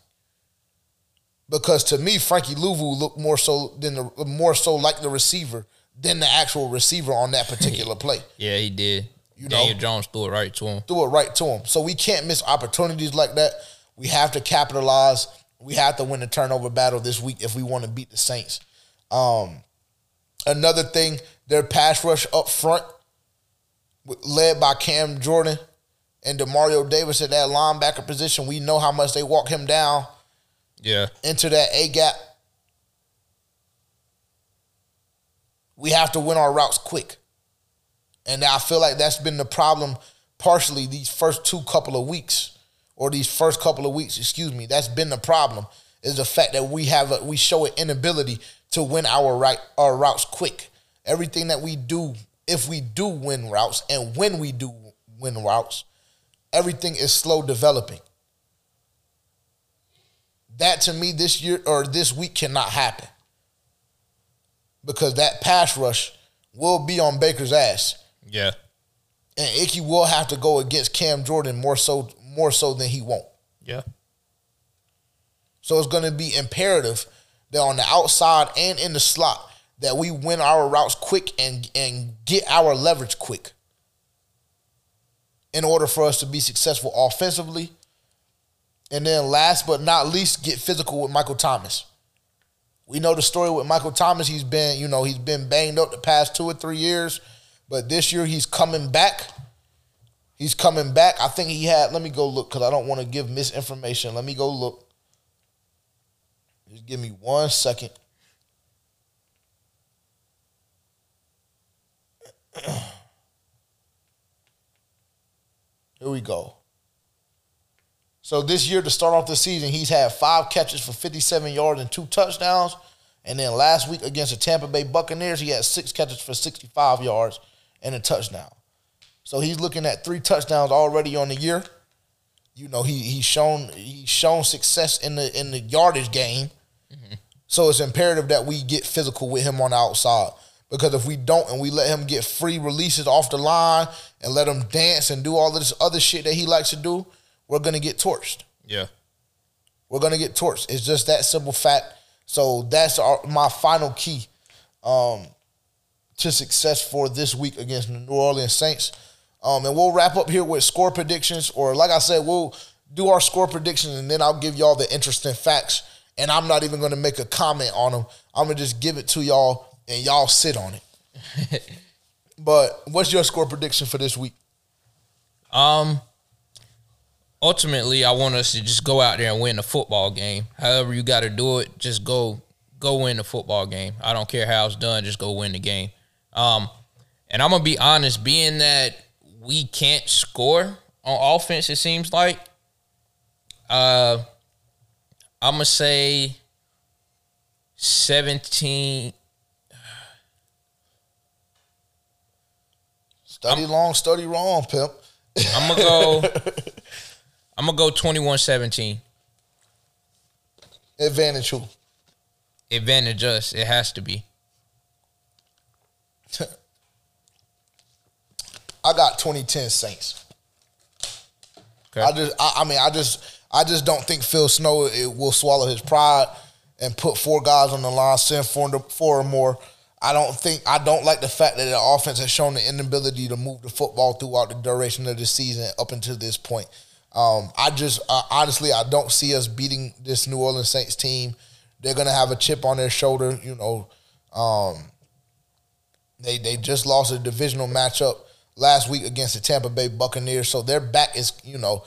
S1: because to me, Frankie Luvu looked more so than the more so like the receiver than the actual receiver on that particular [LAUGHS] play.
S2: Yeah, he did.
S1: You
S2: Daniel
S1: know.
S2: Jones threw it right to him.
S1: Threw it right to him. So we can't miss opportunities like that. We have to capitalize. We have to win the turnover battle this week if we want to beat the Saints. Um, another thing, their pass rush up front, led by Cam Jordan and Demario Davis at that linebacker position. We know how much they walk him down
S2: Yeah.
S1: into that A gap. We have to win our routes quick. And I feel like that's been the problem partially these first two couple of weeks or these first couple of weeks, excuse me. That's been the problem is the fact that we have a, we show an inability to win our right our routes quick. Everything that we do if we do win routes and when we do win routes, everything is slow developing that to me this year or this week cannot happen because that pass rush will be on Baker's ass,
S2: Yeah.
S1: and Icky will have to go against Cam Jordan more so more so than he won't.
S2: Yeah.
S1: So it's going to be imperative that on the outside and in the slot that we win our routes quick and and get our leverage quick in order for us to be successful offensively. And then last but not least, get physical with Michael Thomas. We know the story with Michael Thomas. He's been, you know, he's been banged up the past two or three years, but this year he's coming back. He's coming back. I think he had. Let me go look because I don't want to give misinformation. Let me go look. Just give me one second. Here we go. So this year, to start off the season, he's had five catches for 57 yards and two touchdowns. And then last week against the Tampa Bay Buccaneers, he had six catches for 65 yards and a touchdown. So he's looking at three touchdowns already on the year. You know, he he's shown he's shown success in the in the yardage game. So it's imperative that we get physical with him on the outside. Because if we don't and we let him get free releases off the line and let him dance and do all this other shit that he likes to do, we're gonna get torched.
S2: Yeah.
S1: We're gonna get torched. It's just that simple fact. So that's our, my final key um, to success for this week against the New Orleans Saints. Um, and we'll wrap up here with score predictions, or like I said, we'll do our score predictions, and then I'll give y'all the interesting facts. And I'm not even gonna make a comment on them. I'm gonna just give it to y'all, and y'all sit on it. [LAUGHS] but what's your score prediction for this week?
S2: Um. Ultimately, I want us to just go out there and win the football game. However, you got to do it. Just go, go win the football game. I don't care how it's done. Just go win the game. Um, and I'm gonna be honest. Being that we can't score on offense, it seems like. Uh, I'm gonna say seventeen.
S1: Study long, study wrong, pimp.
S2: I'm gonna go. [LAUGHS] I'm gonna go 21-17.
S1: Advantage who?
S2: Advantage us. It has to be. [LAUGHS]
S1: I got 2010 Saints.
S2: Okay.
S1: I just, I, I mean, I just, I just don't think Phil Snow it will swallow his pride and put four guys on the line, send four, four or more. I don't think, I don't like the fact that the offense has shown the inability to move the football throughout the duration of the season up until this point. Um, I just, uh, honestly, I don't see us beating this New Orleans Saints team. They're gonna have a chip on their shoulder, you know. Um, they they just lost a divisional matchup last week against the Tampa Bay Buccaneers, so their back is you know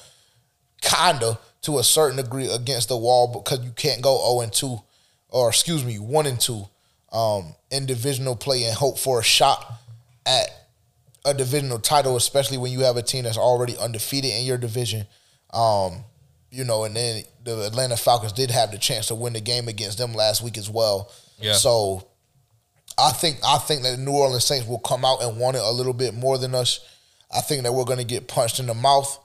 S1: kinda to a certain degree against the wall because you can't go zero and two, or excuse me, one and two um, in divisional play and hope for a shot at a divisional title, especially when you have a team that's already undefeated in your division. Um, you know, and then the Atlanta Falcons did have the chance to win the game against them last week as well.
S2: Yeah.
S1: So I think I think that the New Orleans Saints will come out and want it a little bit more than us. I think that we're going to get punched in the mouth.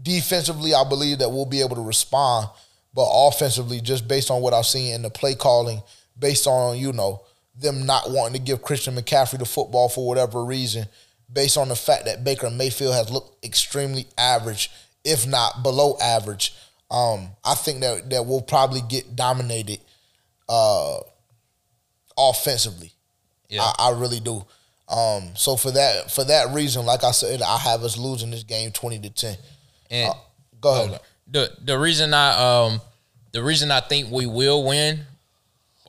S1: Defensively, I believe that we'll be able to respond, but offensively, just based on what I've seen in the play calling, based on you know them not wanting to give Christian McCaffrey the football for whatever reason, based on the fact that Baker Mayfield has looked extremely average, if not below average. Um, I think that that we'll probably get dominated uh, offensively.
S2: Yeah.
S1: I, I really do. Um, so for that for that reason, like I said, I have us losing this game twenty to ten.
S2: And
S1: Uh, Go ahead.
S2: the the reason I um the reason I think we will win,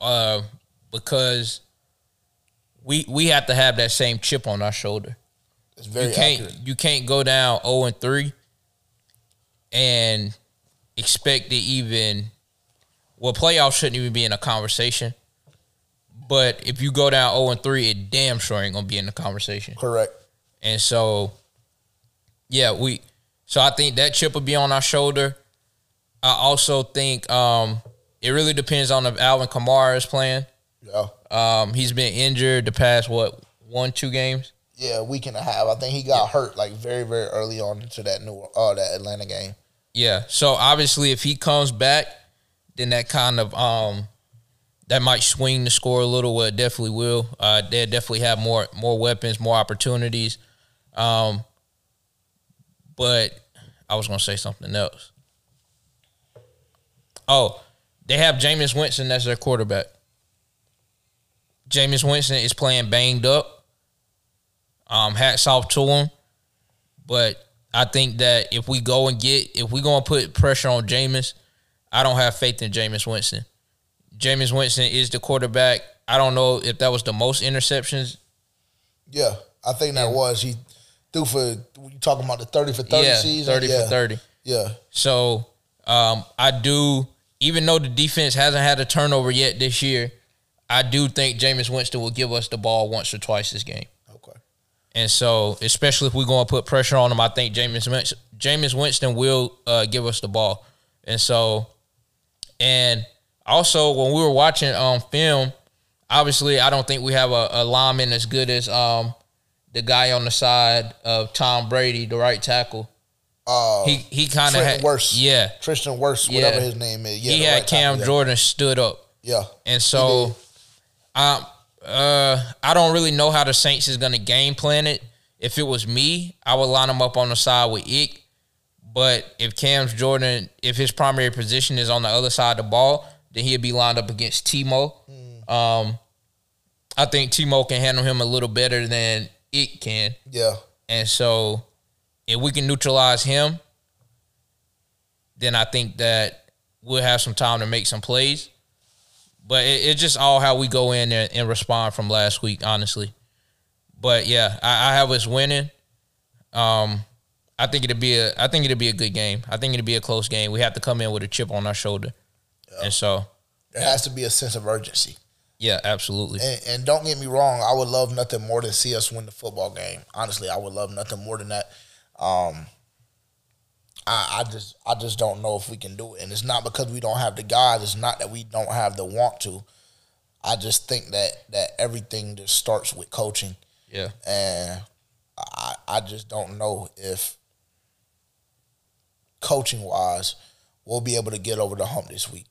S2: uh, because we we have to have that same chip on our shoulder.
S1: It's very
S2: you can't
S1: accurate.
S2: you can't go down zero and three and expect to even well playoffs shouldn't even be in a conversation. But if you go down zero and three, it damn sure ain't gonna be in the conversation.
S1: Correct.
S2: And so, yeah, we. So I think that chip will be on our shoulder. I also think um, it really depends on if Alvin Kamara is playing.
S1: Yeah.
S2: Um, he's been injured the past what one two games.
S1: Yeah, a week and a half. I think he got hurt like very, very early on into that new uh that Atlanta game.
S2: Yeah. So obviously, if he comes back, then that kind of um, that might swing the score a little. Well, it definitely will. Uh, they definitely have more more weapons, more opportunities. Um, but I was gonna say something else. Oh, they have Jameis Winston as their quarterback. Jameis Winston is playing banged up. Um, hats off to him. But I think that if we go and get, if we're going to put pressure on Jameis, I don't have faith in Jameis Winston. Jameis Winston is the quarterback. I don't know if that was the most interceptions.
S1: Yeah, I think that was he threw for you talking about the thirty for thirty
S2: yeah,
S1: season.
S2: 30
S1: yeah.
S2: for 30.
S1: Yeah,
S2: So um, I do, even though the defense hasn't had a turnover yet this year, I do think Jameis Winston will give us the ball once or twice this game.
S1: okay.
S2: And so, especially if we're going to put pressure on him, I think Jameis Winston, Jameis Winston will uh, give us the ball. And so, and also when we were watching um film, obviously I don't think we have a, a lineman as good as um the guy on the side of Tom Brady, the right tackle.
S1: Uh,
S2: He he kind of had
S1: worse.
S2: yeah.
S1: Tristan Wirfs,
S2: Yeah.
S1: whatever his name is. Yeah,
S2: he had
S1: right
S2: Cam
S1: tackle, yeah.
S2: Jordan stood up.
S1: Yeah,
S2: And so, um, uh, I don't really know how the Saints is going to game plan it. If it was me, I would line him up on the side with Ick. But if Cam's Jordan, if his primary position is on the other side of the ball, then he'd be lined up against Timo. Um, I think Timo can handle him a little better than it can.
S1: yeah,
S2: And so, if we can neutralize him, then I think that we'll have some time to make some plays. But it, it's just all how we go in there and respond from last week, honestly. But yeah, I, I have us winning. Um, I think it'll be a I think it'll be a good game. I think it'll be a close game. We have to come in with a chip on our shoulder, and so
S1: there has to be a sense of urgency.
S2: yeah, absolutely.
S1: And, and don't get me wrong, I would love nothing more than see us win the football game. Honestly, I would love nothing more than that. Um, I, I just I just don't know if we can do it, and it's not because we don't have the guys. It's not that we don't have the want to. I just think that that everything just starts with coaching,
S2: Yeah,
S1: and I I just don't know if coaching wise we'll be able to get over the hump this week.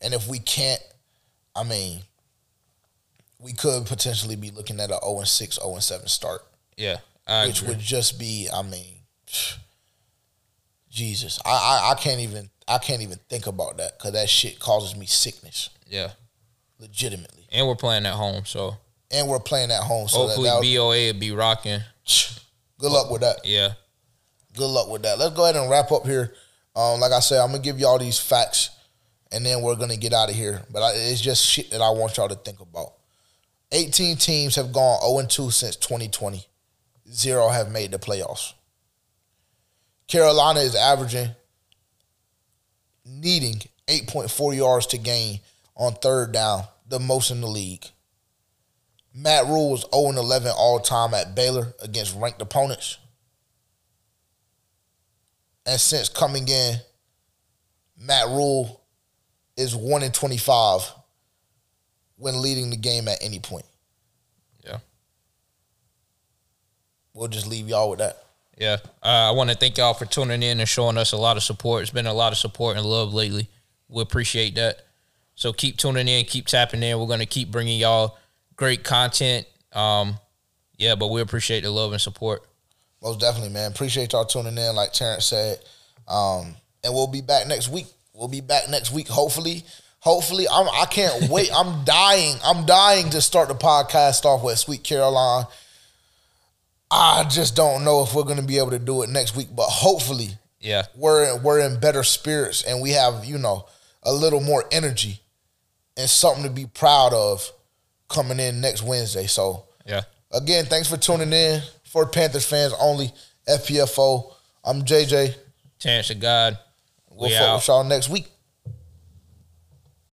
S1: And if we can't, I mean, we could potentially be looking at a 0 and 6, 0 and 7 start,
S2: yeah. I
S1: which
S2: agree.
S1: would just be, I mean, Jesus, I, I I can't even I can't even think about that because that shit causes me sickness,
S2: yeah,
S1: legitimately.
S2: and we're playing at home, so
S1: And we're playing at home, so that,
S2: hopefully
S1: that
S2: BOA will be rocking. [SNIFFS]
S1: good luck with that.
S2: Yeah,
S1: Good luck with that. Let's go ahead and wrap up here. Um, like I said, I'm gonna give y'all these facts, and then we're gonna get out of here. But I, it's just shit that I want y'all to think about. 18 teams have gone 0 2 since 2020. Zero have made the playoffs. Carolina is averaging, needing 8.4 yards to gain on third down, the most in the league. Matt Rhule was 0 11 all time at Baylor against ranked opponents. And since coming in, Matt Rhule is 1 in 25 when leading the game at any point.
S2: yeah.
S1: We'll just leave y'all with that.
S2: Yeah, uh, I want to thank y'all for tuning in and showing us a lot of support. It's been a lot of support and love lately. We appreciate that. So keep tuning in, keep tapping in. We're gonna keep bringing y'all great content. Um, yeah, but we appreciate the love and support.
S1: Most definitely, man. Appreciate y'all tuning in. Like Terrence said, um, and we'll be back next week. We'll be back next week. Hopefully, hopefully. I'm. I can't wait. I'm [LAUGHS] dying. I'm dying to start the podcast off with Sweet Caroline. I just don't know if we're going to be able to do it next week, but hopefully,
S2: Yeah.
S1: we're we're in better spirits and we have you know a little more energy and something to be proud of coming in next Wednesday. So
S2: Yeah.
S1: again, thanks for tuning in for Panthers fans only. FPFO. I'm JJ.
S2: Chance of God.
S1: We'll
S2: We
S1: fuck
S2: out.
S1: with y'all next week.